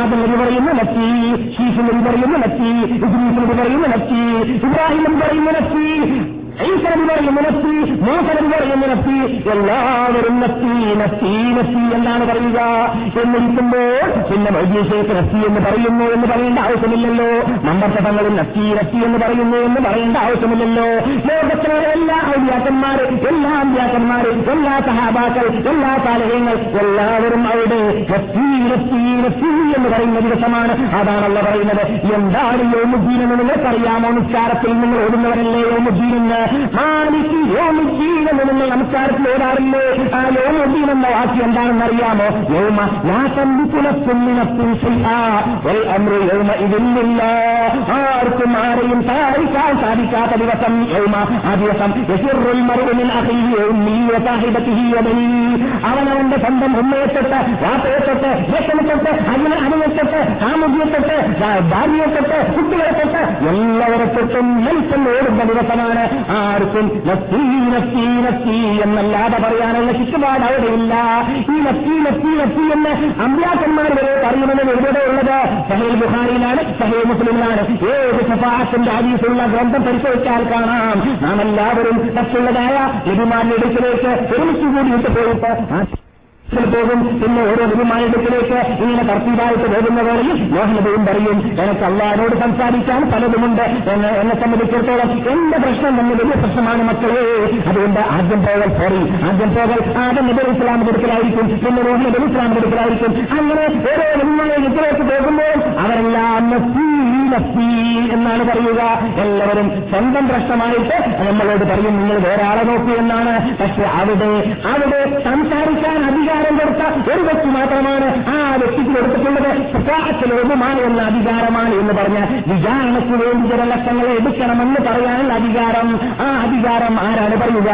ആദം നബി പറയുന്ന നഫ്സി ശീശു നബി പറയുന്ന നഫ്സി ഇദ്രീസ് നബി പറയുന്ന നഫ്സി ഇബ്രാഹിം പറയുന്ന നഫ്സി ഈശ്വരൻ പറയുന്ന നത്തി മൂസരൻ പറയുന്ന നത്തി എല്ലാവരും നസ്തി നസ്തി നസ്തി എന്നാണ് പറയുക. എന്നിരിക്കുമ്പോൾ പിന്നെ വൈദ്യശേഖ നസ്തി എന്ന് പറയുന്നു എന്ന് പറയേണ്ട ആവശ്യമില്ലല്ലോ. മമ്പത്തങ്ങളും നസ്തി നസ്തി എന്ന് പറയുന്നു എന്ന് പറയേണ്ട ആവശ്യമില്ലല്ലോ. ലോകത്തിലെ എല്ലാ ഔദ്യാക്കന്മാര് എല്ലാ അമ്പ്യാക്കന്മാര് എല്ലാ സഹാബാക്കൾ എല്ലാ താലകങ്ങൾ എല്ലാവരും അവിടെ എന്ന് പറയുന്ന ദിവസമാണ്. അതാണല്ലോ പറയുന്നത്. എന്താണ് യോമുദ്ദീൻ എന്ന് നിങ്ങൾക്കറിയാമോ? നിസ്കാരത്തിൽ നിങ്ങൾ ഓടുന്നവരല്ലേ യോമുദ്ദീൻ എന്ന്? മാലിക്ക് നിങ്ങൾ നമസ്കാരത്തിൽ ഓടാറില്ലേ ആ യോമുദ്ദീൻ എന്ന എന്താണെന്ന് അറിയാമോ യോമ ഇതില്ല ആർക്കും ആരെയും സഹായിക്കാൻ സാധിക്കാത്ത ദിവസം യോമ ആ ദിവസം അവനവന്റെ സ്വന്തം ഉമ്മയെ തൊട്ട് വാപ്പയെ തൊട്ട് ജ്യേഷ്ഠനെ തൊട്ട് അതിനെ അതിനെ തൊട്ട് സാമൂഹ്യെ ഓടുന്ന ദിവസമാണ് ആർക്കും നഫ്സി നഫ്സി നഫ്സി എന്നല്ലാതെ പറയാനുള്ള ചുറ്റുപാട് ഇല്ല ഈ നഫ്സി നഫ്സി നഫ്സി എന്ന് അമ്പ്യാക്കന്മാർ വരെ പറയുന്നത് എവിടെയുള്ളത് സഹേൽ ബുഹാരിയിലാണ് സഹേൽ മുസ്ലിമിലാണ്. ഏത് സഫാഹത്തിന്റെ ഹദീസുള്ള ഗ്രന്ഥം പരിശോധിച്ചാൽ കാണാം. നാം എല്ലാവരും തച്ചുള്ളതായ ലഭിമാരുടെ അടുക്കിലേക്ക് ഒരുമിച്ച് കൂടിയിട്ട് പോയിട്ട് ിൽ പിന്നെ ഓരോ വിമാനത്തിലേക്ക് ഇങ്ങനെ തർത്തീവായിട്ട് പോകുന്ന മോഹനതയും പറയും എനിക്ക് അള്ളാഹിനോട് സംസാരിക്കാൻ പലതുമുണ്ട്. എന്ന് സംബന്ധിച്ചിടത്തോളം എന്റെ പ്രശ്നം തന്നെ വലിയ പ്രശ്നമാണ് മക്കളെ. അതുകൊണ്ട് ആദ്യം പോകൽ സോറി ആദ്യം പോകൽ ആദ്യം നബി ഇസ്ലാം കൊടുക്കലായിരിക്കും പിന്നെ മോഹൻ നബി ഇസ്ലാം കൊടുക്കലായിരിക്കും അങ്ങനെ ഓരോ വിമാനത്തിലേക്ക് പോകുമ്പോൾ അവരെല്ലാം നഫ്സീ, നഫ്സീ എന്നാണ് പറയുക. എല്ലാവരും സ്വന്തം പ്രശ്നമായിട്ട് നമ്മളോട് പറയും നിങ്ങൾ വേറെ ആളെ നോക്കൂ എന്നാണ്. പക്ഷെ അവിടെ അവിടെ സംസാരിക്കാൻ അധികാരം കൊടുത്ത ഒരു വ്യക്തി മാത്രമാണ് ആ വ്യക്തിക്ക് കൊടുത്തിട്ടുള്ളത്. പ്രകാശത്തിലൊന്നുമായ എന്ന അധികാരമാണ് എന്ന് പറഞ്ഞാൽ വിചാരണയ്ക്ക് വേണ്ടി ജനലക്ഷങ്ങളെ എടുക്കണമെന്ന് പറയാനുള്ള അധികാരം. ആ അധികാരം ആരാണ് പറയുക?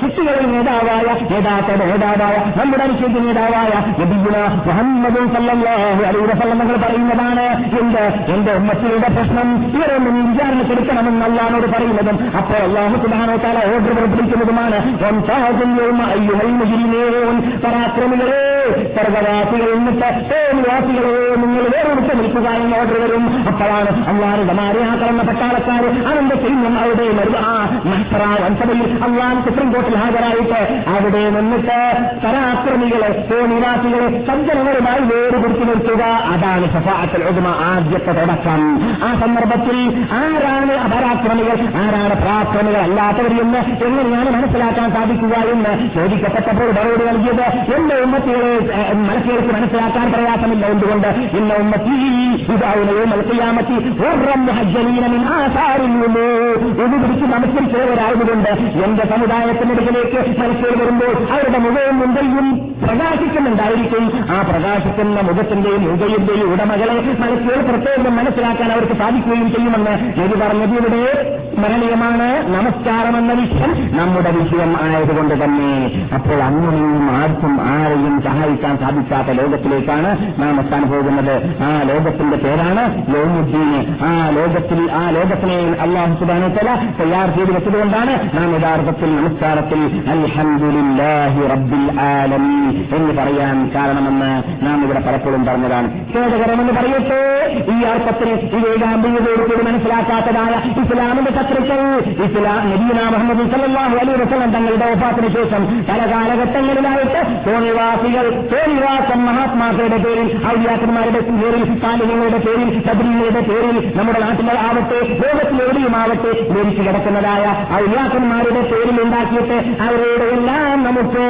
ശിശുകളിൽ നേതാവായ യഥാർത്ഥ നേതാവായ നമ്മുടെ അനുശേഷ നേതാവായ മുഹമ്മദും അലൈഹി വസല്ലം തങ്ങൾ പറയുന്നതാണ് എന്ത് എന്റെ ഉമ്മത്തിയുടെ പ്രശ്നം ഇവരൊന്നും വിചാരണക്കെടുക്കണമെന്ന് അല്ലാനോട് പറയുന്നതും അപ്പോൾ അള്ളാഹു സുബാനോ താല ഓർഡർ പുറപ്പെടുവിക്കുന്നതുമാണ് പരാക്രമികളെ സർവവാസികൾ എന്നിട്ട് നിവാസികളെ നിങ്ങൾ വേറൊടുത്ത് നിൽക്കുക എന്ന് ഓർഡർ വരും. അപ്പോഴാണ് അള്ളാഹുടെ മാറിയാക്കളെന്ന പട്ടാളക്കാർ അവന്റെ സൈന്യം അവിടെ വൻസഭയിൽ അള്ളാഹ് സുപ്രീം കോർട്ടിൽ ഹാജരായിട്ട് അവിടെ നിന്നിട്ട് പരാക്രമികളെ ഓ സജ്ജനങ്ങളുമായി വേറുപെടുത്തി നിർത്തുക. അതാണ് സഫാഅത്തുൽ ഒതുമ ആദ്യത്തെ തുടക്കം. ആ സന്ദർഭത്തിൽ ആരാണ് അപരാക്രമികൾ. പരാക്രമികൾ ആരാണ് പരാക്രമികൾ അല്ലാത്തവർ എങ്ങനെയാണ് മനസ്സിലാക്കാൻ സാധിക്കുക എന്ന് ചോദിക്കപ്പെട്ടപ്പോൾ മറുപടി നൽകിയത് എന്റെ ഉമ്മത്തികളെ മനസ്സിലേക്ക് മനസ്സിലാക്കാൻ പ്രയാസമില്ല എന്തുകൊണ്ട്? ഇന്ന ഉമ്മത്തി ഇതാവുന്നയോ മലക്കിയാമത്തി ഇത് പിടിച്ച് മനസ്സിൽ ചിലവരായതുകൊണ്ട് എന്റെ സമുദായത്തിനിടയിലേക്ക് മനസ്സിൽ വരുമ്പോൾ അവരുടെ മുഖവും മുമ്പയും പ്രകാശിക്കുന്നുണ്ടായിരിക്കും. ആ പ്രകാശിക്കുന്ന മുഖത്തിന്റെയും മുഖയുടെയും ഉടമകളെ മനസ്സിൽ പ്രത്യേകം മനസ്സിലാക്കാൻ അവർക്ക് സാധിക്കുകയും ചെയ്യുമെന്ന് പറഞ്ഞത് ഇവിടെ സ്മരണീയമാണ്. നമസ്കാരം എന്ന വിഷയം നമ്മുടെ വിഷയം ആയതുകൊണ്ട് തന്നെ അപ്പോൾ അങ്ങനെയും ആർക്കും ആരെയും സഹായിക്കാൻ സാധിക്കാത്ത ലോകത്തിലേക്കാണ് നാം എത്താൻ പോകുന്നത്. ആ ലോകത്തിന്റെ പേരാണ് ലോമുദ്ദീൻ. ആ ലോകത്തിൽ ആ ലോകത്തിനെ അള്ളാഹു സുബാനെ തല തയ്യാർ ചെയ്ത് വെച്ചതുകൊണ്ടാണ് നാം യഥാർത്ഥത്തിൽ നമസ്കാരത്തിൽ അൽഹംദുലില്ലാഹി റബ്ബിൽ ആലമീൻ എന്ന് പറയാൻ കാരണമെന്ന് നാം ഇവിടെ പലപ്പോഴും പറഞ്ഞതാണ്. ഖേദകരമെന്ന് പറയട്ടെ? ഈ അർത്ഥത്തിൽ ഈ ഏകാന്തയോടുകൂടി മനസ്സിലാക്കാത്തതായ ഇസ്ലാമിന്റെ ശത്രുക്കൾ. ഇസ്ലാം നബീന മുഹമ്മദ് സല്ലല്ലാഹു അലൈഹി വസല്ലം തങ്ങളുടെ ഒപ്പാത്തിന് ശേഷം പല കാലഘട്ടങ്ങളിലായിട്ട് തോണിവാസികൾ തോണിവാസം മഹാത്മാക്കളുടെ പേരിൽ ഔദ്യാക്കന്മാരുടെ പേരിൽ സാലിഹ്യങ്ങളുടെ പേരിൽ ശബരിങ്ങളുടെ പേരിൽ നമ്മുടെ നാട്ടിലെ ആവട്ടെ ലോകത്തിലെവിടെയുമാവട്ടെ മരിച്ചു കിടക്കുന്നതായ ഔദ്യാക്കന്മാരുടെ പേരിൽ ഉണ്ടാക്കിയിട്ട് അവരുടെ എല്ലാം നമുക്ക്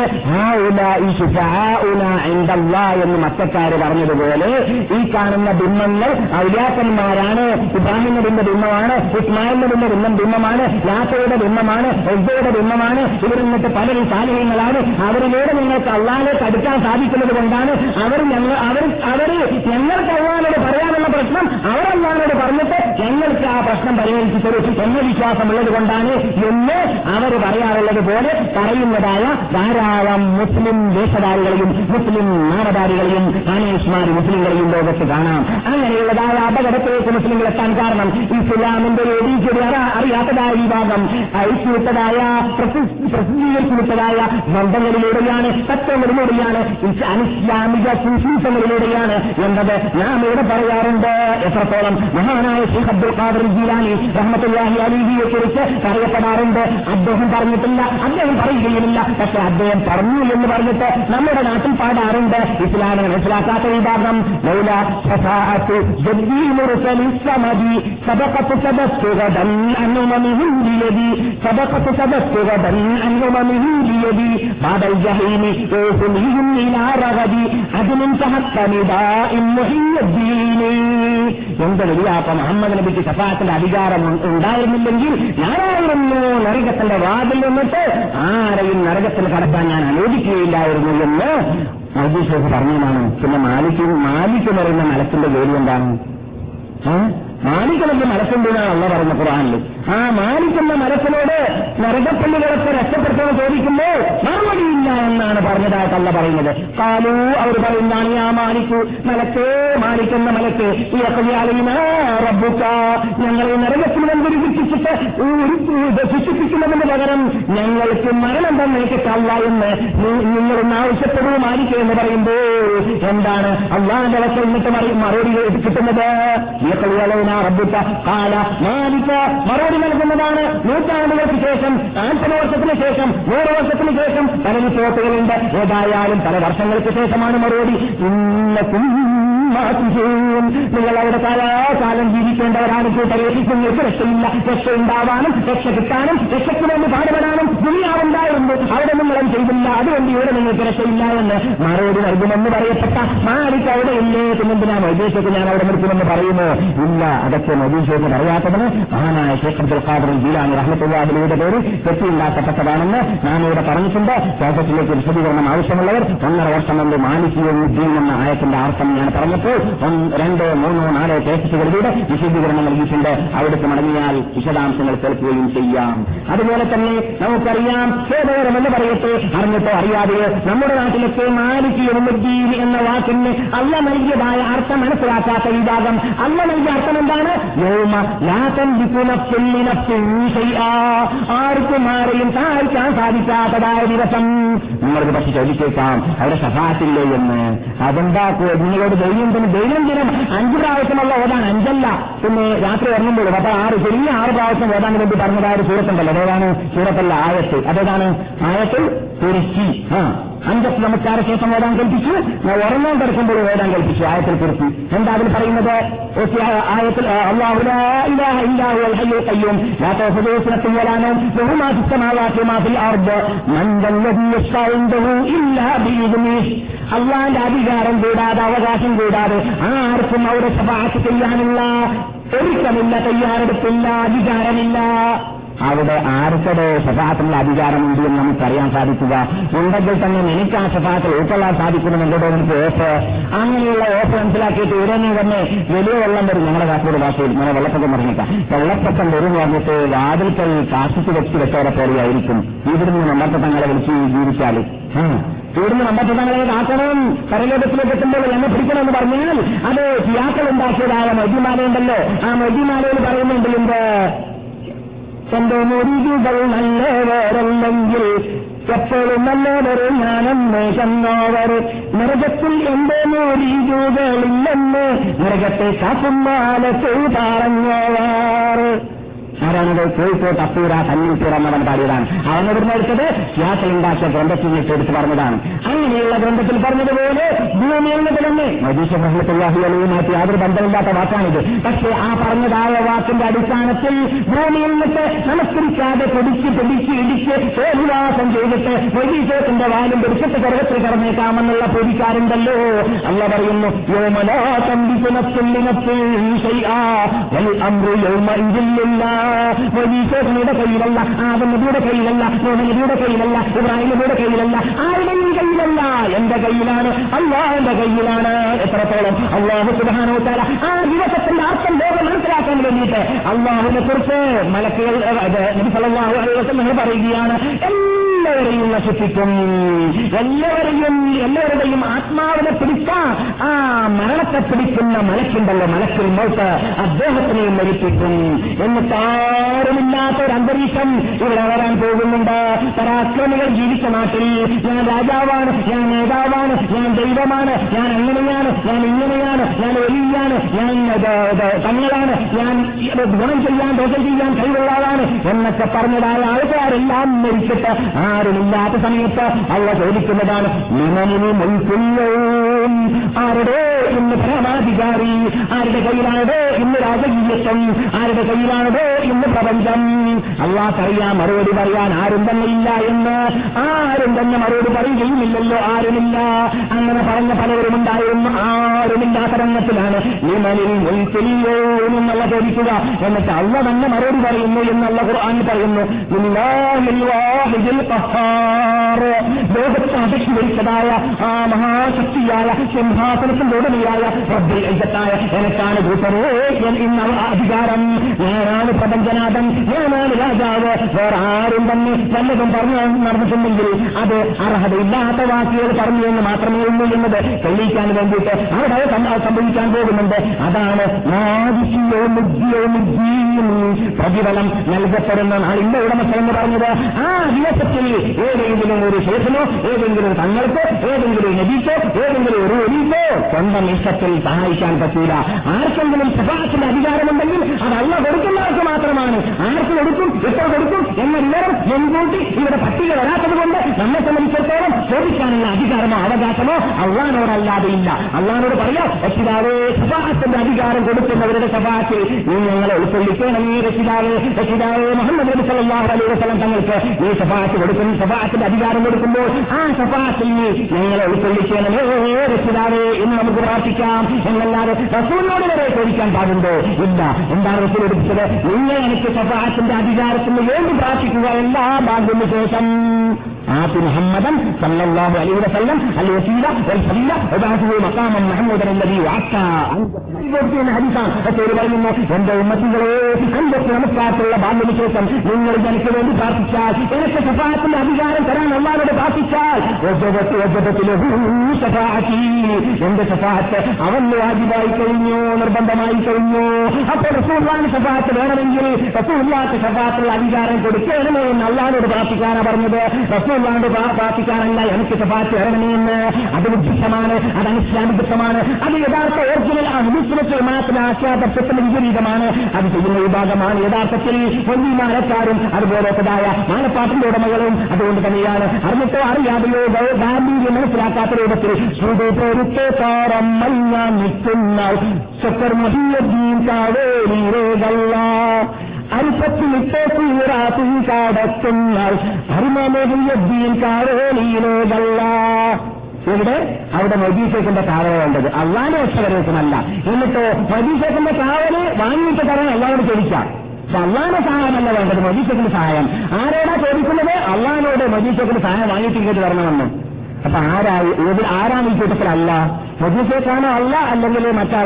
എന്ന് മറ്റക്കാര് പറഞ്ഞതുപോലെ ഈ കാണുന്ന ബിംബങ്ങൾ ഔദ്യാക്കന്മാരാണ് ഇബ്രാഹിം നബിന്റെ ബിംബമാണ് ഇസ്മായിൽ നബിന്റെ ബിംബം ബിംബമാണ് യാത്രയുടെ ബിംബമാണ് എസ്ബയുടെ ബിംബമാണ് ഇവർ നിന്നിട്ട് പല സാലിഹ്യങ്ങളാണ്. അവരിലൂടെ നിങ്ങൾക്ക് അള്ളാഹിലേക്ക് അടുക്കാൻ സാധിക്കുന്നത് കൊണ്ടാണ് അവർ ഞങ്ങൾ അവർ അവർ ഞങ്ങൾക്ക് അള്ളാനോട് പറയാനുള്ള പ്രശ്നം അള്ളാഹിനോട് പറഞ്ഞിട്ട് ഞങ്ങൾക്ക് ആ പ്രശ്നം പരിഹരിച്ചു തരും എന്ന വിശ്വാസമുള്ളത് കൊണ്ടാണ് എന്ന് അവർ പറയാറുള്ളത് പോലെ പറയുന്നതായ ധാരാളം മുസ്ലിം വേഷധാരികളെയും മുസ്ലിം നാമധാരികളെയും ആനേഷ്മാർ മുസ്ലിങ്ങളെയും ലോകത്ത് കാണാം. അങ്ങനെയുള്ളതായ അപകടത്തിലേക്ക് മുസ്ലിങ്ങൾ എത്താൻ കാരണം ഇസ്ലാമിന്റെ എടീച്ചൊരു അറിയാത്തതായ വിഭാഗം അയച്ചുവിട്ടതായ പ്രസിദ്ധീകരിച്ചുവിട്ടതായ ബന്ധങ്ങളിലൂടെയാണ് തത്വങ്ങളിലൂടെയാണ് അനിസ്ലാമിക സുശീസങ്ങളിലൂടെയാണ് എന്നത്. ഞാൻ ഇവിടെ പറയാറുണ്ട് എത്രത്തോളം മഹാനായ ഷെയ്ഖ് അബ്ദുൽ ഖാദർ ജീലാനി റഹ്മത്തുല്ലാഹി അലിഹിയെ കുറിച്ച് പറയപ്പെടാറുണ്ട്. അദ്ദേഹം പറഞ്ഞിട്ടില്ല അദ്ദേഹം പറയുകയുമില്ല. പക്ഷെ അദ്ദേഹം പറഞ്ഞു എന്ന് പറഞ്ഞിട്ട് നമ്മുടെ നാട്ടിൽ പാടാറുണ്ട്. ഇസ്ലാമിനെ മനസ്സിലാക്കാത്ത വിഭാഗം ലൗല ഷഫാഅത്തു മുഹിയ്യദ്ദീനി എന്ത് വലിയാപ്പ മുഹമ്മദ് നബിക്ക് ഷഫാത്തിന്റെ അധികാരം ഉണ്ടായിരുന്നില്ലെങ്കിൽ ഞാനായിരുന്നു നരകത്തിന്റെ വാതിൽ നിന്നിട്ട് ആരെയും നരകത്തിൽ കടക്കാൻ ഞാൻ അനുവദിക്കുകയില്ലായിരുന്നു എന്ന് മൗദീഷേഖ് പറഞ്ഞതാണ്. പിന്നെ മാലിക്ക് മാലിക്ക് പറയുന്ന മലത്തിന്റെ ജോലി എന്താണ്? മാലിക്കലെന്ന് മനസ്സുണ്ടെന്നാണ് അള്ള പറഞ്ഞ ഖുറാനിൽ ആ മാലിക്കുന്ന മനസ്സിനോട് നരകപ്പള്ളികളൊക്കെ രക്ഷപ്പെടുത്താൻ ചോദിക്കുമ്പോൾ മറുപടിയില്ല എന്നാണ് പറഞ്ഞതായിട്ട് അല്ല പറയുന്നത്. കാലു അവർ പറയുന്നതാണ് ആ മാലിക്കു മലക്ക് മാലിക്കുന്ന മലക്ക് ഈ റബ്ബുക്ക ഞങ്ങളെ നരകത്തിൽ മുൻപിൽ ശിക്ഷിച്ചിട്ട് ശിക്ഷിപ്പിക്കുന്നതിന് പകരം ഞങ്ങൾക്ക് മരണം തന്നേക്കല്ല എന്ന് നിങ്ങളൊന്ന് ആവശ്യപ്പെടുന്നു മാലിക്ക എന്ന് പറയുമ്പോൾ. എന്താണ് അള്ളാഹിന്റെ അവസ്ഥ എന്നിട്ട് മറുപടി കിട്ടുന്നത്? ഈ കളികളെ മറുപടി നൽകുന്നതാണ് നൂറ്റാണ്ടുകൾക്ക് ശേഷം നാൽപ്പത് വർഷത്തിന് ശേഷം നൂറ് വർഷത്തിന് ശേഷം പല റിപ്പോർട്ടുകളുണ്ട് ഏതായാലും പല വർഷങ്ങൾക്ക് ശേഷമാണ് മറുപടി. ഇന്നക്കും നിങ്ങൾ അവിടെ കാലാകാലം ജീവിക്കേണ്ടവരാണ് കൂട്ടരെ. നിങ്ങൾക്ക് രക്ഷയില്ല രക്ഷ ഉണ്ടാവാനും രക്ഷ കിട്ടാനും രക്ഷയ്ക്ക് വേണ്ടി പാടുപെടാനും ദുനിയാവുണ്ടായിരുന്നു. അവിടെ നിങ്ങളും ചെയ്തില്ല. അതുകൊണ്ട് ഇവിടെ നിങ്ങൾക്ക് രക്ഷയില്ല എന്ന് മറുപടി നൽകുമെന്ന് പറയപ്പെട്ട മാലിക്ക് അവിടെ ഇല്ലേ പിന്നെന്തിനാ മൊയ്തീഷയ്ക്ക് ഞാൻ അവിടെ നിർത്തുമെന്ന് പറയുന്നു? ഇല്ല അതൊക്കെ മൊയ്തീഷയ്ക്ക് പറയാത്തതിന് മഹാനായ ഷേഖ് അബ്ദുൽ ഖാദർ ജീലാനി പേര് തെറ്റിയുണ്ടാക്കപ്പെട്ടതാണെന്ന് ഞാൻ ഇവിടെ പറഞ്ഞിട്ടുണ്ട്. ശേഷത്തിലേക്ക് വിശദീകരണം ആവശ്യമുള്ളവർ ഒന്നര വർഷം മുമ്പ് മാലിക്കിയും എന്ന ആയത്തിന്റെ അർത്ഥം ഞാൻ പറഞ്ഞപ്പോൾ രണ്ടോ മൂന്നോ നാലോ കേസുകളിലൂടെ വിശദീകരണം നൽകിയിട്ടുണ്ട്. അവിടുത്തെ മടങ്ങിയാൽ വിശദാംശങ്ങൾ കേൾക്കുകയും ചെയ്യാം. അതുപോലെ തന്നെ നമുക്കറിയാം ഖേദകരമെന്ന് പറയട്ടെ. അറിഞ്ഞിട്ടോ അറിയാതെയോ നമ്മുടെ നാട്ടിലൊക്കെ മാലിക്കിയുദ്ദീൻ എന്ന വാക്കിന് അല്ല നൽകിയതായ അർത്ഥം മനസ്സിലാക്കാത്ത വിഭാഗം അല്ല നൽകിയ അർത്ഥം എന്താണ്? ആർക്കും ആരെയും സഹായിക്കാൻ സാധിക്കാത്തതായ ദിവസം. നിങ്ങൾക്ക് പക്ഷെ ചോദിച്ചേക്കാം അവരെ സഹായത്തില്ലേ എന്ന്? അതെന്താ നിങ്ങളോട് ധൈര്യം തന്നെ ദൈനംദിനം ദിനം അഞ്ച് പ്രാവശ്യമുള്ള ഓടാൻ അഞ്ചല്ല. പിന്നെ രാത്രി ഉറങ്ങുമ്പോൾ അപ്പൊ ആറ് ചെറിയ ആറ് പ്രാവശ്യം ഓടാൻ വേണ്ടി പറഞ്ഞതായ സൂറത്തുണ്ടല്ലോ. അതേതാണ് സൂറത്തല്ല ആയത്ത്. അതേതാണ് ആയത്ത് തുരുക്കി ആ. അഞ്ചസ് നമസ്കാര ശേഷം ഓടാൻ കൽപ്പിച്ചു. ഉറങ്ങാൻ കിടക്കുമ്പോൾ ഓടാൻ കൽപ്പിച്ചു ആയത്തിൽ കുറിച്ച് എന്താ അതിൽ പറയുന്നത്? ആയത്തിൽ അള്ളാന്റെ അധികാരം കൂടാതെ അവകാശം കൂടാതെ ആർക്കും അവിടെ ശപാത്ത് ചെയ്യാനുള്ള ഒരുക്കമില്ല തയ്യാറെടുപ്പില്ല അധികാരമില്ല അവിടെ ആർക്കടെ ശഫാത്തിനുള്ള അധികാരമുണ്ട് എന്ന് നമുക്കറിയാൻ സാധിക്കുക. ഉണ്ടെങ്കിൽ തന്നെ എനിക്ക് ആ ശഫാത്തിൽ ഉൾക്കൊള്ളാൻ സാധിക്കുന്നുണ്ടോ എനിക്ക് ഓഫ്. അങ്ങനെയുള്ള ഓഫ് മനസ്സിലാക്കിയിട്ട് ഉടനെ തന്നെ വലിയ വെള്ളം വരും. ഞങ്ങളുടെ കാസർഗോഡ് ഭാഷയിൽ. ഇങ്ങനെ വെള്ളപ്പൊക്കം പറഞ്ഞേക്കാം വെള്ളപ്പൊക്കം വരും പറഞ്ഞിട്ട് വാതിൽക്കൽ കാശിച്ച് വെച്ച് വെച്ചവരെ പോലെയായിരിക്കും. ഇവിടുന്ന് നമ്മൾക്ക് തങ്ങളെ വിളിച്ച് ജീവിച്ചാൽ ഇവിടുന്ന് നമ്മൾക്ക് തങ്ങളെ കാക്കണം കരലോകത്തിലേക്ക് എത്തുമ്പോൾ എന്നെ പിടിക്കണമെന്ന് പറഞ്ഞാൽ അത് സിയാക്കൾ ഉണ്ടാക്കിയതായ മൊയ്തിമാലയുണ്ടല്ലോ ആ മദ്യമാലയിൽ പറയുന്നുണ്ട് എന്ത്? എന്റെ നല്ല നല്ലവരല്ലെങ്കിൽ എപ്പോഴും നല്ലവരെ ഞാനെന്ന് ചെന്നവർ നരകത്തിൽ എന്റെ മുറിവുകളില്ലെന്ന് നരകത്തെ കാക്കുമാലത്ത് പറഞ്ഞവർ. ആരാണത്? കോഴിക്കോട്ട് അപ്പൂര കണ്ണൂർ എന്നവൻ പാടിയതാണ്. അവൻ ഇവിടുന്ന് എടുത്തത് യാത്ര ഗ്രന്ഥത്തിൽ നിന്ന് പറഞ്ഞതാണ്. അങ്ങനെയുള്ള ഗ്രന്ഥത്തിൽ പറഞ്ഞതുപോലെ ഭൂമിയിൽ നിന്ന് തന്നെ യാതൊരു ബന്ധമില്ലാത്ത വാക്കാണിത്. പക്ഷേ ആ പറഞ്ഞതായ വാക്കിന്റെ അടിസ്ഥാനത്തിൽ ഭൂമിയിൽ നമസ്കരിക്കാതെ പൊടിച്ച് പിടിച്ച് ഇടിച്ച് തോൽവാസം ചെയ്തിട്ട് മജീഷത്തിന്റെ വാലും പിടിച്ചിട്ട് സ്വർഗത്തിൽ കടന്നേക്കാമെന്നുള്ള പൊതിക്കാരുണ്ടല്ലോ. അല്ല പറയുന്നു യോമലാ തമ്പിക്കുന്നത്തിൽ മൊയ്തീസേഖനയുടെ കയ്യിലല്ല ആദം നബിയുടെ കയ്യിലല്ല നബിയുടെ കയ്യിലല്ല ഇബ്രാഹിം നബിയുടെ കയ്യിലല്ല ആരുടെയും കയ്യിലല്ല. എന്റെ കയ്യിലാണ് അള്ളാഹിന്റെ കയ്യിലാണ്. എത്രത്തോളം? അള്ളാഹു സുധാനോത്താല ആ ദിവസത്തിന്റെ അർത്ഥം ലോകം മനസ്സിലാക്കാൻ വേണ്ടിയിട്ട് അള്ളാഹുവിനെ കുറിച്ച് മലക്കുകൾ നബി അലൈഹി വസല്ലം പറയുകയാണ് എല്ലാവരെയും നശിപ്പിക്കും. എല്ലാവരെയും എല്ലാവരുടെയും ആത്മാവിനെ പിടിച്ച ആ മരണത്തെ പിടിക്കുന്ന മലക്കുണ്ടല്ലോ മലക്കിൽ മോട്ട് അദ്ദേഹത്തിനെയും മരിപ്പിക്കും. എന്നിട്ട് ആരുമില്ലാത്ത ഒരു അന്തരീക്ഷം ഇവിടെ വരാൻ പോകുന്നുണ്ട്. പരാക്രമികൾ ജീവിച്ച നാട്ടിൽ ഞാൻ രാജാവാണ് ഞാൻ നേതാവാണ് ഞാൻ ദൈവമാണ് ഞാൻ അങ്ങനെയാണ് ഞാൻ ഇങ്ങനെയാണ് ഞാൻ വലിയാണ് ഞാൻ തങ്ങളാണ് ഞാൻ ഗുണം ചെയ്യാൻ ദോഷം ചെയ്യാൻ കഴിവുള്ളതാണ് എന്നൊക്കെ പറഞ്ഞതായ ആൾക്കാരെല്ലാം മരിച്ചിട്ട് ആരുമില്ലാത്ത സമയത്ത് അവ ചോദിക്കുന്നതാണ് ആരുടെ ഇന്ന് പരമാധികാരി ആരുടെ കയ്യിലാണത് ഇന്ന് രാജകീയത്വം? ആരുടെ കയ്യിലാണത് ഇന്ന് പ്രപഞ്ചം. അള്ളാഹ്ക്കറിയാം മറുപടി പറയാൻ ആരും തന്നെ ഇല്ല എന്ന്. ആരും തന്നെ മറുപടി പറയുകയുമില്ലല്ലോ ആരുമില്ല. അങ്ങനെ പറഞ്ഞ പലവരും ഉണ്ടായിരുന്നു. ആരുമില്ലാത്ത രംഗത്തിലാണ്. മലിൽ മുൻപില്ലോ എന്നുള്ള ചോദിക്കുക. എന്നിട്ട് അള്ള തന്നെ മറുപടി പറയുന്നു എന്നുള്ള ഖുർആൻ പറയുന്നു. ലോകത്തെ ഭരിച്ചതായ ആ മഹാശക്തിയായ സിംഹാസനത്തിന്റെ ഉടമയായ ശ്രദ്ധയായ എനിക്കാണ് ഭൂതരേ അവ അധികാരം. ഞാനാണ് പ്രപഞ്ചനാഥൻ ഞാനാണ് രാജാവ്? വേറെ ആരും തന്നെ വല്ലതും പറഞ്ഞു നടന്നിട്ടുണ്ടെങ്കിൽ അത് അർഹതയില്ലാത്ത വാക്കുകൾ പറഞ്ഞു എന്ന് മാത്രമേ ഉള്ളൂ എന്നത് തെളിയിക്കാൻ വേണ്ടിയിട്ട് അവിടെ സംഭവിക്കാൻ പോകുന്നുണ്ട്. അതാണ് പ്രതിഫലം നൽകപ്പെടുന്ന നാളിന്റെ ഉടമസ്ഥ എന്ന് പറഞ്ഞത് ആ ദിവസത്തിൽ ഏതെങ്കിലും ഒരു ശേഷനോ ഏതെങ്കിലും തങ്ങൾക്കോ ഏതെങ്കിലും നബിക്കോ ഏതെങ്കിലും ഒരു ഒലിക്കോ സ്വന്തം ഇഷ്ടത്തിൽ സഹായിക്കാൻ പറ്റൂല. ആർക്കെങ്കിലും സഭാസിന്റെ അധികാരമുണ്ടെങ്കിൽ അത് അല്ല കൊടുക്കുന്നവർക്ക് മാത്രമാണ്. ആർക്ക് കൊടുക്കും? എത്ര കൊടുക്കും? എന്ന വിവരം മുൻകൂട്ടി ഇവിടെ പട്ടിക വരാത്തത് കൊണ്ട് നമ്മെ സംബന്ധിച്ചിടത്തോളം ചോദിക്കാനുള്ള അധികാരമോ അവകാശമോ അള്ളഹാനോടല്ലാതെ ഇല്ല. അള്ളഹാനോട് പറയാം രക്ഷിതാവേ സഭാഹത്തിന്റെ അധികാരം കൊടുക്കുന്നവരുടെ സഭാത്തിൽ നീ ഞങ്ങളെ ഉൾക്കൊള്ളിക്കണമേ രക്ഷിതാവേ. രക്ഷിതാവേ മുഹമ്മദ് നബി സല്ലാഹു അലൈഹി വസല്ലം തങ്ങൾക്ക് ഈ സഭാത്ത് കൊടുക്കും. സഭാഹത്തിന്റെ അധികാരം കൊടുക്കുമ്പോൾ ആ സഭാഹത്തിൽ നീ ഞങ്ങളെ ഉൾക്കൊള്ളിക്കണമേ രക്ഷിതാവേ എന്ന് നമുക്ക് പ്രാർത്ഥിക്കാം. എന്നല്ലാതെ റസൂലിനോട് വരെ ചോദിക്കാൻ പാടുണ്ടോ? ഇല്ല. എന്താണ് റസൂൽ എടുത്തത് നിങ്ങൾ എനിക്ക് സഫാഹത്തിന്റെ അധികാരത്തിന് വേണ്ടി പ്രാർത്ഥിക്കുക. എല്ലാ ഭാഗ്യത്തിന് ശേഷം മഖാമൻ മുഹമ്മദൻ അല്ലദീ വഅത്ത എന്ന ഹദീസാണ്. റസൂൽ പറയുന്നു എന്റെ ഉമ്മത്തികളെ കണ്ടെത്തി നമസ്കാരത്തിലുള്ള ഭാഗ്യത്തിന് ശേഷം നിങ്ങൾ എനിക്ക് വേണ്ടി പ്രാർത്ഥിച്ചാൽ എനിക്ക് സഫാത്തിന്റെ അധികാരം തരാൻ അള്ളാഹോട് പ്രാർത്ഥിച്ചാൽ. എന്റെ സഫാത്ത് അവന് വാജിബായി കഴിഞ്ഞു? നിർബന്ധമായി കഴിഞ്ഞു? അപ്പോൾ റസൂള്ളാന് സഫാത്ത് വേണമെങ്കിൽ റസൂള്ളാക്ക് സഫാത്തുള്ള അധികാരം കൊടുക്കണമേ എന്ന് അള്ളാഹോട് പ്രാർത്ഥിക്കാനാണ് പറഞ്ഞത്. റസൂൽ ഒന്നുമില്ലാണ്ട് പ്രാർത്ഥിക്കാനല്ല എനിക്ക് സഫാറ്റ് ഇറങ്ങണമെന്ന് അത് ബുദ്ധിഷ്ടമാണ് അത് അനിസ്ലാമികത്വമാണ് അത് യഥാർത്ഥ ഓർജിനൽ മുസ്ലിമത്തിൽ മാത്രം ആശ്വാസത്തിന് വിപരീതമാണ്. അത് ചെയ്യുന്ന വിഭാഗമാണ് യഥാർത്ഥത്തിൽ വല്യമാലക്കാരും അതുപോലത്തതായ മാനപ്പാട്ടിന്റെ ഉടമകളും അതുകൊണ്ട് തന്നെയാണ്. അറിഞ്ഞിട്ടോ അറിയാതെയോ ഗാന്ധിയെ മനസ്സിലാക്കാത്ത രൂപത്തിൽ ശ്രുതിപൊരുത്തോറം മഞ്ഞ നിൽക്കുന്ന അരിപ്പത്തിലിട്ട് തീരാത്തി കടക്കുന്ന ഹരിമമഹിയദ്ദീൻ കാവേലിയിലേകല്ല ഇവിടെ അവിടെ മൊബീസേക്കിന്റെ കാവല വേണ്ടത് അള്ളാന്റെ രക്ഷകരേക്കുമല്ല എന്നിട്ടോ മൊബീസേക്കിന്റെ കാവൽ വാങ്ങിയിട്ട് തരാൻ അള്ളാഹോട് ചോദിക്കാം. പക്ഷെ അള്ളാന്റെ സഹായമല്ല വേണ്ടത് മൊബീസേക്കിന്റെ സഹായം. ആരോടാ ചോദിക്കുന്നത്? അള്ളാഹിനോട് മൊബീസേക്കിന്റെ സഹായം വാങ്ങിയിട്ട് ഇങ്ങോട്ട് വരണമെന്ന്. അപ്പൊ ആരാ ആരാണ് ഈ കൂട്ടത്തിലല്ല? മജീസേക്കാണോ അല്ല അല്ലെങ്കിൽ മറ്റാ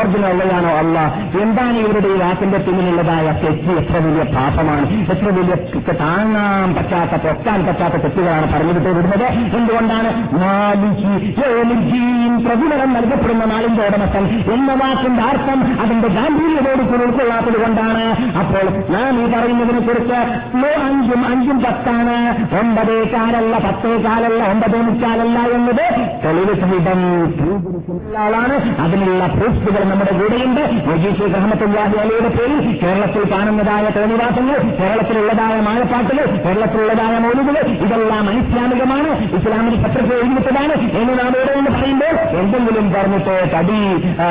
ഓർജിനൽ അള്ളയാണോ അല്ല എന്താണ് ഇവരുടെ ഈ വാക്കിന്റെ പിന്നിലുള്ളതായ തെറ്റ്? എത്ര വലിയ പാപമാണ്. എത്ര വലിയ താങ്ങാൻ പറ്റാത്ത പൊക്കാൻ പറ്റാത്ത തെറ്റുകളാണ് പറഞ്ഞിട്ട് വിടുന്നത് എന്തുകൊണ്ടാണ്? പ്രതിഫലം നൽകപ്പെടുന്ന നാളിന്റെ ഉടമസ്ഥൻ എന്ന വാക്കിന്റെ അർത്ഥം അതിന്റെ ഗാംഭീര്യതോട് കൂടി ഉൾക്കൊള്ളാത്തത് കൊണ്ടാണ്. അപ്പോൾ നാം ഈ പറയുന്നതിനെ കുറിച്ച് അഞ്ചും അഞ്ചും പത്താണ്. ഒമ്പതേ കാലല്ല പത്തേ കാലല്ല ഒമ്പതേ മുക്കാലല്ല എന്നത് തെളിവ് ആളാണ്. അതിനുള്ള പ്രൂഫുകൾ നമ്മുടെ കൂടെയുണ്ട്. മൊജീഷ് റഹമത്തുല്ലാഹി അലിയുടെ പേരിൽ കേരളത്തിൽ കാണുന്നതായ തോന്നിവാസങ്ങൾ കേരളത്തിലുള്ളതായ മാഴപ്പാട്ടുകൾ കേരളത്തിലുള്ളതായ മൗലികൾ ഇതെല്ലാം അനിസ്ലാമികമാണ്. ഇസ്ലാമിന് പത്രത്തിൽ എഴുതിയിട്ടതാണ്. എന്ന് നാം ഇവിടെ എന്ന് പറയുമ്പോൾ എന്തെങ്കിലും പറഞ്ഞിട്ട് തടി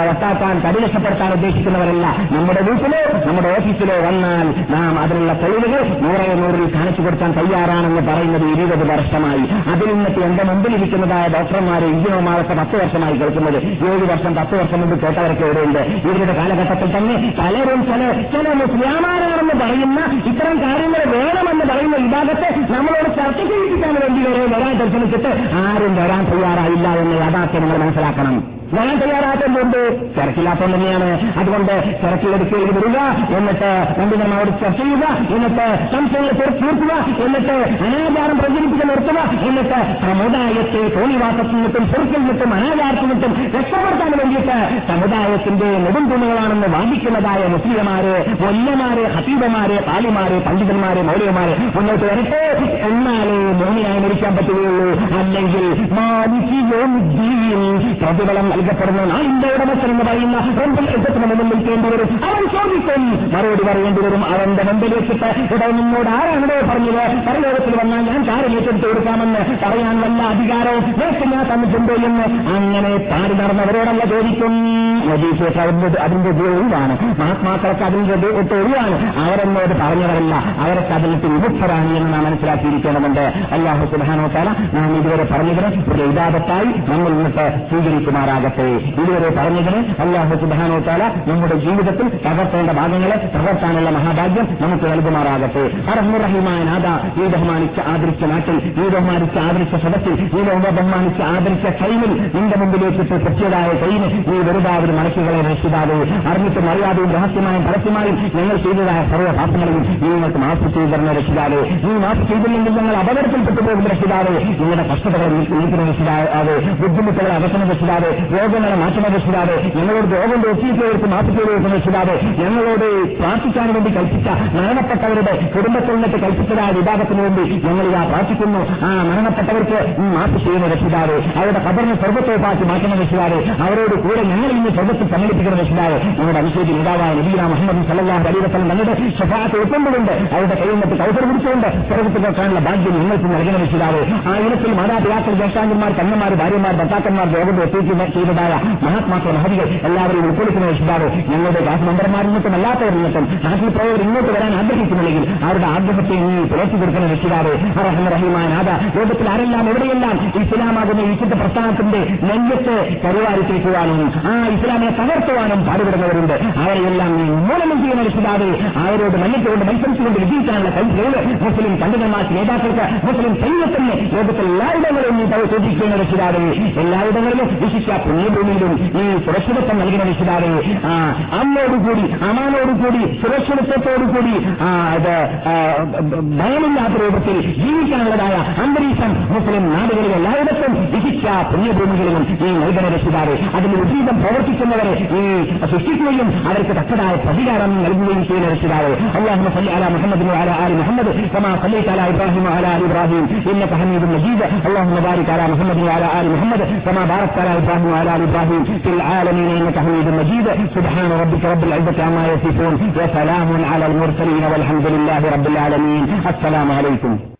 വട്ടാക്കാൻ തടി രക്ഷപ്പെടുത്താൻ ഉദ്ദേശിക്കുന്നവരല്ല. നമ്മുടെ വീട്ടിലോ നമ്മുടെ ഓഫീസിലോ വന്നാൽ നാം അതിനുള്ള തെളിവുകൾ നൂറെ നൂറിൽ കാണിച്ചു കൊടുക്കാൻ തയ്യാറാണെന്ന് പറയുന്നത് ഇരുപത് വർഷമായി. അതിൽ നിന്നിട്ട് എന്റെ മുമ്പിലിരിക്കുന്നതായ ഡോക്ടർമാരെ എഞ്ചിനീയർമാരൊക്കെ പത്ത് വർഷമായി കേൾക്കുന്നത്. ഏഴ് വർഷം പത്ത് വർഷം മുമ്പ് കേട്ടവരൊക്കെ ഇവിടെയുണ്ട്. ഇവരുടെ കാലഘട്ടത്തിൽ തന്നെ പലരും ചില ചില മുസ്ലിമാരാണെന്ന് പറയുന്ന ഇത്തരം കാര്യങ്ങൾ വേണമെന്ന് പറയുന്ന വിഭാഗത്തെ നമ്മളോട് ചർച്ച ചെയ്യിപ്പിക്കാൻ വേണ്ടി വരെ വരാൻ ദർശനിച്ചിട്ട് ആരും വരാൻ തയ്യാറായില്ല എന്ന് യാഥാർത്ഥ്യം നിങ്ങൾ മനസ്സിലാക്കണം. വരാൻ തയ്യാറാക്കേണ്ടതുണ്ട് തിരക്കില്ലാത്ത തന്നെയാണ്. അതുകൊണ്ട് തിരക്കിലെടുക്കുകയിൽ വരിക എന്നിട്ട് പണ്ഡിതന്മാരോട് ചർച്ച ചെയ്യുക എന്നിട്ട് സംശയങ്ങൾ തീർക്കുക എന്നിട്ട് അനാചാരം പ്രചരിപ്പിച്ച് നിർത്തുക എന്നിട്ട് സമുദായത്തെ തോന്നിവാസത്തിൽ നിന്നും ചെറുക്കിൽ നിന്നും അനാചാരത്തിൽ നിന്നും രക്ഷപ്പെടുത്താൻ വേണ്ടിയിട്ട് സമുദായത്തിന്റെ നെടുംതുണകളാണെന്ന് വാദിക്കുന്നതായ മുസ്ലിംമാരെ വല്യമാര് ഹസീബമാര് പാലിമാരെ പണ്ഡിതന്മാരെ മൗലികമാര് മുന്നോട്ട് വരട്ടെ. എന്നാലേ മോഹിനായി മരിക്കാൻ പറ്റുകയുള്ളൂ. അല്ലെങ്കിൽ പ്രതിഫലം നൽകപ്പെടുന്ന നാളിന്റെ ഉടമസ്ഥൻ എന്ന് പറയുന്ന റബ്ബുൽ യുദ്ധത്തിന് മുന്നിൽ നിൽക്കേണ്ടി വരും. അവൻ ചോദിക്കും മറുപടി പറയേണ്ടി വരും. അവന്റെ മുമ്പിൽ വെച്ചിട്ട് ഇവിടെ നിന്നോട് ആരാണോ പറഞ്ഞത്? പരലോകത്തിൽ വന്നാൽ ഞാൻ കാര്യം ഏറ്റെടുത്ത് കൊടുക്കാമെന്ന് പറയാൻ വല്ല അധികാരവും നേരത്തെ ഞാൻ തന്നിട്ടുണ്ടോ എന്ന് അങ്ങനെ പാടി നടന്നവരോടല്ല ചോദിക്കും. അതിന്റെ അതിന്റെ ഒഴിവാണ്. മഹാത്മാക്കൾക്ക് അതിന്റെ ഒട്ട് ഒഴിവാണ്. അവരെന്നോട് പറഞ്ഞവരല്ല. അവരൊക്കെ അതിലിട്ട് വിമുക്തരാണ് എന്ന് നാം മനസ്സിലാക്കിയിരിക്കേണ്ടതുണ്ട്. അല്ലാഹു സുബാനോത്താല നാം ഇതുവരെ പറഞ്ഞതിന് ഒരു ഇതാപത്തായി നമ്മൾ ഇന്നത്തെ സ്വീകരിക്കുമാറാകട്ടെ ഇതുവരെ പറഞ്ഞതിന് അല്ലാഹു സുബാനോത്താല നമ്മുടെ ജീവിതത്തിൽ തകർത്തേണ്ട ഭാഗങ്ങളെ തകർത്താനുള്ള മഹാഭാഗ്യം നമുക്ക് നൽകുമാറാകട്ടെ. അറഹുറഹിമായ നാഥ ഈ ബഹുമാനിച്ച ആദരിച്ച നാട്ടിൽ ഈ ബഹുമാനിച്ച ആദരിച്ച സദസ്സിൽ ഈ ബഹുമാനിച്ച ആദരിച്ച കൈമിൽ നിന്റെ മുമ്പിലേക്ക് പറ്റിയതായ കൈന് ഈ വെറുതാവിന് മനസ്സുകളെ രക്ഷിതാതെ അറിഞ്ഞിട്ടും അറിയാതെയും രഹസ്യമായും പരസ്യമായും ഞങ്ങൾ ചെയ്തതായ സർവ പാപങ്ങളെയും നീ നിങ്ങൾക്ക് മാഫ് ചെയ്തു തരുന്ന രക്ഷിതാതെ നീ മാഫ് ചെയ്തില്ലെങ്കിൽ ഞങ്ങൾ അപകടത്തിൽപ്പെട്ടു പോകുന്ന രക്ഷിതാതെ നിങ്ങളുടെ കഷ്ടതകളെ നീക്കുന്ന രക്ഷിതാതെ ബുദ്ധിമുട്ടുകളെ അകറ്റുന്ന രക്ഷിതാതെ രോഗങ്ങളെ മാറ്റുന്ന രക്ഷിതാതെ ഞങ്ങളോട് രോഗം ഒത്തിരിക്കവർക്ക് മാപ്പ് ചെയ്തു കൊടുക്കുന്ന രക്ഷിതാതെ ഞങ്ങളോട് പ്രാർത്ഥിക്കാൻ വേണ്ടി കൽപ്പിച്ച മരണപ്പെട്ടവരുടെ നിന്നിട്ട് കൽപ്പിച്ചതായ വിഭാഗത്തിന് വേണ്ടി ഞങ്ങൾ ഇതാ പ്രാർത്ഥിക്കുന്നു. ആ മരണപ്പെട്ടവർക്ക് മാപ്പ് ചെയ്യുന്ന രക്ഷിതാവ് അവരുടെ കബറിന് സ്വർഗത്തോപ്പാക്കി മാറ്റുന്ന രക്ഷിതാവ് അവരോട് കൂടെ ഞങ്ങൾ ഇന്ന് സ്വർഗത്തിൽ സമ്മതിപ്പിക്കുന്ന രക്ഷിതാവ് ഞങ്ങളുടെ അനുശേഷി നേതാവായ നബീന മുഹമ്മദ് സല്ലാഹ് അലീവസം തങ്ങളുടെ സ്വഭാവത്തെ ഉൾക്കൊണ്ടുകൊണ്ട് അവരുടെ കയ്യിൽ നിന്നിട്ട് കൗസർ പിടിച്ചുകൊണ്ട് സ്വർഗത്തിൽ വെക്കാനുള്ള ഭാഗ്യം നിങ്ങൾക്ക് നൽകുന്ന രക്ഷിതാവ് ആ ഇനത്തിൽ മാതാപിതാക്കൾ ജ്യേഷ്ഠാന്മാർ കണ്ണന്മാർ ഭാര്യമാർ ഭർത്താക്കന്മാർ രോഗം എത്തിക്കുന്ന ചെയ്തതായ മഹാത്മാക്കൾ മഹതികൾ എല്ലാവരെയും ഉൾക്കൊള്ളിക്കുന്ന ഇഷ്ടാവ് ഞങ്ങളുടെ ക്ലാസ് മെമ്പർമാരിൽ നിന്നും അല്ലാത്തവരിൽ നിന്നും നാട്ടിൽ പോയവർ ഇങ്ങോട്ട് വരാൻ ആഗ്രഹിക്കുന്നില്ലെങ്കിൽ അവരുടെ ആഗ്രഹത്തെ നീ പുലർത്തി കൊടുക്കുന്ന രക്ഷിതാവ് റഹ്മ റഹിമാൻ ആദ ലോകത്തിൽ ആരെല്ലാം എവിടെയെല്ലാം ഇസ്ലാമാകുന്ന ഈശ്വര പ്രസ്ഥാനത്തിന്റെ നെഞ്ചത്ത് കരുവാരിപ്പിക്കുവാനും ആ ഇസ്ലാമിനെ തകർത്തുവാനും പാടുപെടുന്നവരുണ്ട്. അവരെയെല്ലാം നീ മൂലനം ചെയ്യുന്ന രക്ഷിതാവ് അവരോട് മല്ലിച്ചുകൊണ്ട് മത്സരിച്ചുകൊണ്ട് വിജയിക്കാനുള്ള കഴിവുകൾ മുസ്ലിം പണ്ഡിതന്മാർക്ക് നേതാക്കൾക്ക് മുസ്ലിം സൈന്യത്തിന് ലോകത്തിൽ എല്ലായിടങ്ങളിലും നീ സൂചിക്കുന്ന രക്ഷിതാവ് എല്ലായിടങ്ങളിലും വിശിഷ്ട പുണ്യഭൂമിയിലും ഈ സുരക്ഷിതത്വം നൽകുന്ന രക്ഷിതാവേ ആ അമ്മോടുകൂടി അമാനോടുകൂടി സുരക്ഷിതത്വത്തോടുകൂടി ആ ഇത് ആ, ഭയമില്ലാത്ത രൂപത്തിൽ ജീവിക്കാനുള്ളതായ അന്തരീക്ഷം മുസ്ലിം നാടുകളിൽ എല്ലായിടത്തും വിശിച്ച പുണ്യഭൂമികളിലും ഈ നൽകുന്ന രക്ഷിതാവേ അതിന് വിപരീതം പ്രവർത്തിക്കുന്നവരെ ഈ സൃഷ്ടിക്കുകയും അവർക്ക് തക്കതായ പ്രതികാരം നൽകുകയും ചെയ്യുന്ന രക്ഷിതാവേ അള്ളാഹു صل على محمد وعلى ال محمد كما صليت على ابراهيم وعلى ال ابراهيم انك حميد مجيد اللهم بارك على محمد وعلى ال محمد كما باركت على ابراهيم وعلى آل إبراهيم في العالمين إنك حميد مجيد. سبحان ربك رب العزة عما يصفون وسلام على المرسلين والحمد لله رب العالمين. السلام عليكم.